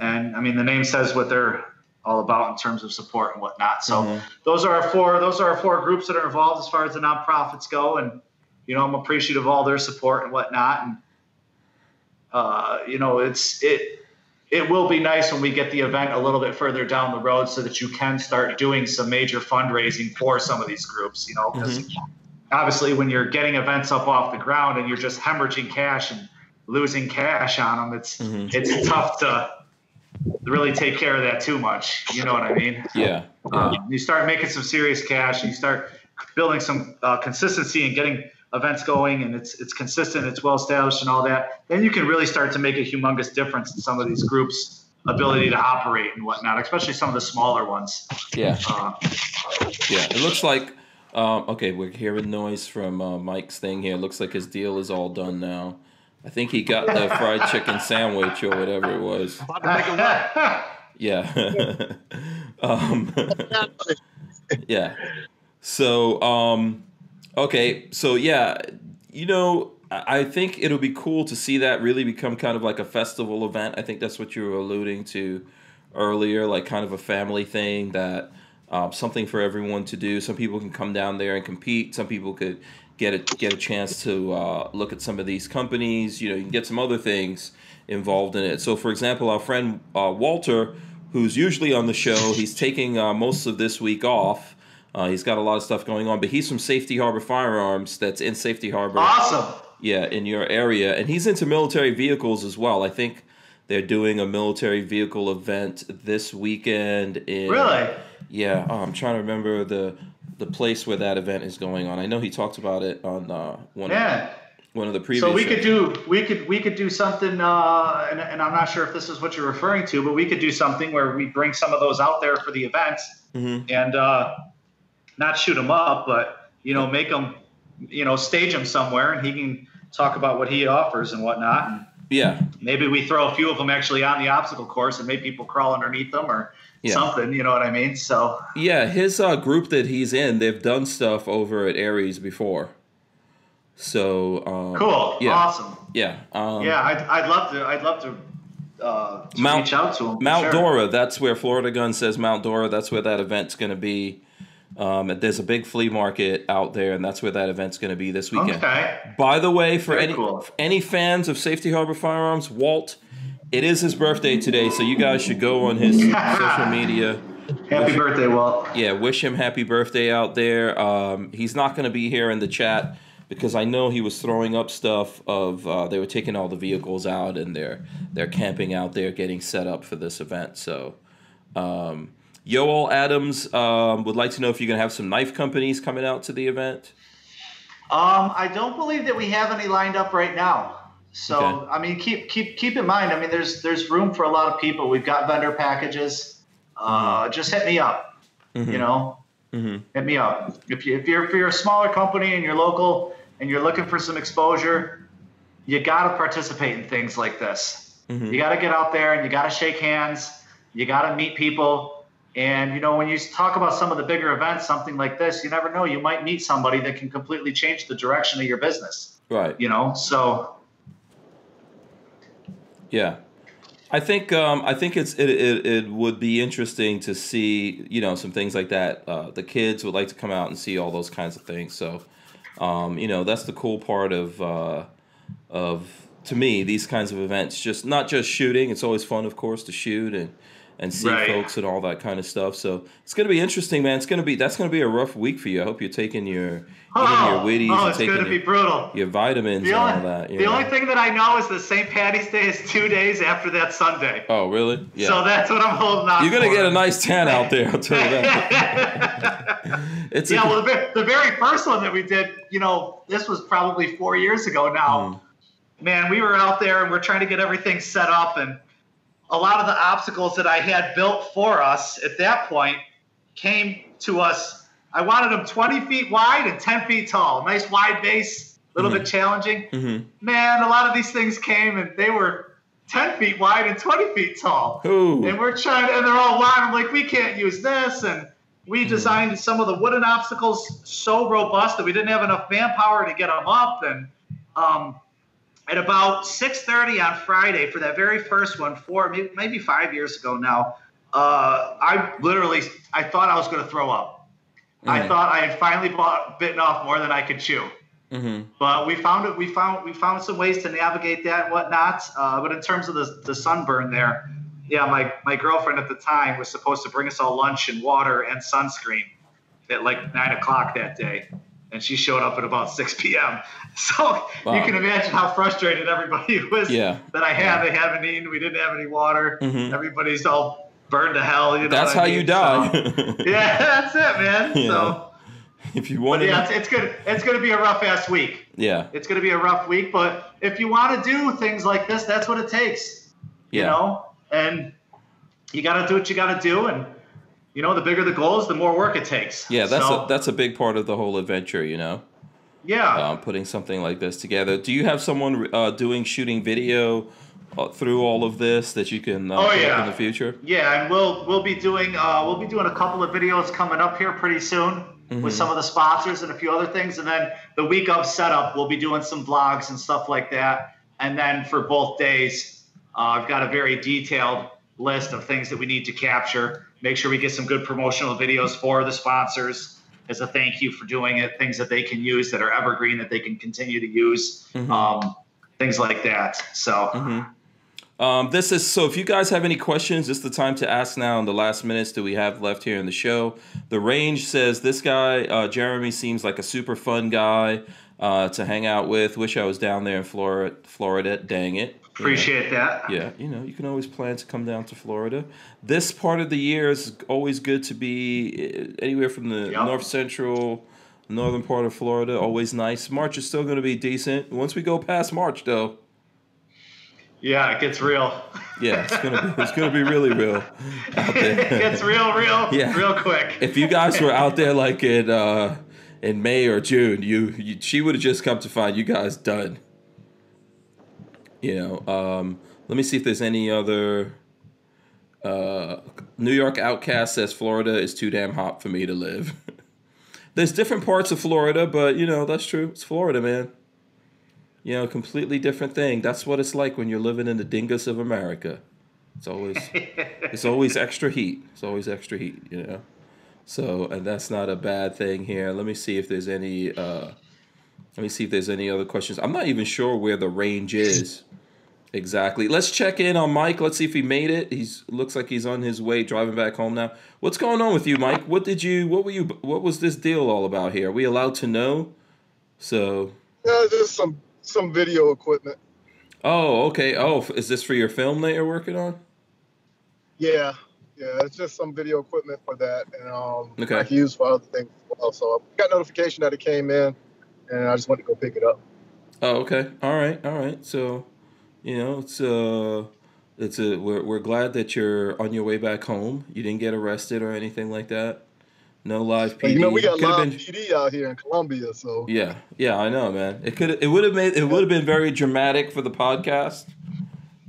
And I mean, the name says what they're all about in terms of support and whatnot. So those are our four. Those are our four groups that are involved as far as the nonprofits go. And you know, I'm appreciative of all their support and whatnot. And uh, you know, it's it it will be nice when we get the event a little bit further down the road so that you can start doing some major fundraising for some of these groups, you know, because obviously when you're getting events up off the ground and you're just hemorrhaging cash and losing cash on them, it's it's tough to really take care of that too much. You know what I mean? Yeah. Um, you start making some serious cash, and you start building some uh, consistency and getting events going, and it's it's consistent, it's well established, and all that. Then you can really start to make a humongous difference in some of these groups' ability to operate and whatnot, especially some of the smaller ones. Yeah. Uh, Yeah. It looks like. Um, okay, we're hearing noise from uh, Mike's thing here. It looks like his deal is all done now. I think he got the fried chicken sandwich or whatever it was. Yeah. um, yeah. So, um, okay. So, yeah, you know, I think it'll be cool to see that really become kind of like a festival event. I think that's what you were alluding to earlier, like kind of a family thing that um, something for everyone to do. Some people can come down there and compete. Some people could get a get a chance to uh, look at some of these companies. You know, you can get some other things involved in it. So, for example, our friend uh, Walter, who's usually on the show, he's taking uh, most of this week off. Uh, he's got a lot of stuff going on, but he's from Safety Harbor Firearms. That's in Safety Harbor. awesome. Yeah, in your area, and he's into military vehicles as well. I think they're doing a military vehicle event this weekend. In, Really? Yeah, oh, I'm trying to remember the the place where that event is going on. I know he talked about it on uh, one Yeah. of, one of the previous. So we could do we could we could do something, uh, and, and I'm not sure if this is what you're referring to, but we could do something where we bring some of those out there for the events Mm-hmm. and uh, not shoot them up, but you know make them, you know, stage them somewhere, and he can talk about what he offers and whatnot. And Yeah, maybe we throw a few of them actually on the obstacle course and make people crawl underneath them or Yeah. something. You know what I mean? So yeah. His uh, group that he's in, they've done stuff over at Aries before. So um, cool, Yeah, awesome. yeah, um, Yeah, I'd, I'd love to. I'd love to. Uh, to Mount- reach out to him. Mount sure. Dora, that's where Florida Gun says Mount Dora. That's where that event's going to be. Um, there's a big flea market out there, and that's where that event's going to be this weekend. Okay. By the way, for Very any cool. any fans of Safety Harbor Firearms, Walt, it is his birthday today, so you guys should go on his social media. Happy birthday, Walt. Yeah, wish him happy birthday out there. Um, he's not going to be here in the chat because I know he was throwing up stuff of uh, they were taking all the vehicles out and they're they're camping out there getting set up for this event. So, um, Yoel Adams um, would like to know if you're going to have some knife companies coming out to the event. Um, I don't believe that we have any lined up right now. So Okay. I mean, keep keep keep in mind. I mean, there's there's room for a lot of people. We've got vendor packages. Uh, just hit me up. You know, hit me up. If you if you're if you're a smaller company and you're local and you're looking for some exposure, you got to participate in things like this. You got to get out there and you got to shake hands. You got to meet people. And you know, when you talk about some of the bigger events, something like this, you never know. You might meet somebody that can completely change the direction of your business. Right. You know, so Yeah, I think um, I think it's it, it it would be interesting to see you know some things like that. Uh, the kids would like to come out and see all those kinds of things. So, um, you know, that's the cool part of uh, of to me these kinds of events. Just not just shooting. It's always fun, of course, to shoot and and see Right. folks and all that kind of stuff. So it's gonna be interesting, man. It's gonna be that's gonna be a rough week for you. I hope you're taking your eating your Oh, Wheaties oh and taking going be your, brutal. your vitamins The and all that. the know? only thing that I know is that St. Patty's Day is two days after that Sunday. oh, really? Yeah. So that's what I'm holding on you're gonna get a nice tan out there. I'll tell you that. it's a, yeah, well, the, the very first one that we did, you know, this was probably four years ago now. Hmm. Man, we were out there and we're trying to get everything set up, and a lot of the obstacles that I had built for us at that point came to us. I wanted them 20 feet wide and 10 feet tall. Nice wide base, a little bit challenging. Mhm. Man, a lot of these things came and they were 10 feet wide and 20 feet tall. Ooh. And we're trying to, and they're all wide. I'm like, we can't use this. And we designed some of the wooden obstacles so robust that we didn't have enough manpower to get them up. And um, at about 6:30 on Friday for that very first one, four maybe, five years ago now, uh, I literally I thought I was going to throw up. I Mm. thought I had finally bought, bitten off more than I could chew. Mhm. But we found it. We found we found some ways to navigate that and whatnot. Uh, but in terms of the, the sunburn there, yeah, my, my girlfriend at the time was supposed to bring us all lunch and water and sunscreen at like nine o'clock that day, and she showed up at about six p.m. So Wow. you can imagine how frustrated everybody was. Yeah. That I had. They haven't eaten. We didn't have any water. Mhm. Everybody's all burned to hell. You know. That's how mean? you die. So- yeah, that's it, man. Yeah. So. if you want to, yeah, it's, it's good. It's going to be a rough ass week yeah, it's going to be a rough week. But if you want to do things like this, that's what it takes. You know, and you got to do what you got to do, and you know, the bigger the goals, the more work it takes. yeah. That's So, a that's a big part of the whole adventure. You know. yeah. uh, putting something like this together. Do you have someone uh, doing shooting video uh, through all of this that you can uh, Oh, yeah. in the future? Yeah, and we'll we'll be doing uh, we'll be doing a couple of videos coming up here pretty soon Mm-hmm. with some of the sponsors and a few other things, and then the week of setup we'll be doing some vlogs and stuff like that. And then for both days, uh, I've got a very detailed list of things that we need to capture. Make sure we get some good promotional videos for the sponsors as a thank you for doing it. Things that they can use that are evergreen that they can continue to use. Mm-hmm. Um, things like that. So. Um, this is so. If you guys have any questions, it's the time to ask now. In the last minutes that we have left here in the show, the range says this guy uh, Jeremy seems like a super fun guy uh, to hang out with. Wish I was down there in Florida. Florida, dang it. Appreciate that. Yeah, you know, you can always plan to come down to Florida. This part of the year is always good to be uh, anywhere from the Yep. north central, northern part of Florida. Always nice. March is still going to be decent. Once we go past March, though, Yeah, it gets real. yeah, it's gonna be it's gonna be really real out it there. gets real, real, Yeah. real quick. if you guys were out there like in uh, in May or June, you, you she would have just come to find you guys done. You know, um, let me see if there's any other. Uh, New York Outcast says Florida is too damn hot for me to live. there's different parts of Florida, but you know that's true. It's Florida, man. You know, completely different thing. That's what it's like when you're living in the dingus of America. It's always it's always extra heat. It's always extra heat, you know. So, and that's not a bad thing here. Let me see if there's any. Uh, let me see if there's any other questions. I'm not even sure where the range is exactly. Let's check in on Mike. Let's see if he made it. He's looks like he's on his way driving back home now. What's going on with you, Mike? What did you? What were you? What was this deal all about here? Are we allowed to know? So, Yeah, just some some video equipment. oh, okay. Oh, is this for your film that you're working on? Yeah, yeah, it's just some video equipment for that, and um, Okay. I can use for other things as well. So I got notification that it came in, and I just went to go pick it up. Oh, okay. All right. All right. So, you know, it's uh it's a we're we're glad that you're on your way back home. You didn't get arrested or anything like that. No live PD. you know, we got live been- PD out here in Columbia, so Yeah. Yeah, I know, man. It could it would have made it would have been very dramatic for the podcast.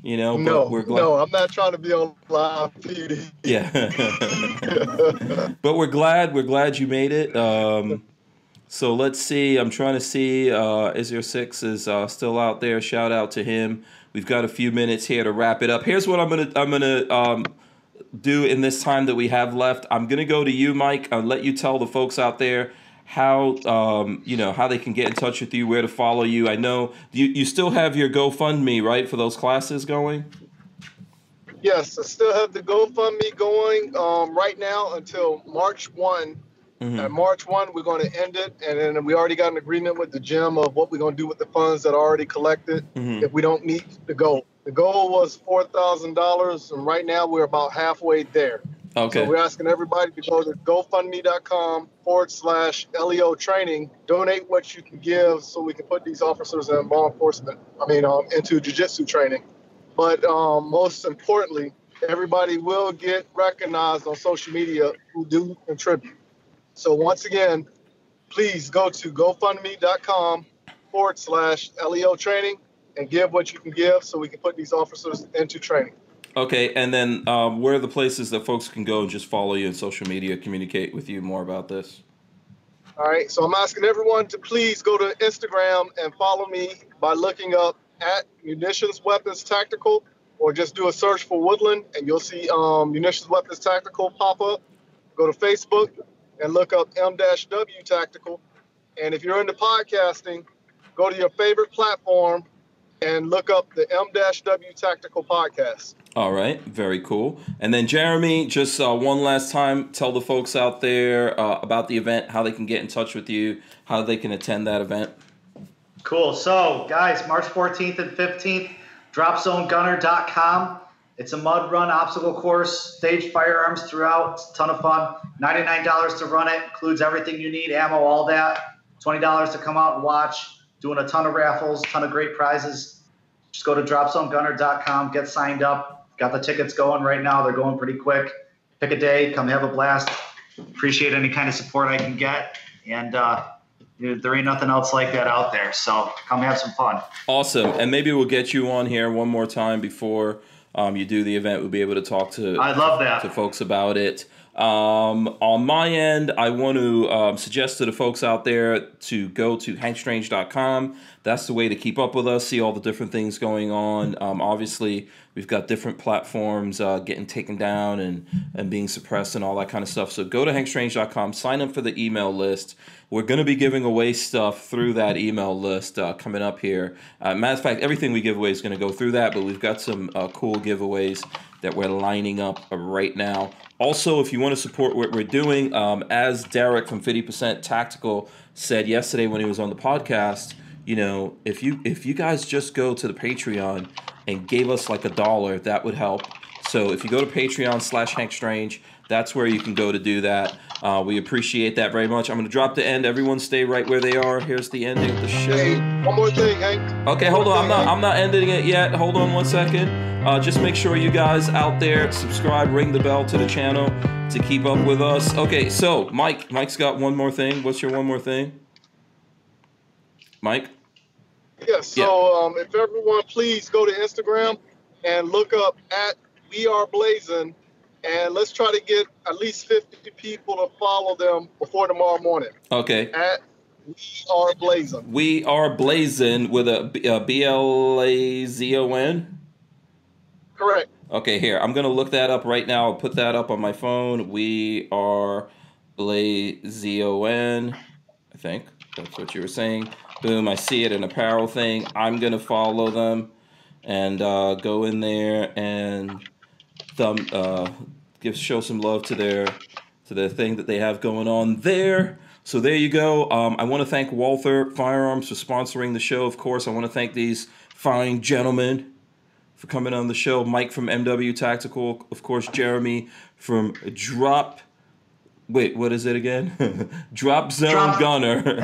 You know, but no, we're glad no, I'm not trying to be on live PD. Yeah. but we're glad we're glad you made it. Um, so let's see. I'm trying to see. Uh, Six is uh, still out there. Shout out to him. We've got a few minutes here to wrap it up. Here's what I'm gonna I'm gonna um, do in this time that we have left. I'm gonna go to you, Mike. I'll let you tell the folks out there how um, you know how they can get in touch with you, where to follow you. I know you you still have your GoFundMe right for those classes going. Yes, I still have the GoFundMe going um, right now until March 1. Mhm. At March 1, we're going to end it. And then we already got an agreement with the gym of what we're going to do with the funds that are already collected Mhm. if we don't meet the goal. The goal was $4,000, and right now we're about halfway there. Okay. So we're asking everybody to go to GoFundMe.com forward slash LEO training. Donate what you can give so we can put these officers in law enforcement, I mean, um, into jujitsu training. But um, most importantly, everybody will get recognized on social media who do contribute. So once again, please go to GoFundMe.com forward slash LEO training and give what you can give so we can put these officers into training. Okay, and then um, where are the places that folks can go and just follow you on social media, communicate with you more about this? All right, so I'm asking everyone to please go to Instagram and follow me by looking up at Munitions Weapons Tactical, or just do a search for Woodland, and you'll see um, Munitions Weapons Tactical pop up. Go to Facebook and look up M-W Tactical, and if you're into podcasting, go to your favorite platform and look up the M-W Tactical podcast. All right, very cool. And then Jeremy, just uh, one last time, tell the folks out there uh, about the event, how they can get in touch with you, how they can attend that event. Cool. So, guys, March 14th and 15th, dropzonegunner.com. It's a mud run obstacle course, staged firearms throughout. Ton of fun. $99 to run it, includes everything you need, ammo, all that. $20 to come out and watch. Doing a ton of raffles, ton of great prizes. Just go to dropzonegunner.com, get signed up. Got the tickets going right now. They're going pretty quick. Pick a day, come have a blast. Appreciate any kind of support I can get. And uh, there ain't nothing else like that out there. So come have some fun. Awesome. And maybe we'll get you on here one more time before um, you do the event. We'll be able to talk to I love that to folks about it. Um, on my end, I want to um, suggest to the folks out there to go to hankstrange.com. That's the way to keep up with us, see all the different things going on. Um, obviously, we've got different platforms uh, getting taken down and, and being suppressed and all that kind of stuff. So go to hankstrange.com, sign up for the email list. We're going to be giving away stuff through that email list uh, coming up here. Uh, matter of fact, everything we give away is going to go through that, but we've got some uh, cool giveaways that we're lining up right now. Also, if you want to support what we're doing, um, as Derek from 50% Tactical said yesterday when he was on the podcast, you know, if you if you guys just go to the Patreon and gave us like a dollar, that would help. So if you go to Patreon slash Hank Strange, that's where you can go to do that. Uh, we appreciate that very much. I'm going to drop the end. Everyone stay right where they are. Here's the ending of the show. Hey, one more thing, Hank. Okay, hold on. I'm not. I'm not ending it yet. Hold on one second. Uh, just make sure you guys out there subscribe, ring the bell to the channel to keep up with us. Okay, so Mike, Mike's got one more thing. What's your one more thing? Mike. Yes. So um, if everyone please go to Instagram and look up at We Are Blazing, and let's try to get at least 50 people to follow them before tomorrow morning. Okay. At We Are Blazing. We are blazing with a B- L A Z O N. Correct. Okay, here. I'm going to look that up right now. I'll put that up on my phone. We are Blazon. I think that's what you were saying. Boom, I see it in apparel thing. I'm going to follow them and uh, go in there and thumb uh, give show some love to their to their thing that they have going on there. So there you go. Um, I want to thank Walther Firearms for sponsoring the show. Of course, I want to thank these fine gentlemen for coming on the show. Mike from MW Tactical, of course, Jeremy from Drop. Wait, what is it again? Drop Zone Drop- Gunner.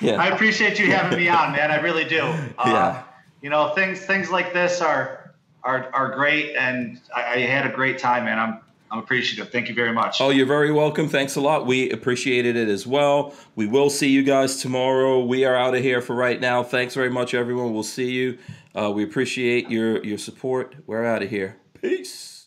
yeah. I appreciate you having me on, man. I really do. Uh, Yeah. You know, things things like this are are are great, and I, I had a great time, man. I'm I'm appreciative. Thank you very much. Oh, you're very welcome. Thanks a lot. We appreciated it as well. We will see you guys tomorrow. We are out of here for right now. Thanks very much, everyone. We'll see you. Uh, we appreciate your your support. We're out of here. Peace.